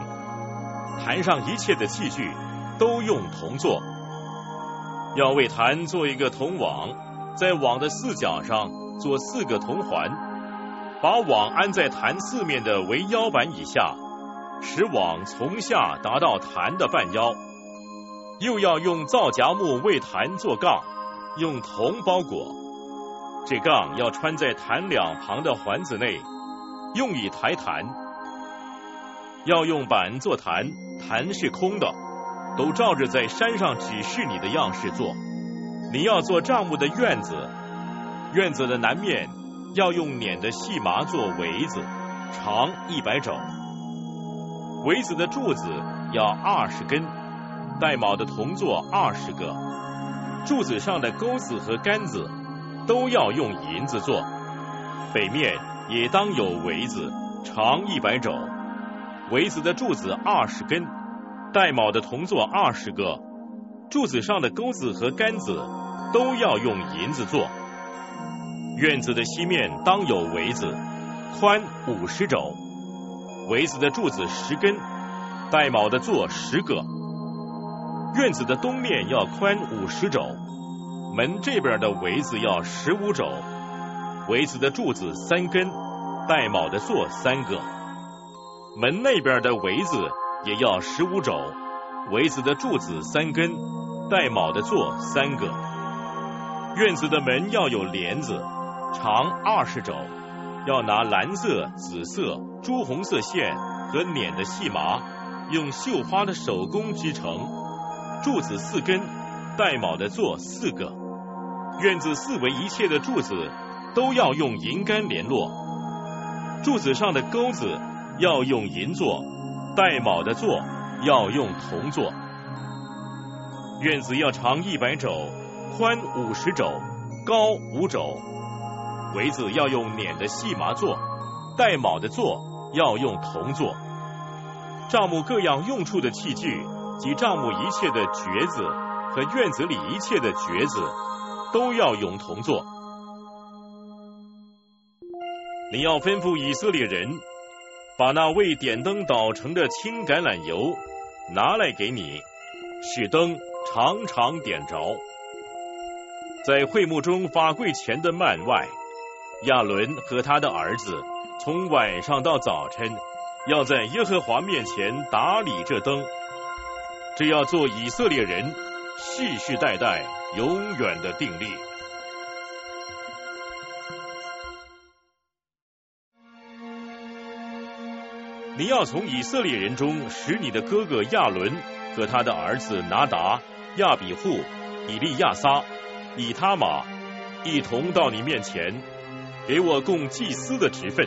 坛上一切的器具都用铜做。要为坛做一个铜网。在网的四角上做四个铜环，把网安在坛四面的围腰板以下，使网从下达到坛的半腰。又要用皂荚木为坛做杠，用铜包裹。这杠要穿在坛两旁的环子内，用以抬坛。要用板做坛，坛是空的，都照着在山上指示你的样式做。你要做帐幕的院子，院子的南面要用捻的细麻做围子，长一百肘。围子的柱子要二十根，带卯的铜座二十个，柱子上的钩子和杆子都要用银子做。北面也当有围子，长一百肘，围子的柱子二十根，带卯的铜座二十个，柱子上的钩子和杆子都要用银子做。院子的西面当有围子，宽五十肘，围子的柱子十根，带卯的座十个。院子的东面要宽五十肘，门这边的围子要十五肘，围子的柱子三根，带卯的座三个。门那边的围子也要十五肘，围子的柱子三根，带卯的座三个。院子的门要有帘子。长二十肘，要拿蓝色、紫色、朱红色线和捻的细麻，用绣花的手工织成。柱子四根，带卯的座四个。院子四围一切的柱子都要用银杆联络。柱子上的钩子要用银做，带卯的座要用铜做。院子要长一百肘，宽五十肘，高五肘。围子要用捻的细麻做，带卯的做要用铜做。账目各样用处的器具及账目一切的橛子和院子里一切的橛子都要用铜做。你要吩咐以色列人，把那为点灯捣成的青橄榄油拿来给你，使灯常常点着。在会幕中法柜前的幔外。亚伦和他的儿子从晚上到早晨，要在耶和华面前打理这灯，这要做以色列人世世代代永远的定力。你要从以色列人中使你的哥哥亚伦和他的儿子拿达、亚比户、以利亚撒、以他玛一同到你面前。给我供祭司的职分，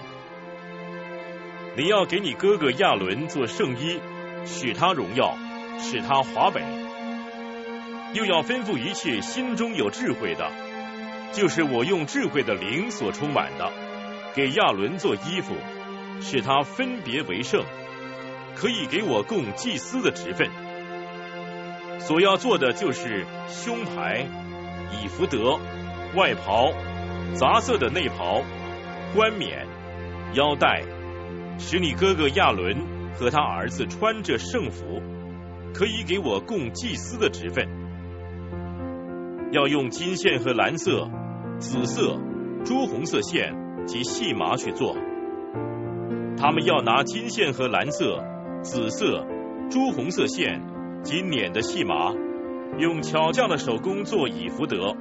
你要给你哥哥亚伦做圣衣，使他荣耀，使他华美；又要吩咐一切心中有智慧的，就是我用智慧的灵所充满的，给亚伦做衣服，使他分别为圣，可以给我供祭司的职分。所要做的就是胸牌、以福德、外袍。杂色的内袍、冠冕、腰带，使你哥哥亚伦和他儿子穿着圣服，可以给我供祭司的职分。要用金线和蓝色、紫色、朱红色线及细麻去做。他们要拿金线和蓝色、紫色、朱红色线及捻的细麻，用巧匠的手工做以福德。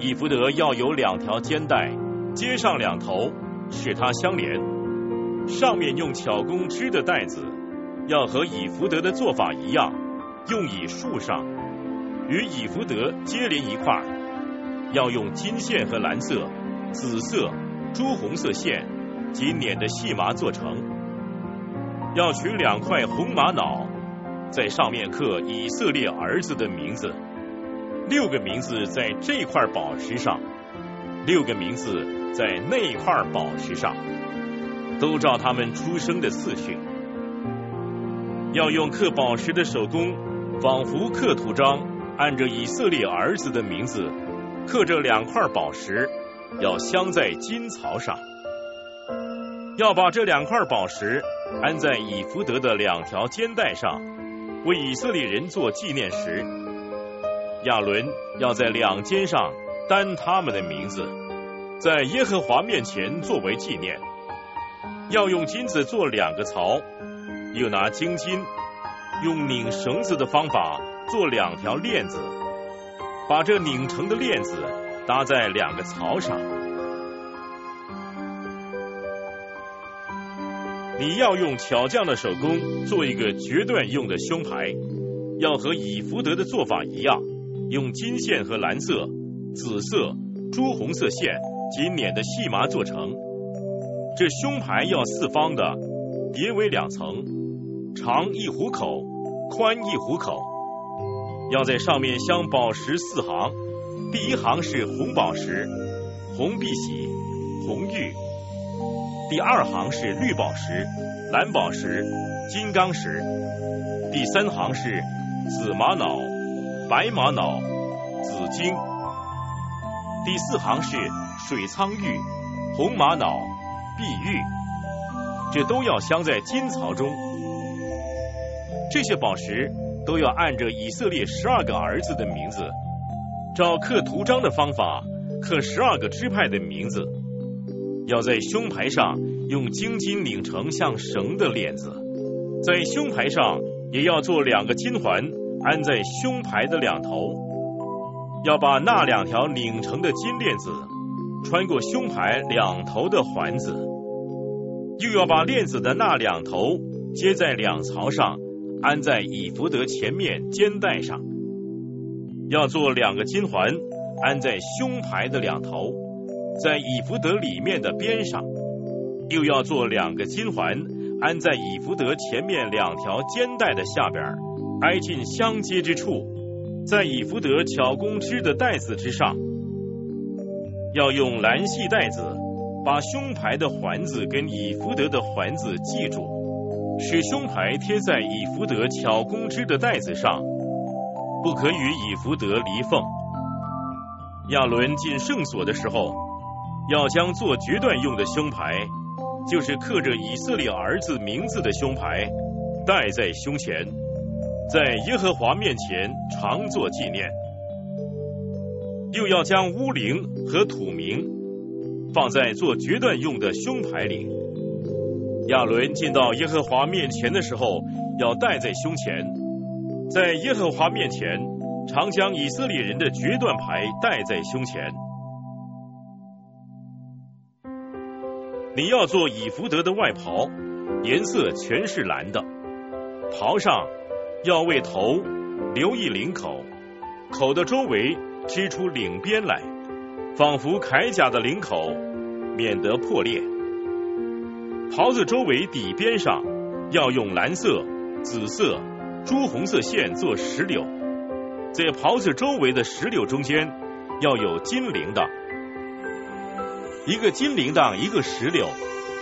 以福德要有两条肩带，接上两头，使它相连。上面用巧工织的带子，要和以福德的做法一样，用以束上，与以福德接连一块儿。要用金线和蓝色、紫色、朱红色线及捻的细麻做成。要取两块红玛瑙，在上面刻以色列儿子的名字。六个名字在这块宝石上，六个名字在那块宝石上，都照他们出生的次序。要用刻宝石的手工，仿佛刻图章，按着以色列儿子的名字刻着两块宝石，要镶在金槽上。要把这两块宝石安在以福德的两条肩带上，为以色列人做纪念石。亚伦要在两肩上担他们的名字，在耶和华面前作为纪念。要用金子做两个槽，又拿金金用拧绳子的方法做两条链子，把这拧成的链子搭在两个槽上。你要用巧匠的手工做一个决断用的胸牌，要和以福德的做法一样。用金线和蓝色、紫色、朱红色线紧捻的细麻做成。这胸牌要四方的，叠为两层，长一虎口，宽一虎口。要在上面镶宝石四行，第一行是红宝石、红碧玺、红玉；第二行是绿宝石、蓝宝石、金刚石；第三行是紫玛瑙、白玛瑙、紫晶；第四行是水苍玉、红玛瑙、碧玉，这都要镶在金槽中。这些宝石都要按着以色列十二个儿子的名字，照刻图章的方法刻十二个支派的名字，要在胸牌上用金金拧成像绳的链子，在胸牌上也要做两个金环，安在胸牌的两头，要把那两条拧成的金链子穿过胸牌两头的环子，又要把链子的那两头接在两槽上。安在以福德前面肩带上，要做两个金环，安在胸牌的两头，在以福德里面的边上，又要做两个金环，安在以福德前面两条肩带的下边儿，挨近相接之处，在以福德巧工织的带子之上，要用蓝细带子把胸牌的环子跟以福德的环子系住。使胸牌贴在以福德巧工织的带子上，不可与以福德离缝。亚伦进圣所的时候，要将做决断用的胸牌，就是刻着以色列儿子名字的胸牌，戴在胸前，在耶和华面前常作纪念。又要将乌灵和土名放在做决断用的胸牌里。亚伦进到耶和华面前的时候，要戴在胸前，在耶和华面前常将以色列人的决断牌戴在胸前。你要做以福德的外袍，颜色全是蓝的，袍上要为头留一领口，口的周围织出领边来，仿佛铠甲的领口，免得破裂。袍子周围底边上要用蓝色、紫色、朱红色线做石榴，在袍子周围的石榴中间要有金铃铛，一个金铃铛一个石榴，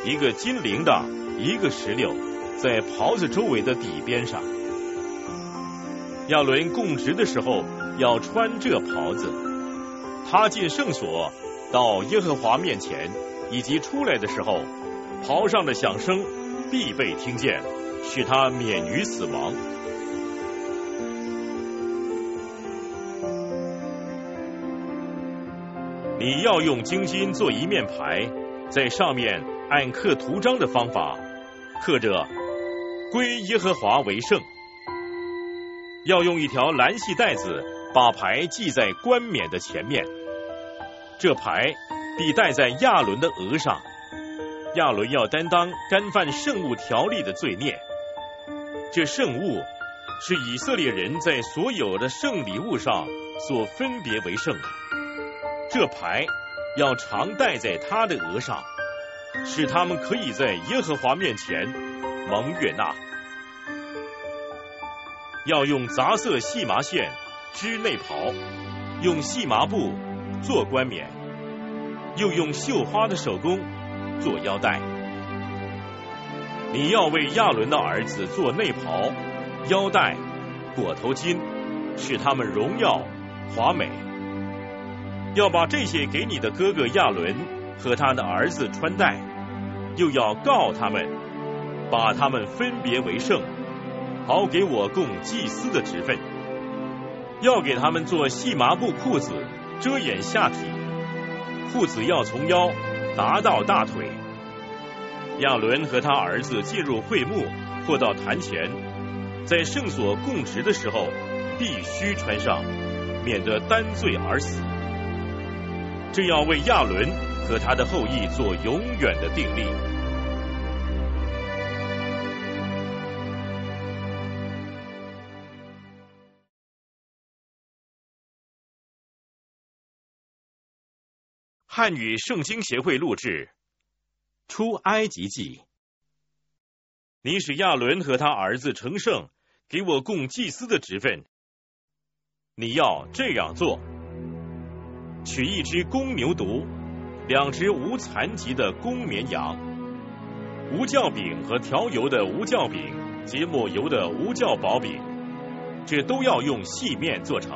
一个金铃铛一个石榴，在袍子周围的底边上。亚伦供职的时候要穿这袍子，他进圣所到耶和华面前，以及出来的时候。袍上的响声必被听见，使他免于死亡。你要用金金做一面牌，在上面按刻图章的方法刻着“归耶和华为圣”。要用一条蓝细带子把牌系在冠冕的前面，这牌必戴在亚伦的额上。亚伦要担当干犯圣物条例的罪孽，这圣物是以色列人在所有的圣礼物上所分别为圣的。这牌要常戴在他的额上，使他们可以在耶和华面前蒙悦纳。要用杂色细麻线织内袍，用细麻布做冠冕，又用绣花的手工。做腰带，你要为亚伦的儿子做内袍、腰带、裹头巾，使他们荣耀华美。要把这些给你的哥哥亚伦和他的儿子穿戴，又要告他们，把他们分别为圣，好给我供祭司的职分。要给他们做细麻布裤子，遮掩下体，裤子要从腰。达到大腿，亚伦和他儿子进入会幕或到坛前，在圣所供职的时候，必须穿上，免得担罪而死。这要为亚伦和他的后裔做永远的定力。汉语圣经协会录制《出埃及记》。你使亚伦和他儿子成圣，给我供祭司的职分。你要这样做：取一只公牛犊，两只无残疾的公绵羊，无酵饼和调油的无酵饼，结抹油的无酵薄饼，这都要用细面做成。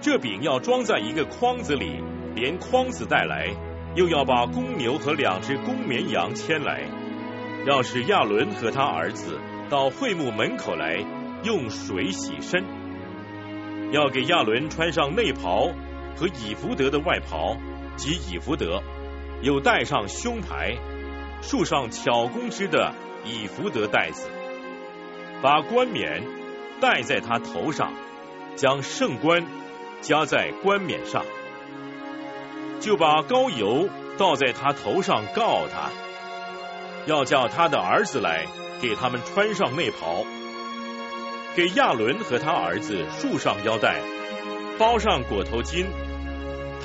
这饼要装在一个筐子里，连筐子带来，又要把公牛和两只公绵羊牵来，要使亚伦和他儿子到会幕门口来，用水洗身。要给亚伦穿上内袍和以福德的外袍及以福德，又戴上胸牌，束上巧工织的以福德带子，把冠冕戴在他头上，将圣冠加在冠冕上，就把膏油倒在他头上，告他，要叫他的儿子来给他们穿上内袍。给亚伦和他儿子束上腰带，包上裹头巾，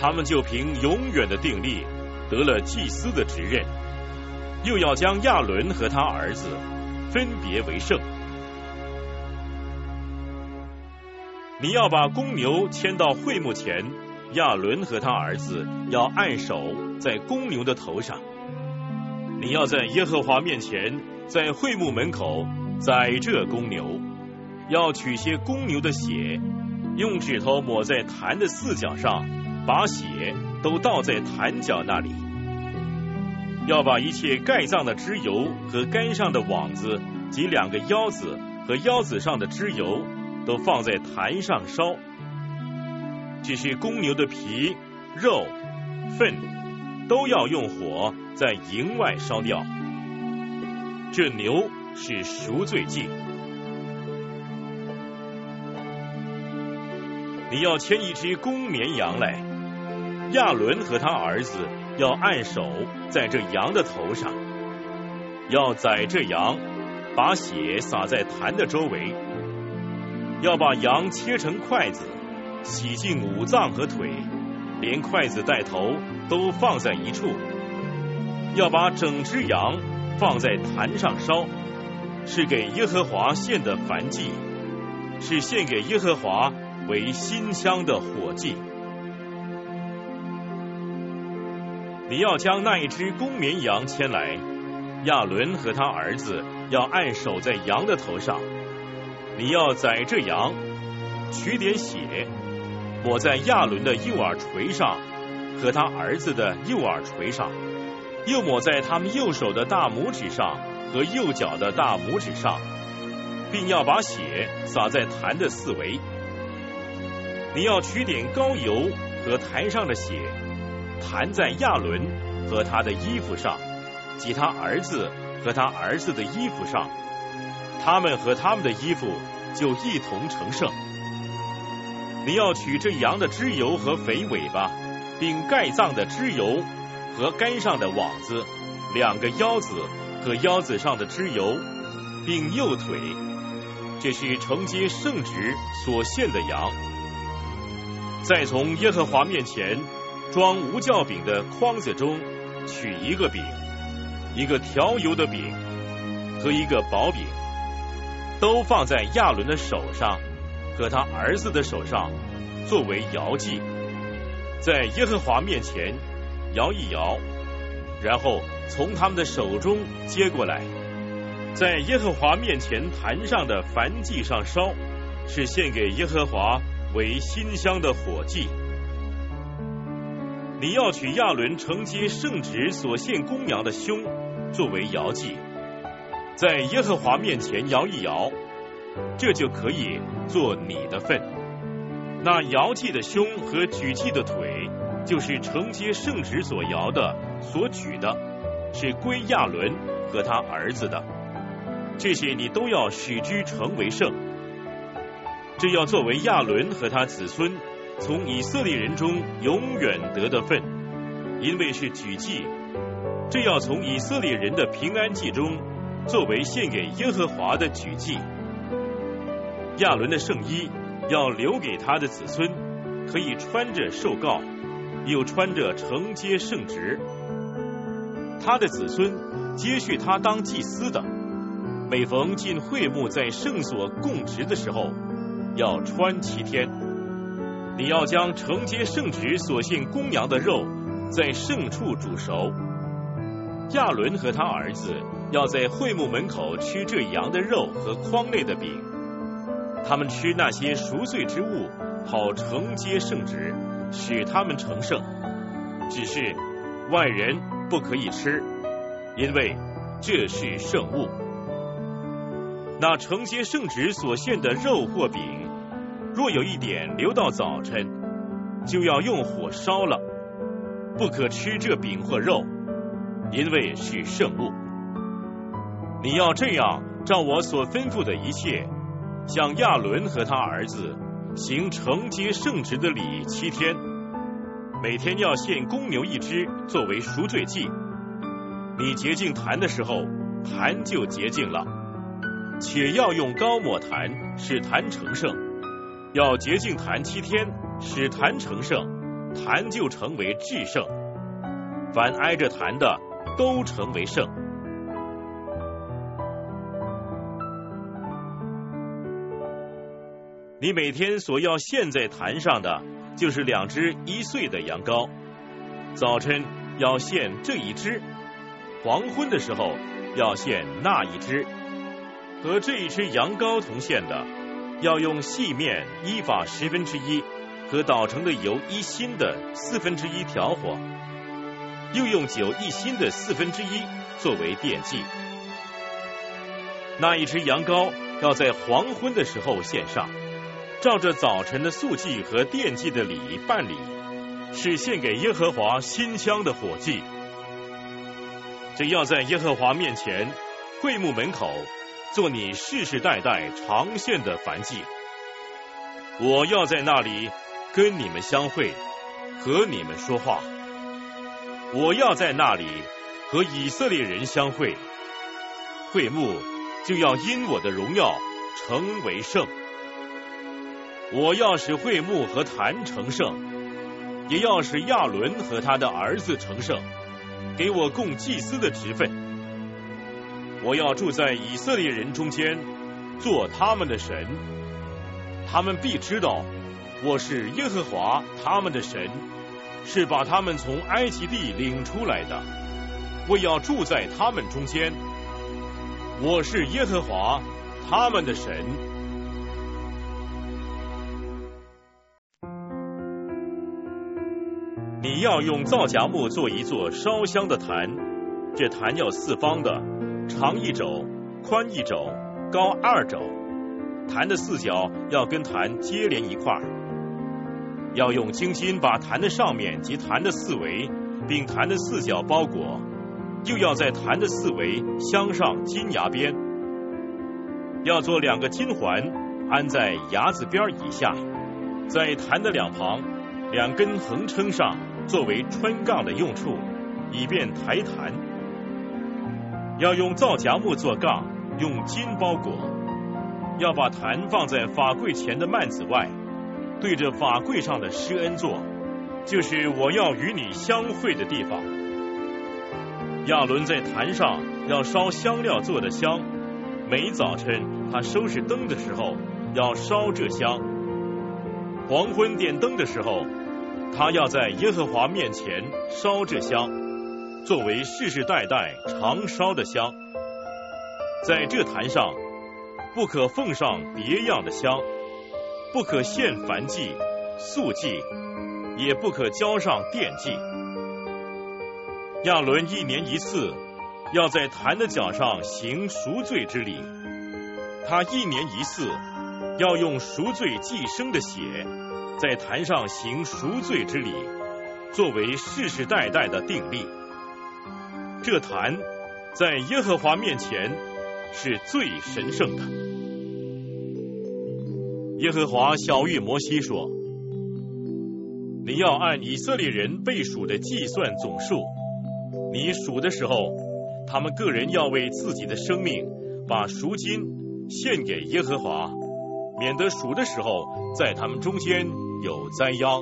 他们就凭永远的定力得了祭司的职任。又要将亚伦和他儿子分别为圣。你要把公牛牵到会幕前，亚伦和他儿子要按手在公牛的头上。你要在耶和华面前，在会幕门口宰这公牛。要取些公牛的血，用指头抹在坛的四角上，把血都倒在坛角那里。要把一切盖脏的脂油和杆上的网子及两个腰子和腰子上的脂油都放在坛上烧。只是公牛的皮、肉、粪都要用火在营外烧掉。这牛是赎罪祭。你要牵一只公绵羊来，亚伦和他儿子要按手在这羊的头上，要宰这羊，把血洒在坛的周围，要把羊切成筷子，洗净五脏和腿，连筷子带头都放在一处，要把整只羊放在坛上烧，是给耶和华献的燔祭，是献给耶和华。为新香的火祭，你要将那一只公绵羊牵来，亚伦和他儿子要按手在羊的头上，你要宰这羊，取点血，抹在亚伦的右耳垂上和他儿子的右耳垂上，又抹在他们右手的大拇指上和右脚的大拇指上，并要把血洒在坛的四围。你要取点膏油和坛上的血，弹在亚伦和他的衣服上，及他儿子和他儿子的衣服上，他们和他们的衣服就一同成圣。你要取这羊的脂油和肥尾巴，并盖脏的脂油和肝上的网子，两个腰子和腰子上的脂油，并右腿，这是承接圣旨所献的羊。再从耶和华面前装无酵饼的筐子中取一个饼，一个调油的饼和一个薄饼，都放在亚伦的手上和他儿子的手上，作为摇祭，在耶和华面前摇一摇，然后从他们的手中接过来，在耶和华面前坛上的燔祭上烧，是献给耶和华。为馨香的火祭，你要取亚伦承接圣旨所献公羊的胸作为摇祭，在耶和华面前摇一摇，这就可以做你的份。那摇祭的胸和举祭的腿，就是承接圣旨所摇的、所举的，是归亚伦和他儿子的。这些你都要使之成为圣。这要作为亚伦和他子孙从以色列人中永远得的份，因为是举祭。这要从以色列人的平安祭中作为献给耶和华的举祭。亚伦的圣衣要留给他的子孙，可以穿着受告，又穿着承接圣职。他的子孙接续他当祭司的，每逢进会幕在圣所供职的时候。要穿七天，你要将承接圣旨所献公羊的肉在圣处煮熟。亚伦和他儿子要在会幕门口吃这羊的肉和筐内的饼，他们吃那些赎罪之物，好承接圣旨，使他们成圣。只是外人不可以吃，因为这是圣物。那承接圣旨所献的肉或饼，若有一点留到早晨，就要用火烧了，不可吃这饼或肉。因为是圣物，你要这样照我所吩咐的一切，向亚伦和他儿子行承接圣职的礼七天，每天要献公牛一只作为赎罪祭。你洁净坛的时候，坛就洁净了，且要用高抹坛，使坛成圣。要洁净坛七天，使坛成圣，坛就成为至圣。凡挨着坛的。都成为圣。你每天所要献在坛上的，就是两只一岁的羊羔。早晨要献这一只，黄昏的时候要献那一只。和这一只羊羔同献的，要用细面一法十分之一和捣成的油一新的四分之一调和。又用酒一新的四分之一作为奠祭。那一只羊羔要在黄昏的时候献上，照着早晨的素祭和奠祭的礼办理，是献给耶和华馨香的火祭。这要在耶和华面前会幕门口做你世世代代常献的燔祭。我要在那里跟你们相会，和你们说话。我要在那里和以色列人相会，会幕就要因我的荣耀成为圣。我要使会幕和坛成圣，也要使亚伦和他的儿子成圣，给我供祭司的职分。我要住在以色列人中间，做他们的神，他们必知道我是耶和华他们的神。是把他们从埃及地领出来的，我要住在他们中间。我是耶和华他们的神。你要用皂荚木做一座烧香的坛，这坛要四方的，长一肘，宽一肘，高二肘。坛的四角要跟坛接连一块儿。要用金心把坛的上面及坛的四围，并坛的四角包裹，又要在坛的四围镶上金牙边，要做两个金环，安在牙子边以下，在坛的两旁两根横撑上，作为穿杠的用处，以便抬坛。要用皂荚木做杠，用金包裹，要把坛放在法柜前的幔子外。对着法柜上的施恩座，就是我要与你相会的地方。亚伦在坛上要烧香料做的香，每早晨他收拾灯的时候要烧这香。黄昏点灯的时候，他要在耶和华面前烧这香，作为世世代代常烧的香。在这坛上不可奉上别样的香。不可献燔祭、素祭，也不可交上奠祭。亚伦一年一次要在坛的脚上行赎罪之礼，他一年一次要用赎罪祭生的血在坛上行赎罪之礼，作为世世代代的定例。这坛在耶和华面前是最神圣的。耶和华小谕摩西说：“你要按以色列人被数的计算总数。你数的时候，他们个人要为自己的生命把赎金献给耶和华，免得数的时候在他们中间有灾殃。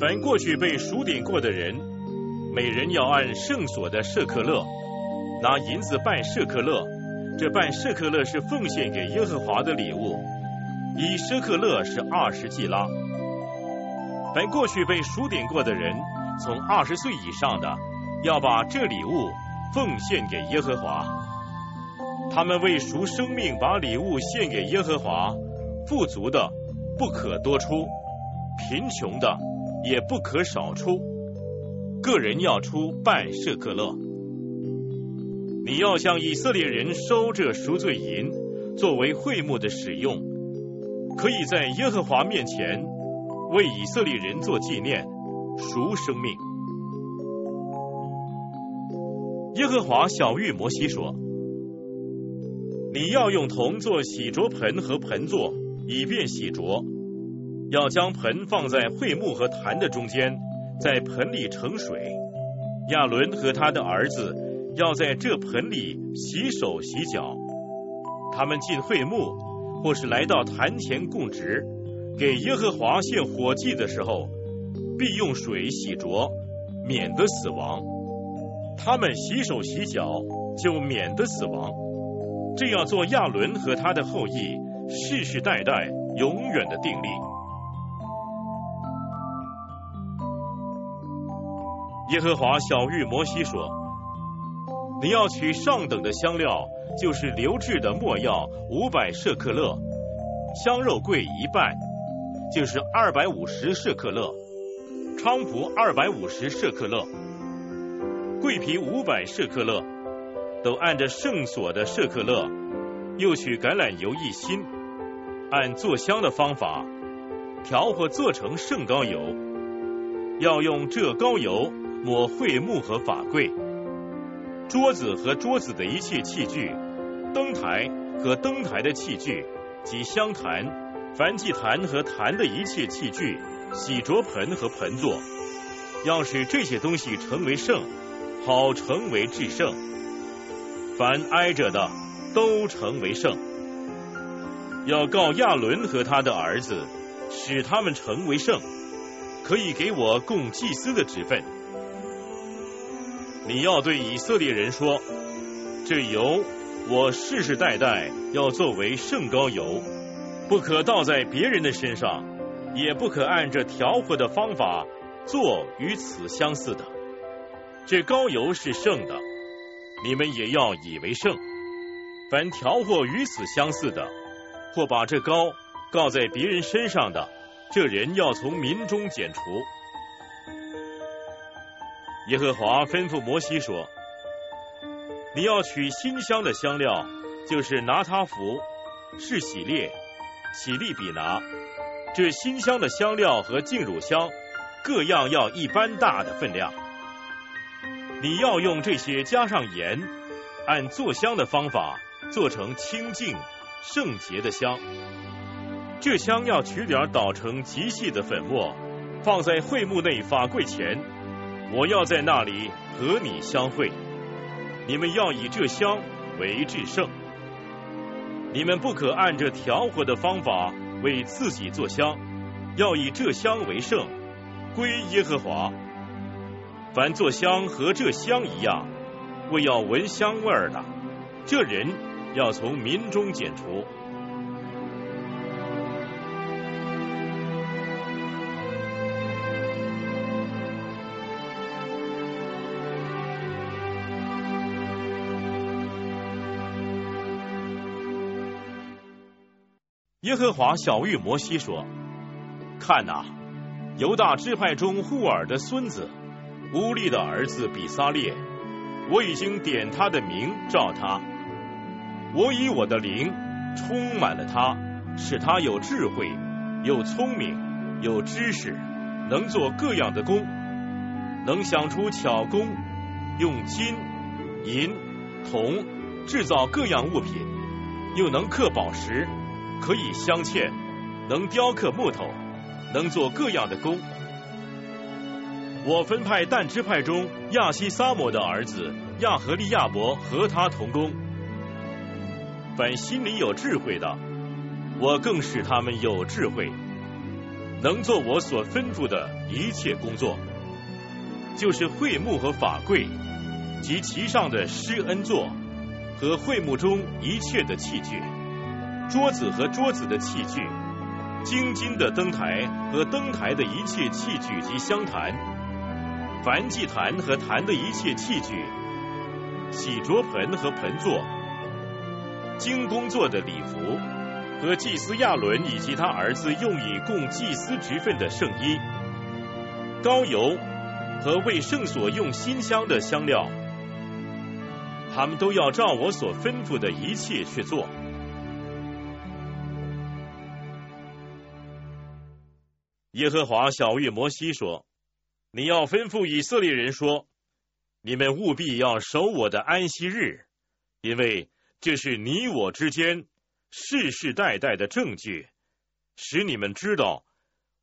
凡过去被数点过的人，每人要按圣所的舍克勒拿银子办舍克勒。这办舍克勒是奉献给耶和华的礼物。”以舍克勒是二十季拉，凡过去被数点过的人，从二十岁以上的，要把这礼物奉献给耶和华。他们为赎生命把礼物献给耶和华，富足的不可多出，贫穷的也不可少出。个人要出半舍克勒。你要向以色列人收这赎罪银，作为会幕的使用，可以在耶和华面前为以色列人做纪念。赎生命。耶和华小玉摩西说：“你要用铜做洗濯盆和盆座，以便洗濯。要将盆放在会幕和坛的中间，在盆里盛水。亚伦和他的儿子要在这盆里洗手洗脚。他们进会幕或是来到坛前供职，给耶和华献火祭的时候。”必用水洗濯，免得死亡。他们洗手洗脚，就免得死亡。这要做亚伦和他的后裔世世代代永远的定力。耶和华小玉摩西说：“你要取上等的香料，就是流质的墨药五百舍克勒，香肉桂一半，就是二百五十舍克勒。”菖蒲二百五十舍克勒，桂皮五百舍克勒，都按着圣所的舍克勒。又取橄榄油一心，按做香的方法调和做成圣膏油。要用这膏油抹桧木和法柜、桌子和桌子的一切器具、灯台和灯台的器具及香坛、梵祭坛和坛的一切器具。洗濯盆和盆座，要使这些东西成为圣，好成为至圣。凡挨着的都成为圣。要告亚伦和他的儿子，使他们成为圣，可以给我供祭司的职分。你要对以色列人说：这油我世世代代要作为圣膏油，不可倒在别人的身上。也不可按着调和的方法做与此相似的。这膏油是圣的，你们也要以为圣。凡调和与此相似的，或把这膏告在别人身上的，这人要从民中剪除。耶和华吩咐摩西说：“你要取新香的香料，就是拿他福、是喜列、喜利比拿。”这新香的香料和净乳香，各样要一般大的分量。你要用这些加上盐，按做香的方法做成清净圣洁的香。这香要取点捣成极细的粉末，放在会幕内法柜前。我要在那里和你相会。你们要以这香为至圣。你们不可按着调和的方法。为自己做香，要以这香为圣，归耶和华。凡做香和这香一样，为要闻香味儿的，这人要从民中剪除。耶和华小谕摩西说：“看哪，犹大支派中户尔的孙子乌利的儿子比撒列，我已经点他的名召他。我以我的灵充满了他，使他有智慧、有聪明、有知识，能做各样的工，能想出巧工，用金、银、铜制造各样物品，又能刻宝石。”可以镶嵌，能雕刻木头，能做各样的工。我分派但支派中亚西撒摩的儿子亚和利亚伯和他同工。凡心里有智慧的，我更使他们有智慧，能做我所吩咐的一切工作，就是会幕和法柜及其上的施恩座和会幕中一切的器具。桌子和桌子的器具，金金的灯台和灯台的一切器具及香坛，凡祭坛和坛的一切器具，洗濯盆和盆座，精工作的礼服和祭司亚伦以及他儿子用以供祭司职分的圣衣，膏油和为圣所用新香的香料，他们都要照我所吩咐的一切去做。耶和华小谕摩西说：“你要吩咐以色列人说，你们务必要守我的安息日，因为这是你我之间世世代代的证据，使你们知道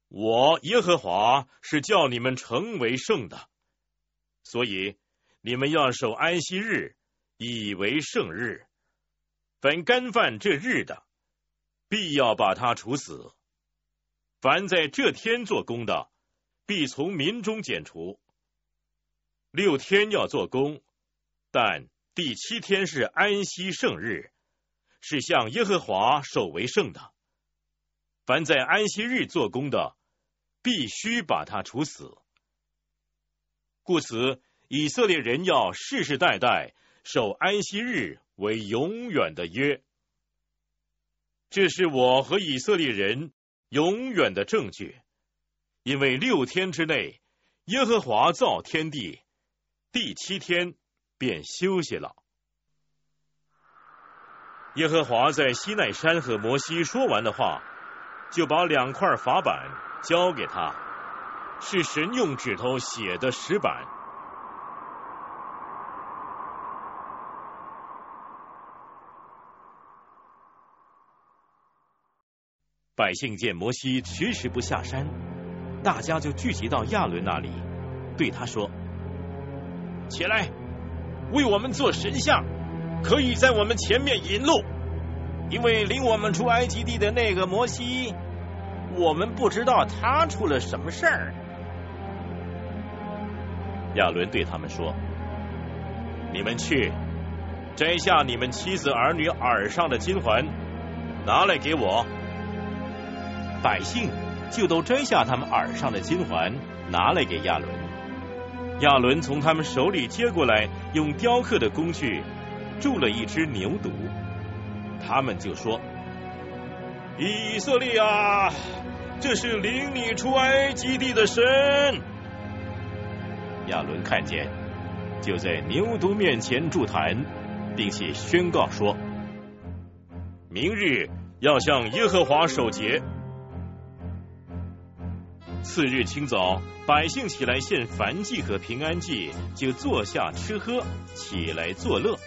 我耶和华是叫你们成为圣的。所以你们要守安息日，以为圣日。凡干犯这日的，必要把他处死。”凡在这天做工的，必从民中剪除。六天要做工，但第七天是安息圣日，是向耶和华守为圣的。凡在安息日做工的，必须把他处死。故此，以色列人要世世代代守安息日为永远的约。这是我和以色列人。永远的证据，因为六天之内，耶和华造天地，第七天便休息了。耶和华在西奈山和摩西说完的话，就把两块法板交给他，是神用指头写的石板。百姓见摩西迟迟不下山，大家就聚集到亚伦那里，对他说：“起来，为我们做神像，可以在我们前面引路，因为领我们出埃及地的那个摩西，我们不知道他出了什么事儿。”亚伦对他们说：“你们去摘下你们妻子儿女耳上的金环，拿来给我。”百姓就都摘下他们耳上的金环，拿来给亚伦。亚伦从他们手里接过来，用雕刻的工具铸了一只牛犊。他们就说：“以色列啊，这是领你出埃及地的神。”亚伦看见，就在牛犊面前筑坛，并且宣告说：“明日要向耶和华守节。”次日清早，百姓起来献燔祭和平安祭，就坐下吃喝，起来作乐。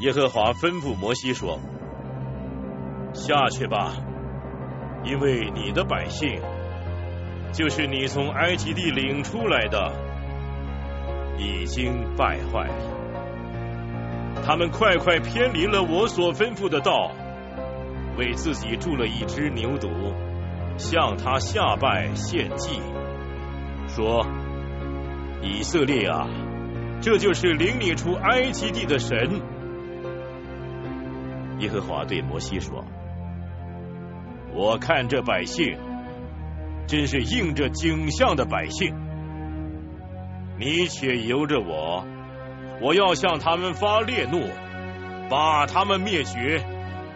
耶和华吩咐摩西说：“下去吧，因为你的百姓，就是你从埃及地领出来的，已经败坏了，他们快快偏离了我所吩咐的道。”为自己铸了一只牛犊，向他下拜献祭，说：“以色列啊，这就是领你出埃及地的神。”耶和华对摩西说：“我看这百姓，真是应着景象的百姓。你且由着我，我要向他们发烈怒，把他们灭绝。”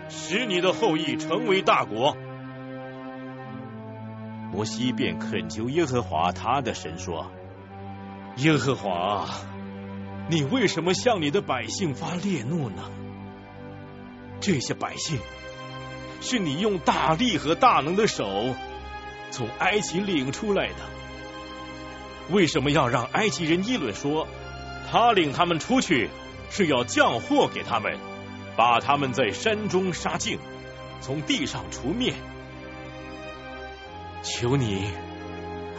使你的后裔成为大国。摩西便恳求耶和华他的神说：“耶和华，你为什么向你的百姓发烈怒呢？这些百姓是你用大力和大能的手从埃及领出来的，为什么要让埃及人议论说他领他们出去是要降祸给他们？”把他们在山中杀尽，从地上除灭。求你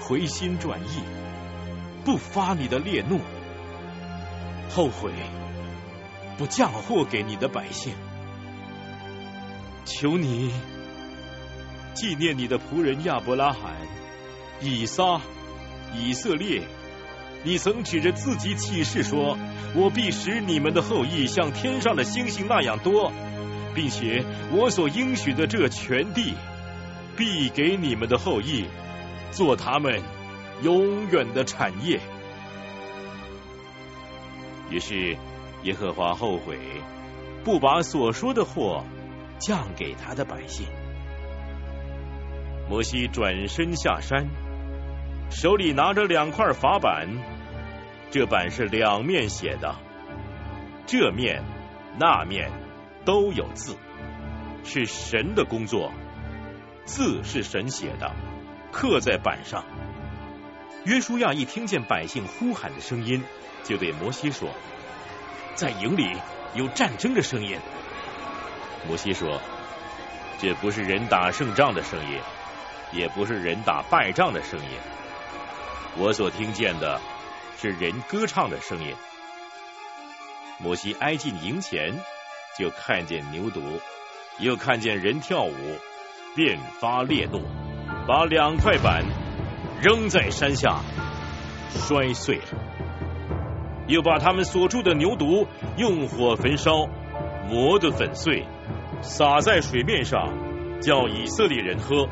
回心转意，不发你的烈怒，后悔不降祸给你的百姓。求你纪念你的仆人亚伯拉罕、以撒、以色列。你曾指着自己起誓说：“我必使你们的后裔像天上的星星那样多，并且我所应许的这全地，必给你们的后裔做他们永远的产业。于是耶和华后悔，不把所说的祸降给他的百姓。摩西转身下山，手里拿着两块法板，这板是两面写的，这面那面都有字，是神的工作，字是神写的，刻在板上。约书亚一听见百姓呼喊的声音，就对摩西说：“在营里有战争的声音。”摩西说：“这不是人打胜仗的声音。”也不是人打败仗的声音，我所听见的是人歌唱的声音。摩西挨近营前，就看见牛犊，又看见人跳舞，便发烈怒，把两块板扔在山下，摔碎了。又把他们所住的牛犊用火焚烧，磨得粉碎，撒在水面上，叫以色列人喝。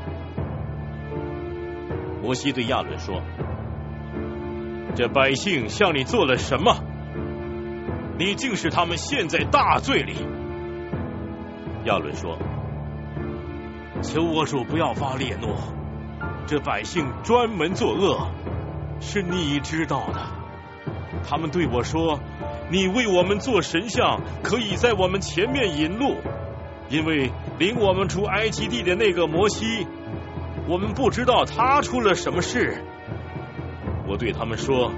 摩西对亚伦说：“这百姓向你做了什么？你竟使他们陷在大罪里。”亚伦说：“求我主不要发烈怒，这百姓专门作恶，是你知道的。他们对我说：‘你为我们做神像，可以在我们前面引路，因为领我们出埃及地的那个摩西。’”我们不知道他出了什么事。我对他们说：“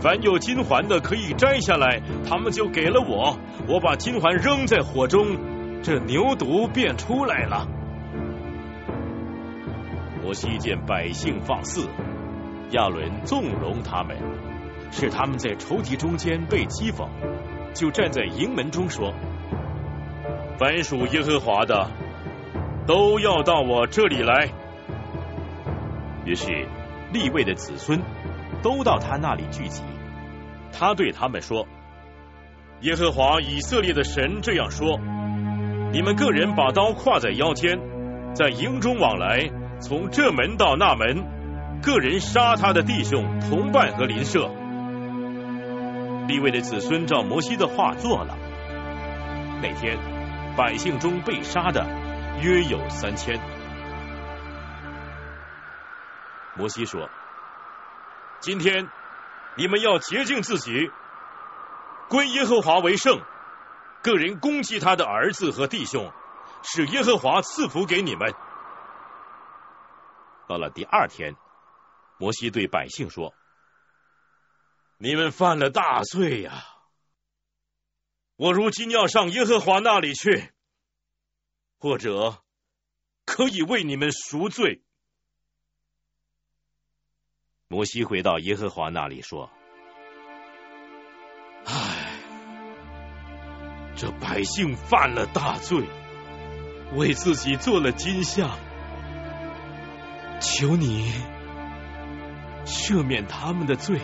凡有金环的可以摘下来。”他们就给了我。我把金环扔在火中，这牛犊便出来了。摩西见百姓放肆，亚伦纵容他们，使他们在仇敌中间被讥讽，就站在营门中说：“凡属耶和华的，都要到我这里来。”于是，立位的子孙都到他那里聚集。他对他们说：“耶和华以色列的神这样说：你们个人把刀挎在腰间，在营中往来，从这门到那门，个人杀他的弟兄、同伴和邻舍。”立位的子孙照摩西的话做了。那天，百姓中被杀的约有三千。摩西说：“今天你们要洁净自己，归耶和华为圣。个人攻击他的儿子和弟兄，使耶和华赐福给你们。”到了第二天，摩西对百姓说：“你们犯了大罪呀！我如今要上耶和华那里去，或者可以为你们赎罪。”摩西回到耶和华那里说：“唉，这百姓犯了大罪，为自己做了金像，求你赦免他们的罪，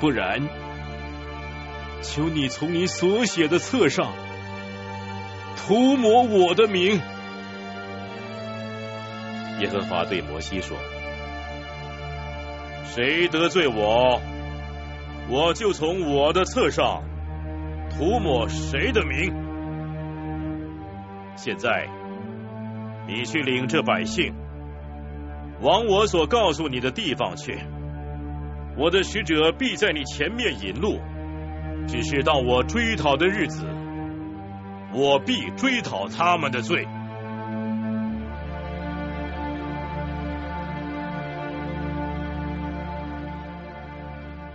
不然，求你从你所写的册上涂抹我的名。”耶和华对摩西说。谁得罪我，我就从我的册上涂抹谁的名。现在，你去领这百姓，往我所告诉你的地方去。我的使者必在你前面引路，只是到我追讨的日子，我必追讨他们的罪。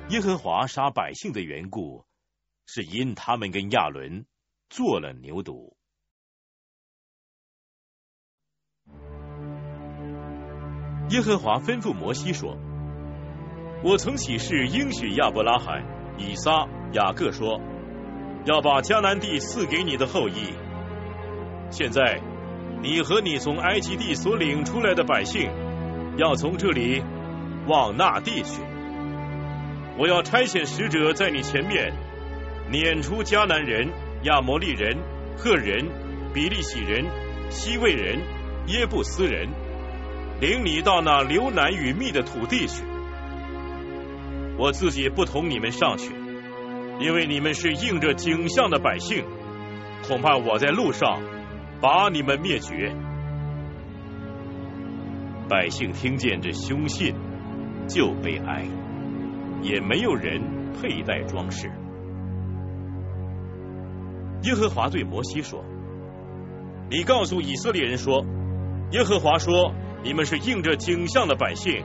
耶和华杀百姓的缘故，是因他们跟亚伦做了牛犊。耶和华吩咐摩西说：“我曾起誓应许亚伯拉罕、以撒、雅各说，要把迦南地赐给你的后裔。现在，你和你从埃及地所领出来的百姓，要从这里往那地去。”我要差遣使者在你前面撵出迦南人、亚摩利人、赫人、比利洗人、西魏人、耶布斯人，领你到那流奶与蜜的土地去。我自己不同你们上去，因为你们是应着景象的百姓，恐怕我在路上把你们灭绝。百姓听见这凶信，就悲哀，也没有人佩戴装饰。耶和华对摩西说：“你告诉以色列人说，耶和华说，你们是应着景象的百姓。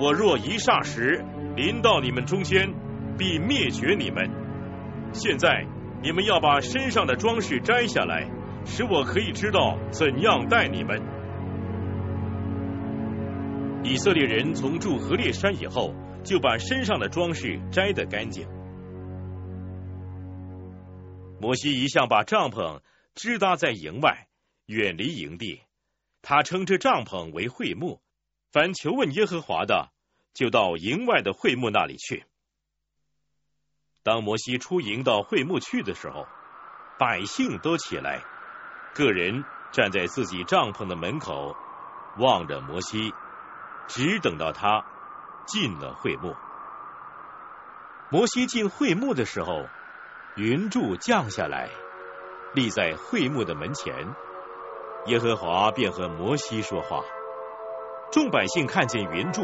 我若一霎时临到你们中间，必灭绝你们。现在你们要把身上的装饰摘下来，使我可以知道怎样待你们。”以色列人从住何烈山以后，就把身上的装饰摘得干净。摩西一向把帐篷支搭在营外，远离营地。他称这帐篷为会幕。凡求问耶和华的，就到营外的会幕那里去。当摩西出营到会幕去的时候，百姓都起来，个人站在自己帐篷的门口，望着摩西，只等到他进了会幕。摩西进会幕的时候。云柱降下来，立在会幕的门前。耶和华便和摩西说话。众百姓看见云柱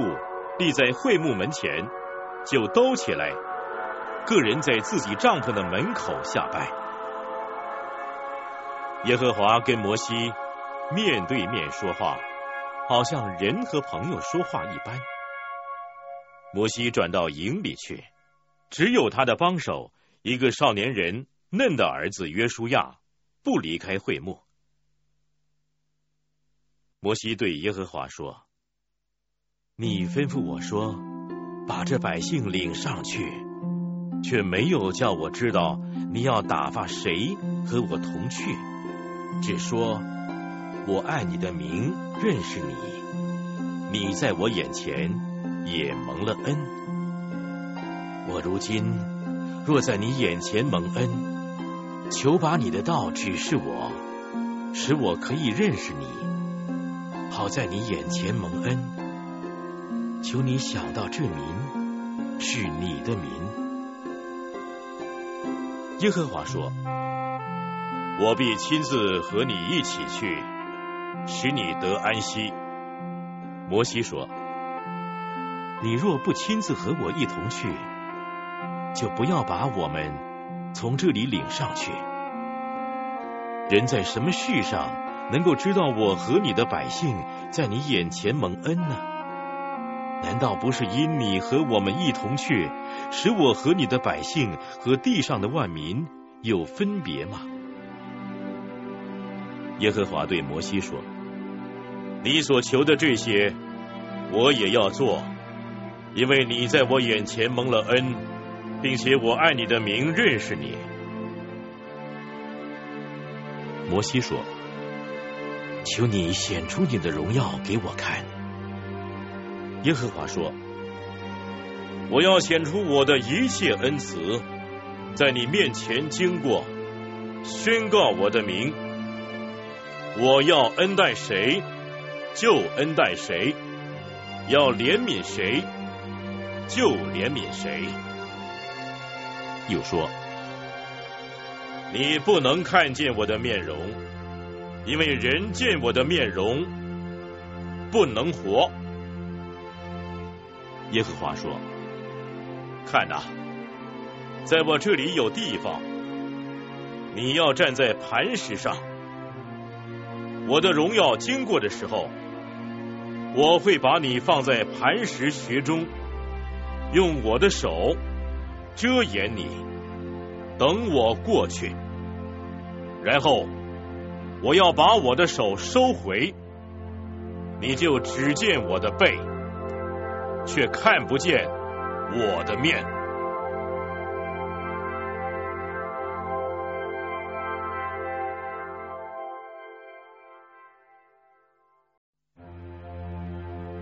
立在会幕门前，就都起来，个人在自己帐篷的门口下拜。耶和华跟摩西面对面说话，好像人和朋友说话一般。摩西转到营里去，只有他的帮手。一个少年人嫩的儿子约书亚不离开会幕。摩西对耶和华说：“你吩咐我说，把这百姓领上去，却没有叫我知道你要打发谁和我同去，只说我爱你的名，认识你，你在我眼前也蒙了恩。我如今。”若在你眼前蒙恩，求把你的道指示我，使我可以认识你。好在你眼前蒙恩，求你想到这民是你的民。耶和华说：“我必亲自和你一起去，使你得安息。”摩西说：“你若不亲自和我一同去。”就不要把我们从这里领上去。人在什么事上能够知道我和你的百姓在你眼前蒙恩呢？难道不是因你和我们一同去，使我和你的百姓和地上的万民有分别吗？耶和华对摩西说：“你所求的这些，我也要做，因为你在我眼前蒙了恩。”并且我爱你的名认识你。摩西说：“求你显出你的荣耀给我看。”耶和华说：“我要显出我的一切恩慈，在你面前经过，宣告我的名。我要恩待谁，就恩待谁；要怜悯谁，就怜悯谁。”又说：“你不能看见我的面容，因为人见我的面容不能活。”耶和华说：“看呐，在我这里有地方，你要站在磐石上。我的荣耀经过的时候，我会把你放在磐石穴中，用我的手。”遮掩你，等我过去，然后我要把我的手收回，你就只见我的背，却看不见我的面。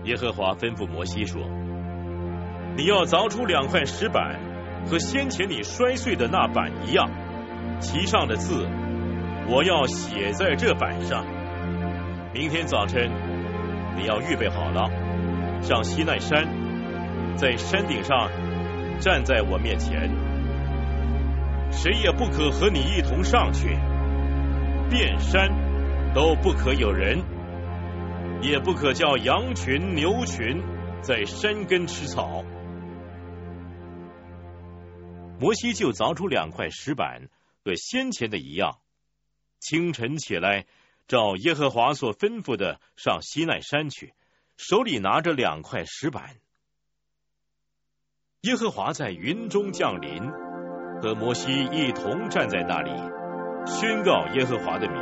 耶和华吩咐摩西说：“你要凿出两块石板。”和先前你摔碎的那板一样，其上的字我要写在这板上。明天早晨，你要预备好了，上西奈山，在山顶上站在我面前，谁也不可和你一同上去，遍山都不可有人，也不可叫羊群牛群在山根吃草。摩西就凿出两块石板，和先前的一样，清晨起来。照耶和华所吩咐的，上西奈山去，手里拿着两块石板。耶和华在云中降临，和摩西一同站在那里，宣告耶和华的名。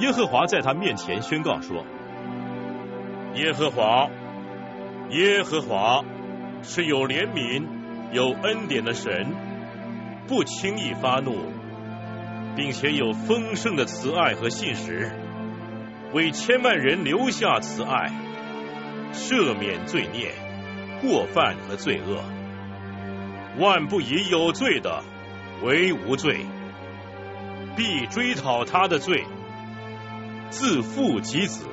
耶和华在他面前宣告说：“耶和华，耶和华是有怜悯、有恩典的神，不轻易发怒。”并且有丰盛的慈爱和信实，为千万人留下慈爱，赦免罪孽、过犯和罪恶，万不以有罪的为无罪，必追讨他的罪，自父及子，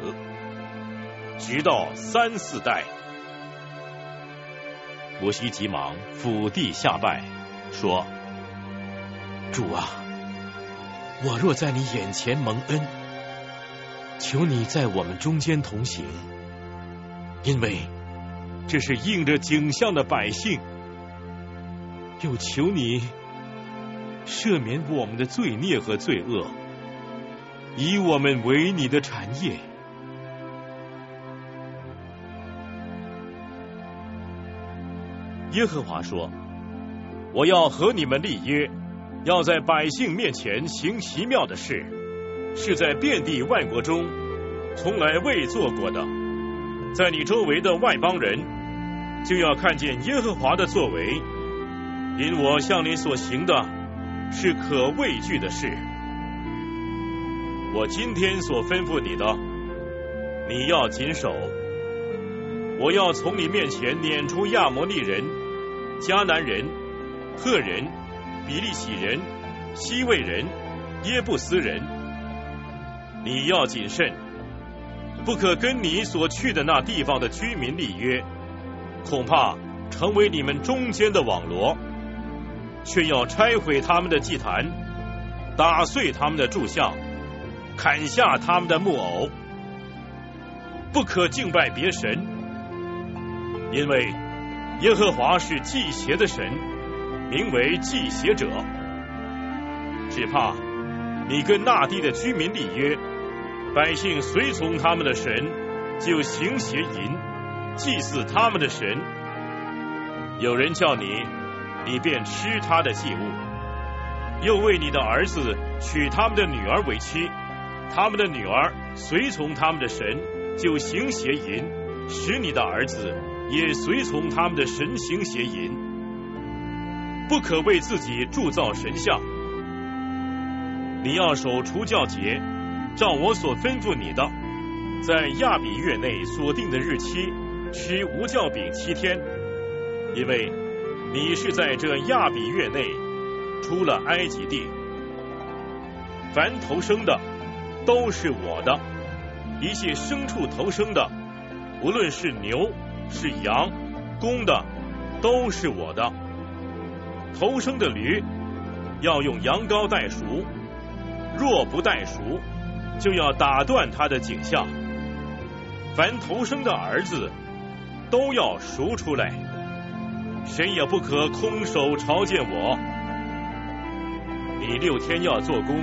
直到三四代。摩西急忙俯地下拜，说：“主啊！”我若在你眼前蒙恩，求你在我们中间同行，因为这是应着景象的百姓；又求你赦免我们的罪孽和罪恶，以我们为你的产业。耶和华说：“我要和你们立约。”要在百姓面前行奇妙的事，是在遍地万国中从来未做过的。在你周围的外邦人就要看见耶和华的作为，因我向你所行的是可畏惧的事。我今天所吩咐你的，你要谨守。我要从你面前撵出亚摩利人、迦南人、赫人。比利洗人、西魏人、耶布斯人，你要谨慎，不可跟你所去的那地方的居民立约，恐怕成为你们中间的网罗，却要拆毁他们的祭坛，打碎他们的柱像，砍下他们的木偶，不可敬拜别神，因为耶和华是祭邪的神。名为祭邪者，只怕你跟那地的居民立约，百姓随从他们的神，就行邪淫，祭祀他们的神。有人叫你，你便吃他的祭物，又为你的儿子娶他们的女儿为妻，他们的女儿随从他们的神，就行邪淫，使你的儿子也随从他们的神行邪淫。不可为自己铸造神像。你要守除教节，照我所吩咐你的，在亚比月内所定的日期吃无酵饼七天，因为你是在这亚比月内出了埃及地。凡投生的都是我的，一切牲畜投生的，无论是牛是羊，公的都是我的。头生的驴要用羊羔代赎，若不代赎，就要打断他的颈项。凡头生的儿子都要赎出来，谁也不可空手朝见我。你六天要做工，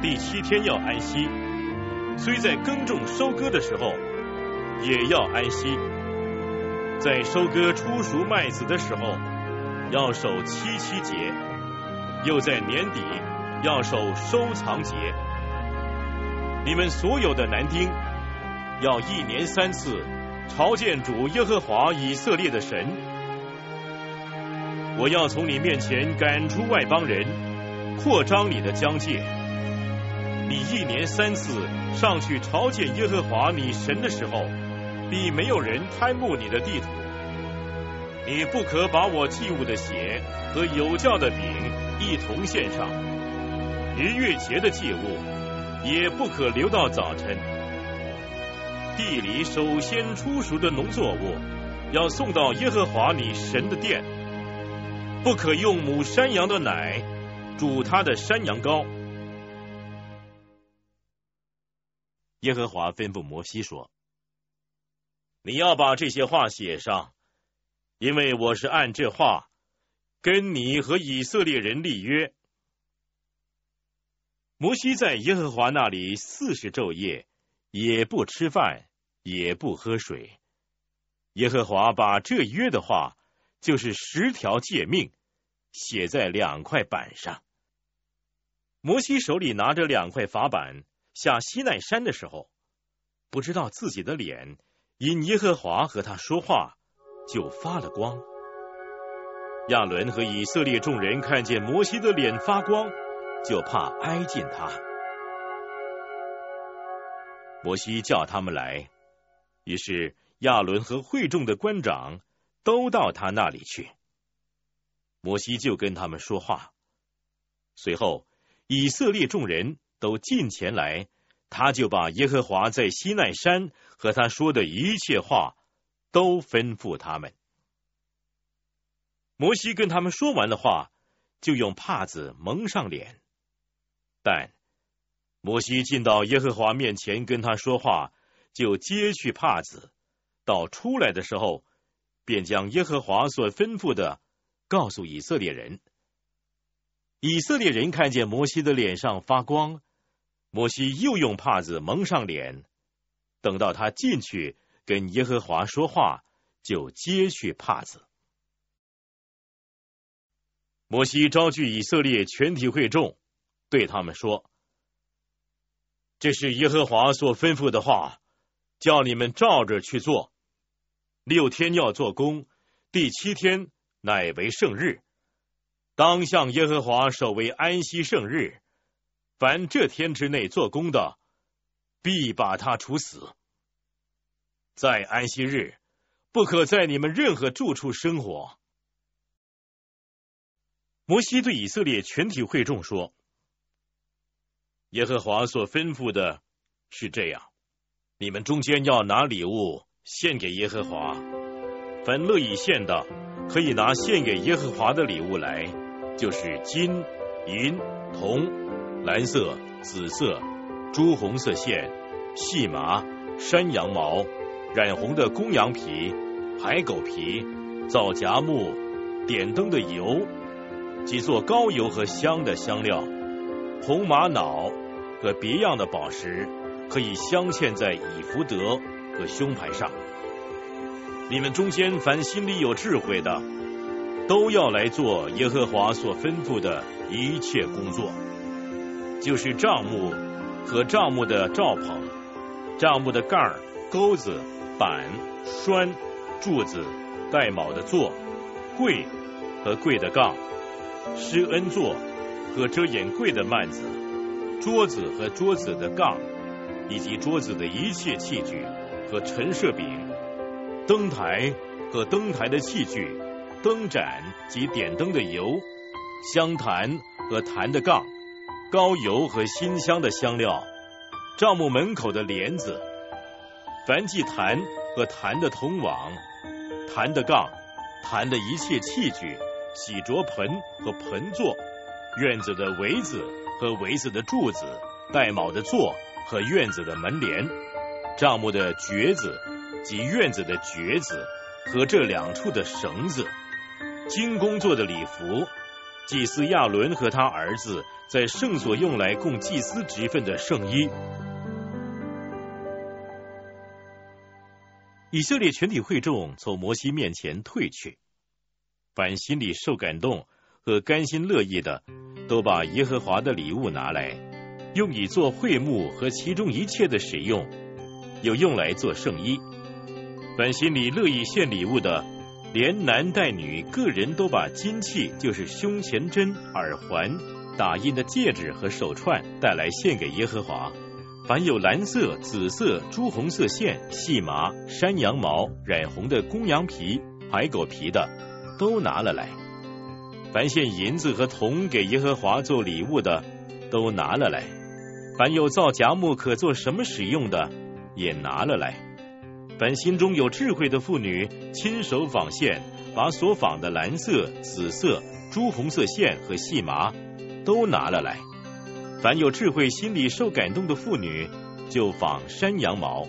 第七天要安息。虽在耕种收割的时候，也要安息。在收割初熟麦子的时候。要守七七节，又在年底要守收藏节。你们所有的男丁，要一年三次朝见主耶和华以色列的神。我要从你面前赶出外邦人，扩张你的疆界。你一年三次上去朝见耶和华你神的时候，必没有人贪慕你的地图。你不可把我祭物的血和有教的饼一同献上。逾越节的祭物也不可留到早晨。地里首先出熟的农作物，要送到耶和华你神的殿，不可用母山羊的奶煮他的山羊羔。耶和华吩咐摩西说：“你要把这些话写上，因为我是按这话跟你和以色列人立约。”摩西在耶和华那里四十昼夜，也不吃饭，也不喝水。耶和华把这约的话，就是十条诫命，写在两块板上。摩西手里拿着两块法板下西奈山的时候，不知道自己的脸因耶和华和他说话就发了光。亚伦和以色列众人看见摩西的脸发光。就怕挨近他。摩西叫他们来，于是亚伦和会众的官长都到他那里去。摩西就跟他们说话。随后，以色列众人都进前来，他就把耶和华在西奈山和他说的一切话都吩咐他们。摩西跟他们说完的话，就用帕子蒙上脸。但摩西进到耶和华面前跟他说话，就揭去帕子。到出来的时候，便将耶和华所吩咐的告诉以色列人。以色列人看见摩西的脸上发光，摩西又用帕子蒙上脸。等到他进去跟耶和华说话，就揭去帕子。摩西招聚以色列全体会众。对他们说：“这是耶和华所吩咐的话，叫你们照着去做。六天要做工，第七天乃为圣日，当向耶和华守为安息圣日。凡这天之内做工的，必把他处死。在安息日，不可在你们任何住处生活。”摩西对以色列全体会众说。耶和华所吩咐的是这样：你们中间要拿礼物献给耶和华，凡乐意献的，可以拿献给耶和华的礼物来，就是金、银、铜、蓝色、紫色、朱红色线、细麻、山羊毛、染红的公羊皮、海狗皮、皂荚木、点灯的油、几座高油和香的香料、红玛瑙。和别样的宝石可以镶嵌在以福德和胸牌上。你们中间凡心里有智慧的，都要来做耶和华所吩咐的一切工作，就是帐幕和帐幕的罩棚、帐幕的盖、钩子、板、栓、柱子、带卯的座、柜和柜的杠、施恩座和遮掩柜的幔子。桌子和桌子的杠，以及桌子的一切器具和陈设饼，灯台和灯台的器具，灯盏及点灯的油，香坛和坛的杠，高油和馨香的香料，帐幕门口的帘子，凡祭坛和坛的通网，坛的杠，坛的一切器具，洗濯盆和盆座，院子的围子。和围子的柱子、带卯的座和院子的门帘、帐幕的橛子及院子的橛子和这两处的绳子、金工做的礼服、祭司亚伦和他儿子在圣所用来供祭司职分的圣衣。以色列全体会众从摩西面前退去，凡心里受感动和甘心乐意的。都把耶和华的礼物拿来，用以做会幕和其中一切的使用，有用来做圣衣。凡心里乐意献礼物的，连男带女个人都把金器，就是胸前针、耳环、打印的戒指和手串带来献给耶和华。凡有蓝色、紫色、朱红色线、细麻、山羊毛染红的公羊皮、海狗皮的，都拿了来。凡献银子和铜给耶和华做礼物的，都拿了来。凡有造荚木可做什么使用的，也拿了来。凡心中有智慧的妇女，亲手纺线，把所纺的蓝色、紫色、朱红色线和细麻都拿了来。凡有智慧、心里受感动的妇女，就纺山羊毛。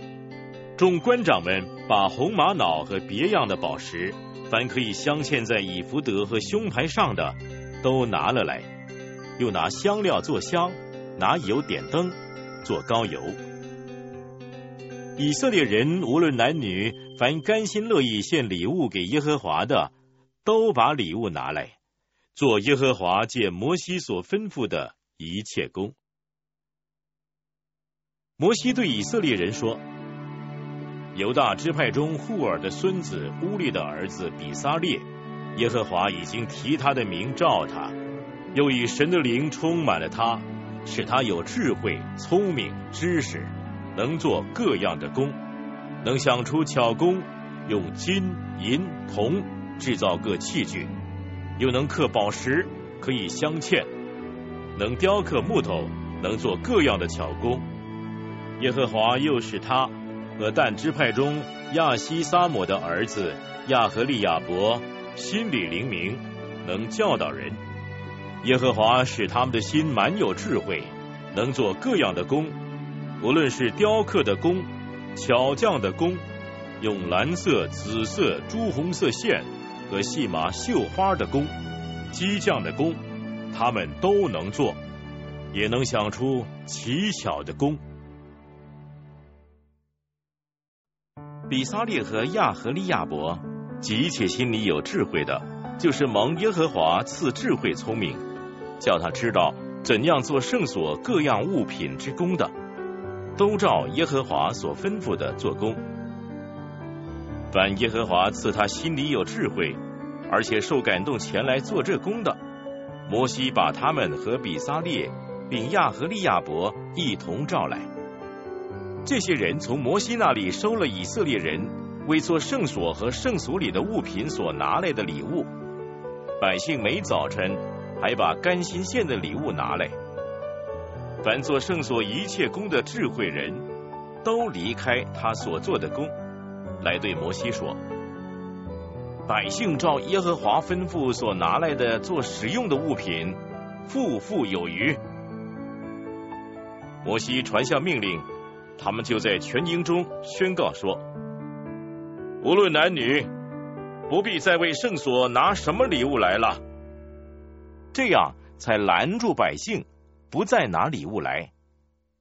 众官长们把红玛瑙和别样的宝石，凡可以镶嵌在以福德和胸牌上的，都拿了来。又拿香料做香，拿油点灯，做膏油。以色列人无论男女，凡甘心乐意献礼物给耶和华的，都把礼物拿来，做耶和华借摩西所吩咐的一切工。摩西对以色列人说：“犹大支派中户尔的孙子乌利的儿子比撒列，耶和华已经提他的名召他，又以神的灵充满了他，使他有智慧、聪明、知识。”能做各样的工，能想出巧工，用金银铜制造各器具，又能刻宝石，可以镶嵌，能雕刻木头，能做各样的巧工。耶和华又使他和但支派中亚西撒姆的儿子亚和利亚伯心里灵明，能教导人。耶和华使他们的心满有智慧，能做各样的工。无论是雕刻的工、巧匠的工，用蓝色、紫色、朱红色线和细麻绣花的工，机匠的工，他们都能做，也能想出奇巧的工。比萨列和亚和利亚伯，急切心里有智慧的，就是蒙耶和华赐智慧聪明，叫他知道怎样做圣所各样物品之功的。都照耶和华所吩咐的做工。凡耶和华赐他心里有智慧，而且受感动前来做这工的，摩西把他们和比撒列并亚和利亚伯一同召来。这些人从摩西那里收了以色列人为做圣所和圣所里的物品所拿来的礼物。百姓每早晨还把甘心献的礼物拿来。凡做圣所一切功的智慧人都离开他所做的功，来对摩西说：“百姓照耶和华吩咐所拿来的做使用的物品，富富有余。”摩西传下命令，他们就在全营中宣告说：“无论男女，不必再为圣所拿什么礼物来了。”这样才拦住百姓。不再拿礼物来，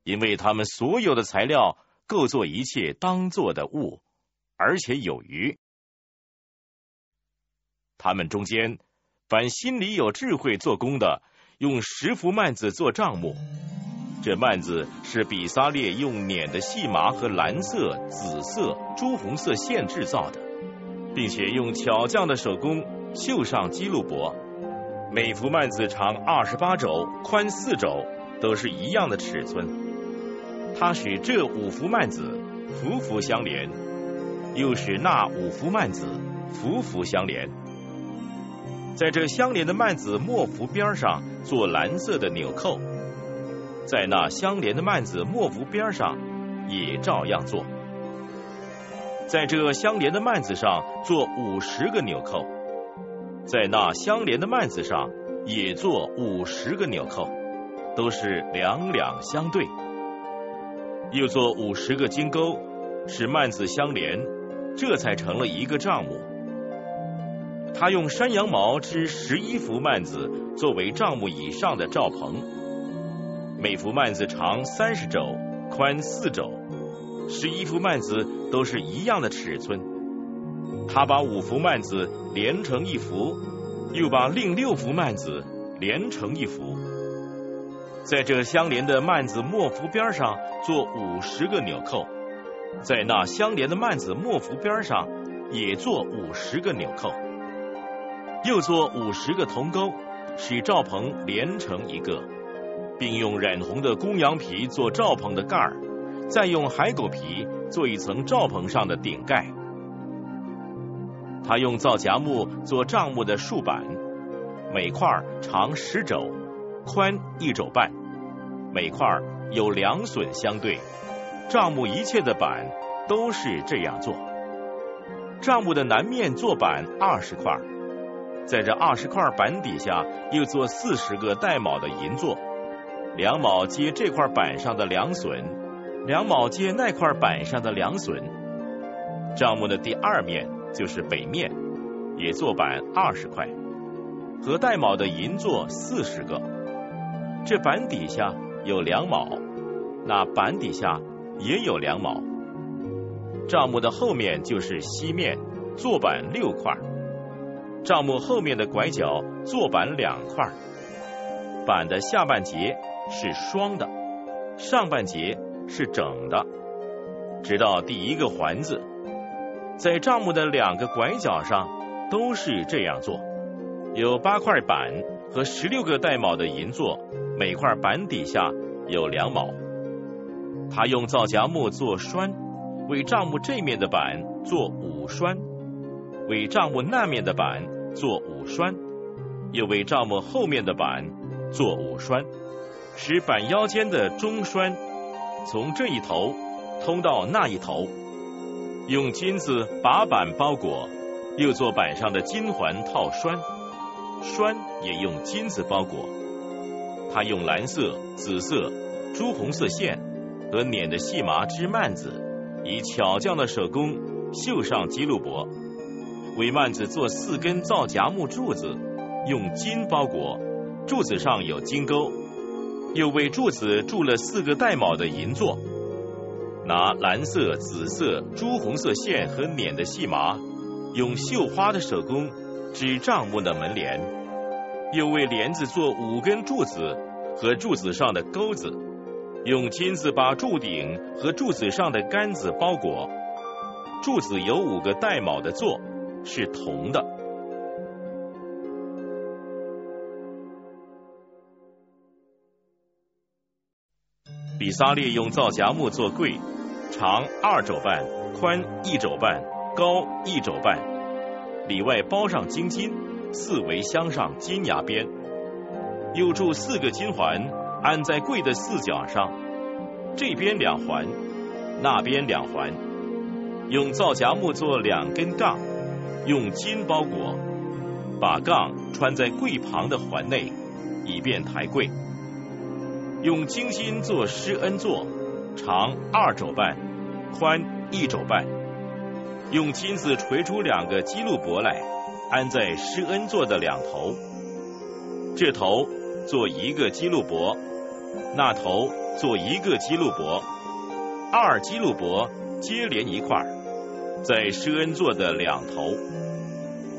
因为他们所有的材料够做一切当做的物，而且有余。他们中间，凡心里有智慧做工的，用十幅幔子做账目。这幔子是比撒列用捻的细麻和蓝色、紫色、朱红色线制造的，并且用巧匠的手工绣上基路伯。每幅幔子长二十八肘，宽四肘，都是一样的尺寸。它使这五幅幔子幅幅相连，又使那五幅幔子幅幅相连。在这相连的幔子末幅边上做蓝色的纽扣，在那相连的幔子末幅边上也照样做。在这相连的幔子上做五十个纽扣。在那相连的幔子上也做五十个纽扣，都是两两相对，又做五十个金钩，使幔子相连，这才成了一个帐目。他用山羊毛织十一幅幔子作为帐目以上的罩棚，每幅幔子长三十肘，宽四肘，十一幅幔子都是一样的尺寸。他把五幅幔子连成一幅，又把另六幅幔子连成一幅，在这相连的幔子末幅边上做五十个纽扣，在那相连的幔子末幅边上也做五十个纽扣，又做五十个铜钩，使罩棚连成一个，并用染红的公羊皮做罩棚的盖儿，再用海狗皮做一层罩棚上的顶盖。他用皂荚木做帐幕的竖板，每块长十肘，宽一肘半，每块有两榫相对，帐幕一切的板都是这样做。帐幕的南面做板二十块，在这二十块板底下又做四十个带卯的银座，两卯接这块板上的梁榫，两卯接那块板上的梁榫。帐幕的第二面就是北面，也做板二十块，和带卯的银座四十个。这板底下有两卯，那板底下也有两卯。账目的后面就是西面，坐板六块。账目后面的拐角坐板两块。板的下半截是双的，上半截是整的，直到第一个环子。在帐幕的两个拐角上都是这样做，有八块板和十六个带卯的银座。每块板底下有两卯，他用皂荚木做栓，为帐幕这面的板做五栓，为帐幕那面的板做五栓，又为帐幕后面的板做五栓，使板腰间的中栓从这一头通到那一头，用金子把板包裹，又做板上的金环套栓，栓也用金子包裹。他用蓝色、紫色、朱红色线和捻的细麻织幔子，以巧匠的手工绣上基路伯，为幔子做四根皂荚木柱子，用金包裹，柱子上有金钩，又为柱子铸了四个带卯的银座。拿蓝色、紫色、朱红色线和捻的细麻，用绣花的手工织帐幕的门帘。又为帘子做五根柱子和柱子上的钩子，用金子把柱顶和柱子上的杆子包裹。柱子有五个带卯的座，是铜的。比萨列用皂荚木做柜，长二肘半，宽一肘半，高一肘半，里外包上金金。四围镶上金牙边，又铸四个金环，安在柜的四角上，这边两环，那边两环，用皂荚木做两根杠，用金包裹，把杠穿在柜旁的环内，以便抬柜。用金金做施恩座，长二肘半，宽一肘半，用金子锤出两个基路伯来。安在施恩座的两头，这头做一个基路伯，那头做一个基路伯，二基路伯接连一块，在施恩座的两头。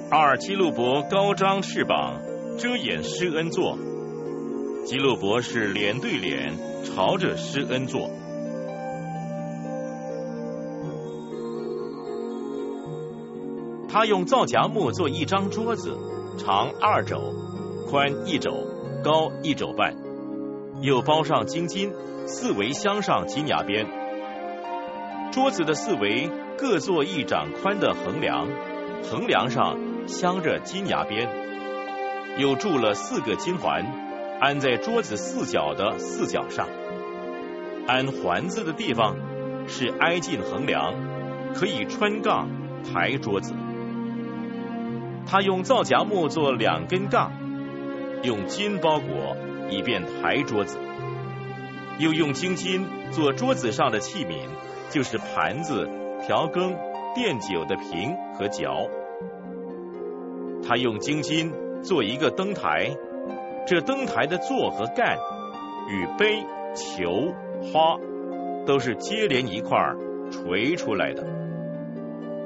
二基路伯高张翅膀，遮掩施恩座。基路伯是脸对脸朝着施恩座。他用皂荚木做一张桌子，长二肘，宽一肘，高一肘半，又包上金金，四围镶上金牙边。桌子的四围各做一掌宽的横梁，横梁上镶着金牙边，又铸了四个金环，安在桌子四角的四角上。安环子的地方是挨近横梁，可以穿杠抬桌子。他用皂荚木做两根杠，用金包裹，以便抬桌子；又用金金做桌子上的器皿，就是盘子、调羹、垫酒的瓶和脚。他用金金做一个灯台，这灯台的座和盖与杯、球、花都是接连一块锤出来的。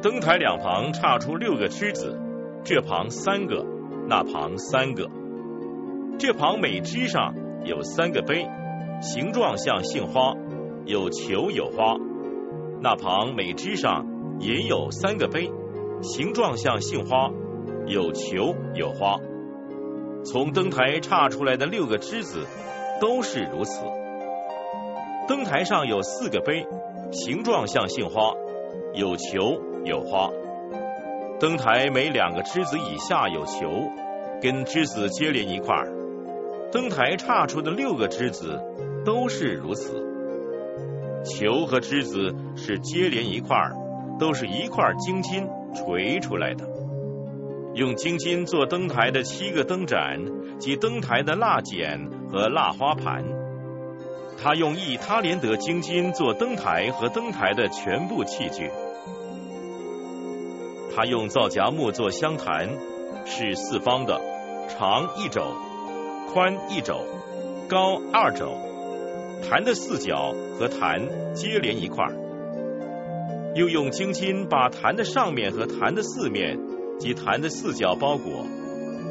灯台两旁插出六个枝子。这旁三个，那旁三个，这旁每枝上有三个杯，形状像杏花，有球有花。那旁每枝上也有三个杯，形状像杏花，有球有花。从灯台插出来的六个枝子都是如此。灯台上有四个杯，形状像杏花，有球有花。灯台每两个枝子以下有球，跟枝子接连一块儿。灯台岔出的六个枝子都是如此。球和枝子是接连一块儿，都是一块金金锤出来的。用金金做灯台的七个灯盏及灯台的蜡剪和蜡花盘。他用一他连德金金做灯台和灯台的全部器具。他用皂荚木做香坛，是四方的，长一肘，宽一肘，高二肘。坛的四角和坛接连一块儿。又用金金把坛的上面和坛的四面及坛的四角包裹，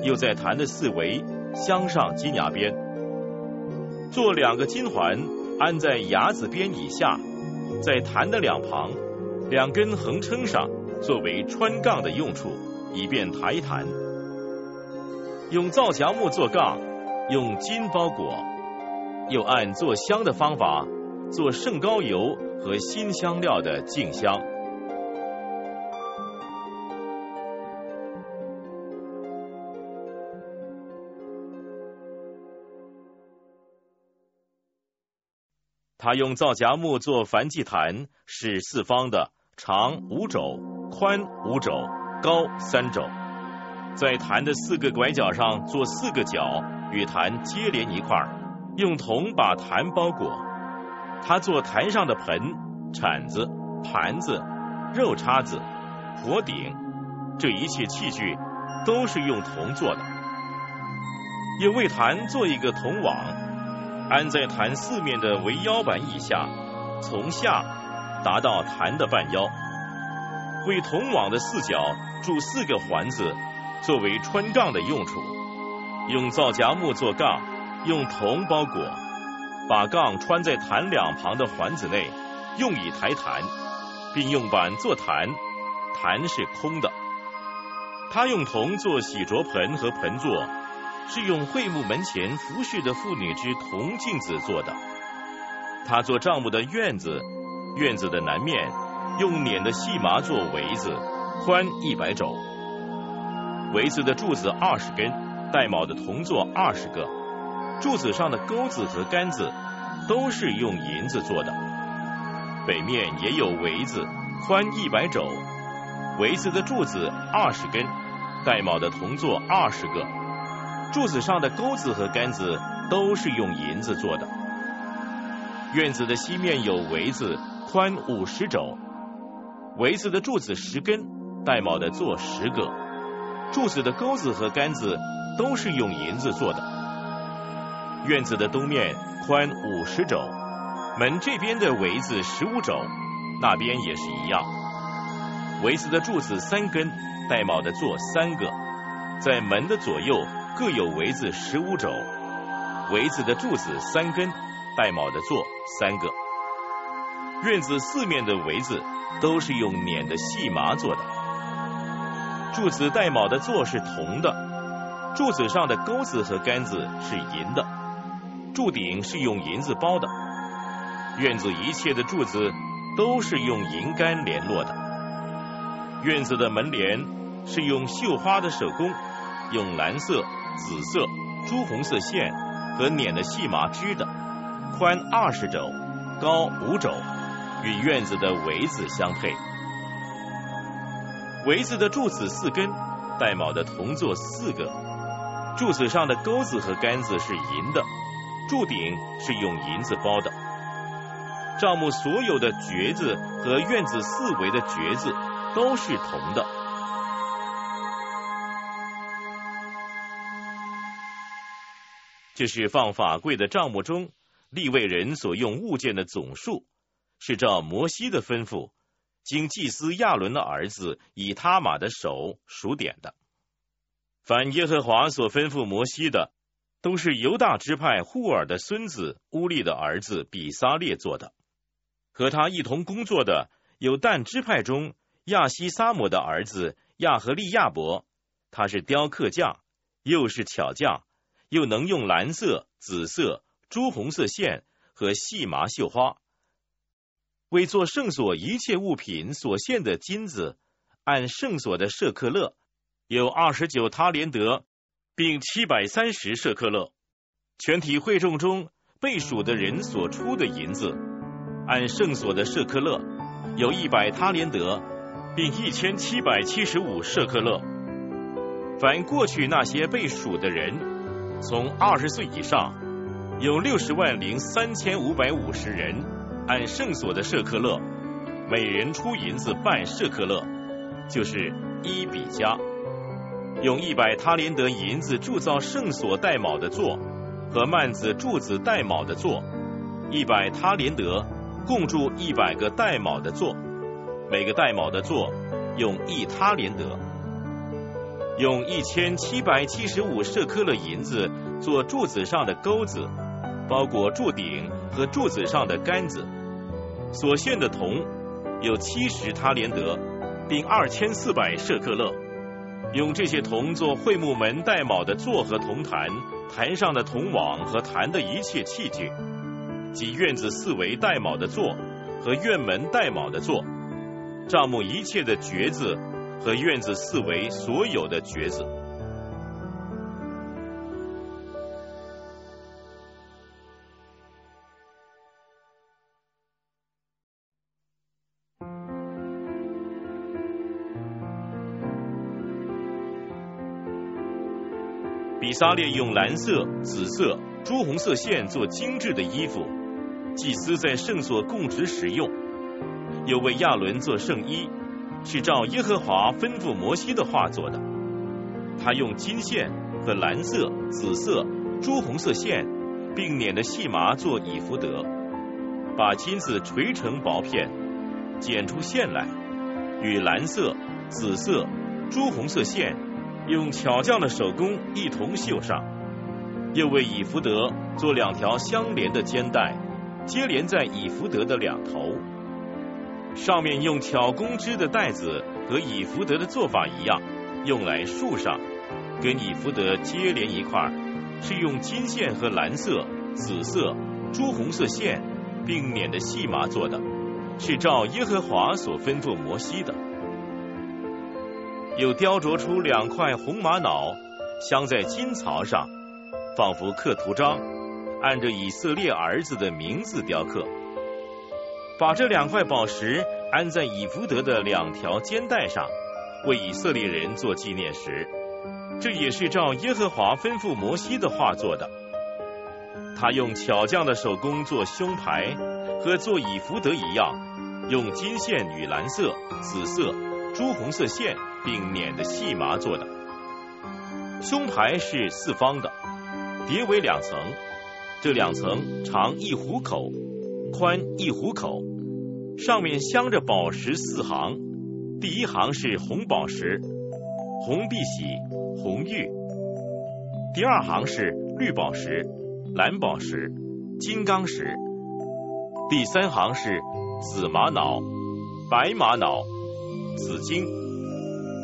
又在坛的四围镶上金牙边。做两个金环，安在牙子边以下，在坛的两旁，两根横撑上，作为穿杠的用处，以便抬坛。用皂荚木做杠，用金包裹，又按做香的方法做圣膏油和新香料的净香。他用皂荚木做梵祭坛，是四方的，长五肘，宽五肘，高三肘。在坛的四个拐角上做四个角，与坛接连一块儿，用铜把坛包裹。他做坛上的盆、铲子、盘子、肉叉子、火鼎，这一切器具都是用铜做的。又为坛做一个铜网。安在坛四面的围腰板以下，从下达到坛的半腰。为铜网的四角铸四个环子，作为穿杠的用处。用皂荚木做杠，用铜包裹，把杠穿在坛两旁的环子内，用以抬坛，并用板做坛，坛是空的。他用铜做洗濯盆和盆座。是用会幕门前服侍的妇女之铜镜子做的。他做帐幕的院子，院子的南面用捻的细麻做围子，宽一百肘。围子的柱子二十根，带卯的铜座二十个，柱子上的钩子和杆子都是用银子做的。北面也有围子，宽一百肘。围子的柱子二十根，带卯的铜座二十个。柱子上的钩子和杆子都是用银子做的。院子的西面有围子，宽五十肘。围子的柱子十根，带卯的做十个。柱子的钩子和杆子都是用银子做的。院子的东面宽五十肘，门这边的围子十五肘，那边也是一样。围子的柱子三根，带卯的做三个，在门的左右。各有围子十五肘，围子的柱子三根，带卯的座三个。院子四面的围子都是用捻的细麻做的。柱子带卯的座是铜的，柱子上的钩子和杆子是银的，柱顶是用银子包的。院子一切的柱子都是用银杆联络的。院子的门帘是用绣花的手工，用蓝色。紫色、朱红色线和捻的细麻织的，宽二十肘，高五肘，与院子的围子相配。围子的柱子四根，带卯的铜座四个，柱子上的钩子和杆子是银的，柱顶是用银子包的。帐幕所有的橛子和院子四围的橛子都是铜的。这是放法柜的账目中立位人所用物件的总数，是照摩西的吩咐，经祭司亚伦的儿子以他玛的手数点的。凡耶和华所吩咐摩西的，都是犹大支派户尔的孙子乌利的儿子比撒列做的。和他一同工作的有但支派中亚西撒摩的儿子亚和利亚伯，他是雕刻匠，又是巧匠。又能用蓝色、紫色、朱红色线和细麻绣花，为做圣所一切物品所献的金子，按圣所的舍克勒有二十九他连德，并七百三十舍克勒。全体会众中被数的人所出的银子，按圣所的舍克勒有一百他连德，并一千七百七十五舍克勒。凡过去那些被数的人，从二十岁以上，有六十万零三千五百五十人，按圣所的舍克勒，每人出银子半舍克勒，就是一比加。用一百他连德银子铸造圣所带卯的座和幔子柱子带卯的座，一百他连德共铸一百个带卯的座，每个带卯的座用一他连德。用一千七百七十五舍克勒银子做柱子上的钩子，包裹柱顶和柱子上的杆子。所献的铜有七十他连德，并二千四百舍克勒。用这些铜做会幕门带卯的座和铜坛，坛上的铜网和坛的一切器具，及院子四围带卯的座和院门带卯的座，帐幕一切的橛子和院子四围所有的橛子。比撒列用蓝色、紫色、朱红色线做精致的衣服，祭司在圣所供职使用。又为亚伦做圣衣，是照耶和华吩咐摩西的话做的。他用金线和蓝色、紫色、朱红色线，并捻的细麻做以福德，把金子锤成薄片，剪出线来，与蓝色、紫色、朱红色线。用巧匠的手工一同绣上，又为以福德做两条相连的肩带，接连在以福德的两头。上面用巧工织的带子和以福德的做法一样，用来束上，跟以福德接连一块，是用金线和蓝色、紫色、朱红色线并捻的细麻做的，是照耶和华所吩咐摩西的。又雕琢出两块红玛瑙，镶在金槽上，仿佛刻图章，按着以色列儿子的名字雕刻。把这两块宝石安在以福德的两条肩带上，为以色列人做纪念石。这也是照耶和华吩咐摩西的话做的。他用巧匠的手工做胸牌，和做以福德一样，用金线与蓝色、紫色、朱红色线。并捻的细麻做的，胸牌是四方的，叠为两层，这两层长一虎口，宽一虎口，上面镶着宝石四行，第一行是红宝石、红碧玺、红玉，第二行是绿宝石、蓝宝石、金刚石，第三行是紫玛瑙、白玛瑙、紫晶。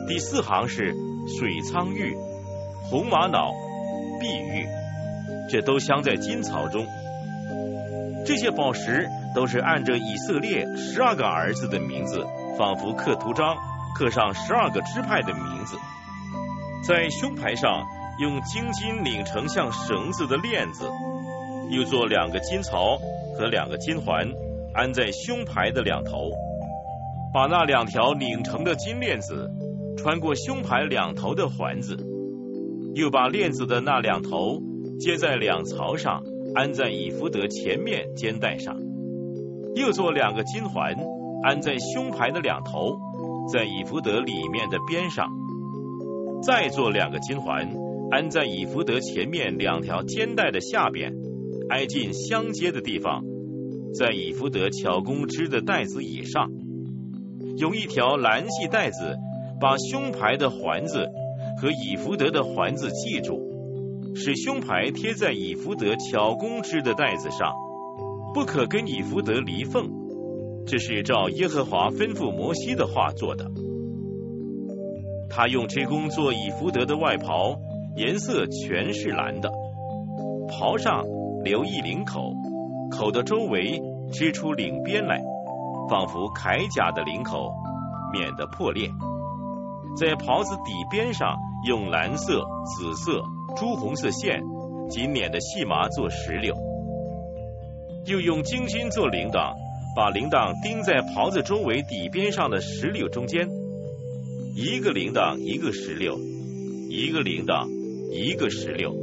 第四行是水苍玉、红玛瑙、碧玉，这都镶在金槽中。这些宝石都是按着以色列十二个儿子的名字，仿佛刻图章，刻上十二个支派的名字。在胸牌上用金金拧成像绳子的链子，又做两个金槽和两个金环，安在胸牌的两头，把那两条拧成的金链子。穿过胸牌两头的环子，又把链子的那两头接在两槽上，安在以福德前面肩带上；又做两个金环，安在胸牌的两头，在以福德里面的边上；再做两个金环，安在以福德前面两条肩带的下边，挨近相接的地方，在以福德巧工织的带子以上，用一条蓝系带子。把胸牌的环子和以福德的环子系住，使胸牌贴在以福德巧工织的带子上，不可跟以福德离缝。这是照耶和华吩咐摩西的话做的。他用织工做以福德的外袍，颜色全是蓝的，袍上留一领口，口的周围织出领边来，仿佛铠甲的领口，免得破裂。在袍子底边上用蓝色、紫色、朱红色线紧捻的细麻做石榴，又用金金做铃铛，把铃铛钉在袍子周围底边上的石榴中间，一个铃铛一个石榴，一个铃铛一个石榴，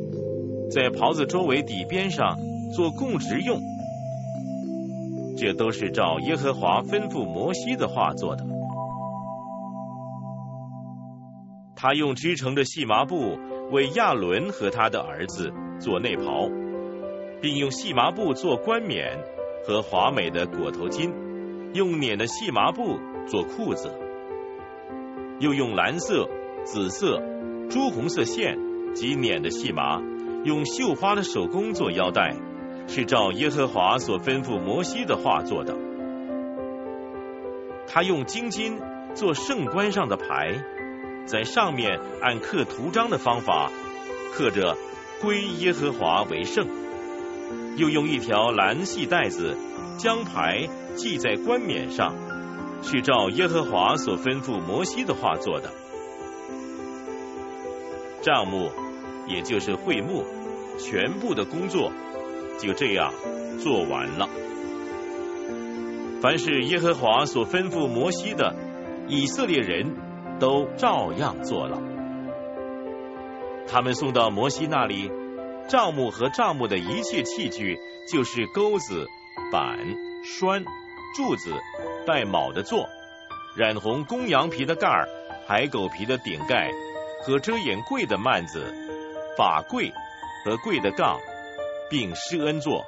在袍子周围底边上做供职用。这都是照耶和华吩咐摩西的话做的。他用织成的细麻布为亚伦和他的儿子做内袍，并用细麻布做冠冕和华美的裹头巾，用捻的细麻布做裤子，又用蓝色、紫色、朱红色线及捻的细麻，用绣花的手工做腰带。是照耶和华所吩咐摩西的话做的。他用金金做圣冠上的牌，在上面按刻图章的方法刻着“归耶和华为圣”。又用一条蓝细带子将牌系在冠冕上，是照耶和华所吩咐摩西的话做的。账目，也就是会幕，全部的工作。就这样做完了。凡是耶和华所吩咐摩西的，以色列人都照样做了。他们送到摩西那里，帐幕和帐幕的一切器具，就是钩子、板、栓、柱子、带铆的座、染红公羊皮的盖儿、海狗皮的顶盖和遮掩柜的幔子、法柜和柜的杠。并施恩座、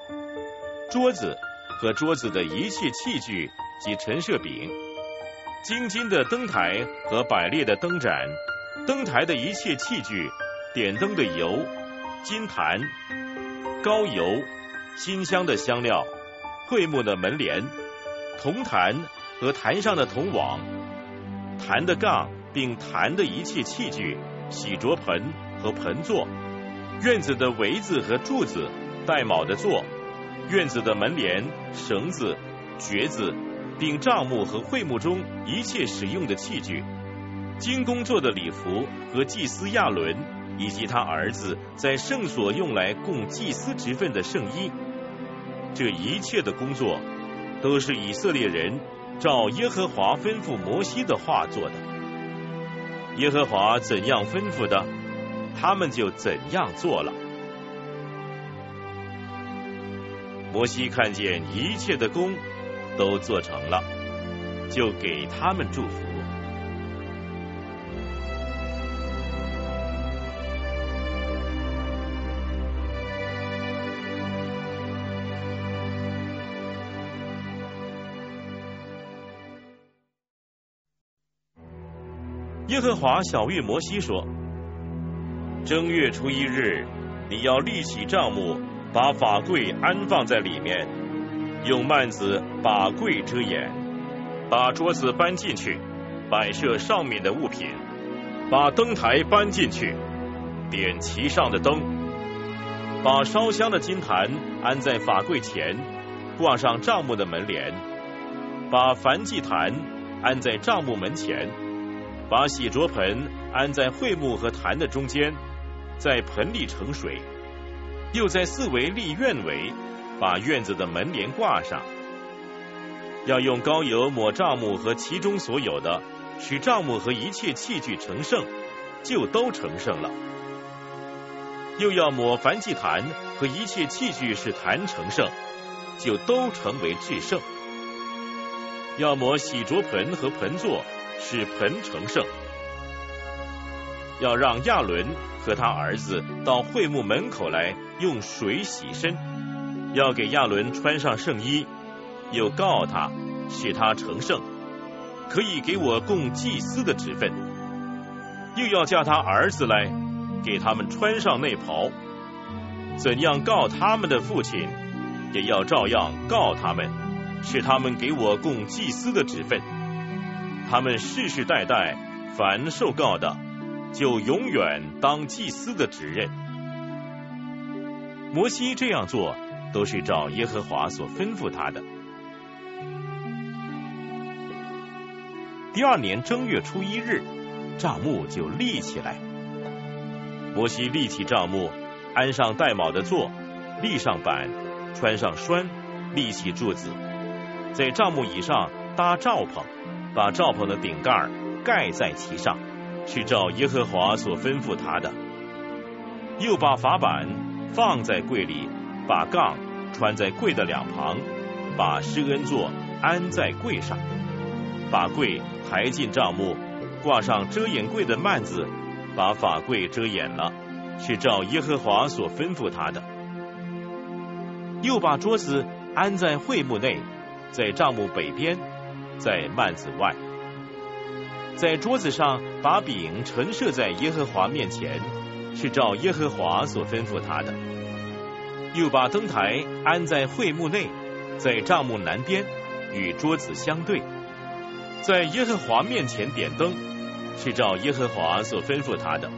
桌子和桌子的一切器具及陈设饼、金金的灯台和百列的灯盏、灯台的一切器具、点灯的油、金坛、高油、馨香的香料、桧木的门帘、铜坛和坛上的铜网、坛的杠，并坛的一切器具、洗濯盆和盆座、院子的围子和柱子。带卯的座，院子的门帘、绳子、橛子，并帐幕和会幕中一切使用的器具，金工做的礼服和祭司亚伦以及他儿子在圣所用来供祭司职分的圣衣，这一切的工作都是以色列人照耶和华吩咐摩西的话做的。耶和华怎样吩咐的，他们就怎样做了。摩西看见一切的功都做成了，就给他们祝福。耶和华小谕摩西说：“正月初一日，你要立起帐幕。”把法柜安放在里面，用幔子把柜遮掩，把桌子搬进去，摆设上面的物品，把灯台搬进去，点其上的灯，把烧香的金坛安在法柜前，挂上帐幕的门帘，把燔祭坛安在帐幕门前，把洗濯盆安在桧木和坛的中间，在盆里盛水。又在四围立院围，把院子的门帘挂上。要用膏油抹帐幕和其中所有的，使帐幕和一切器具成圣，就都成圣了。又要抹燔祭坛和一切器具使坛成圣，就都成为至圣。要抹洗濯盆和盆座，使盆成圣。要让亚伦和他儿子到会幕门口来用水洗身，要给亚伦穿上圣衣，又告他使他成圣，可以给我供祭司的职分；又要叫他儿子来给他们穿上内袍。怎样告他们的父亲，也要照样告他们，使他们给我供祭司的职分。他们世世代代凡受告的。就永远当祭司的职任。摩西这样做，都是照耶和华所吩咐他的。第二年正月初一日，帐幕就立起来。摩西立起帐幕，安上带卯的座，立上板，穿上栓，立起柱子，在帐幕以上搭帐篷，把帐篷的顶盖盖在其上，是照耶和华所吩咐他的。又把法板放在柜里，把杠穿在柜的两旁，把施恩座安在柜上，把柜抬进帐幕，挂上遮掩柜的幔子，把法柜遮掩了，是照耶和华所吩咐他的。又把桌子安在会幕内，在帐幕北边，在幔子外，在桌子上把饼陈设在耶和华面前，是照耶和华所吩咐他的。又把灯台安在会幕内，在帐幕南边，与桌子相对，在耶和华面前点灯，是照耶和华所吩咐他的。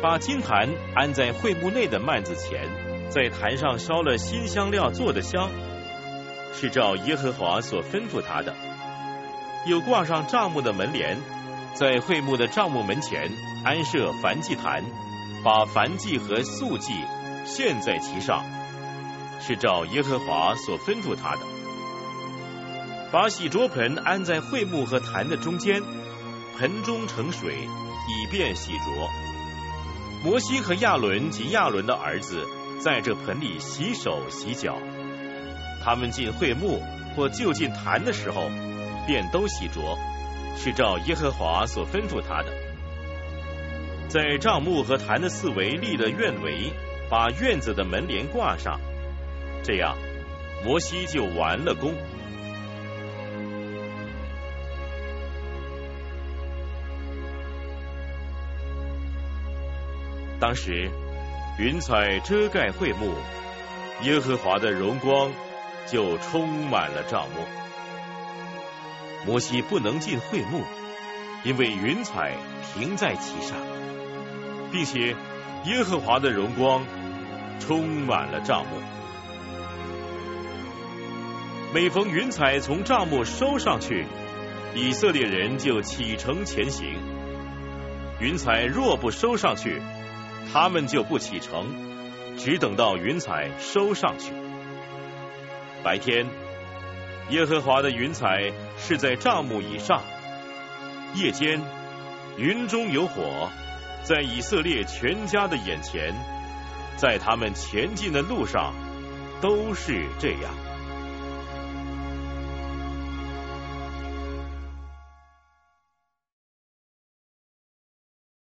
把金坛安在会幕内的幔子前。在坛上烧了新香料做的香，是照耶和华所吩咐他的。又挂上帐幕的门帘，在会幕的帐幕门前安设燔祭坛，把燔祭和素祭献在其上，是照耶和华所吩咐他的。把洗濯盆安在会幕和坛的中间，盆中盛水，以便洗濯。摩西和亚伦及亚伦的儿子。在这盆里洗手洗脚，他们进会幕或就近坛的时候，便都洗濯，是照耶和华所吩咐他的。在帐幕和坛的四围立的院围，把院子的门帘挂上，这样摩西就完了工。当时。云彩遮盖会幕，耶和华的荣光就充满了帐幕。摩西不能进会幕，因为云彩停在其上，并且耶和华的荣光充满了帐幕。每逢云彩从帐幕收上去，以色列人就启程前行。云彩若不收上去，他们就不启程，只等到云彩收上去。白天，耶和华的云彩是在帐幕以上；夜间，云中有火，在以色列全家的眼前，在他们前进的路上，都是这样。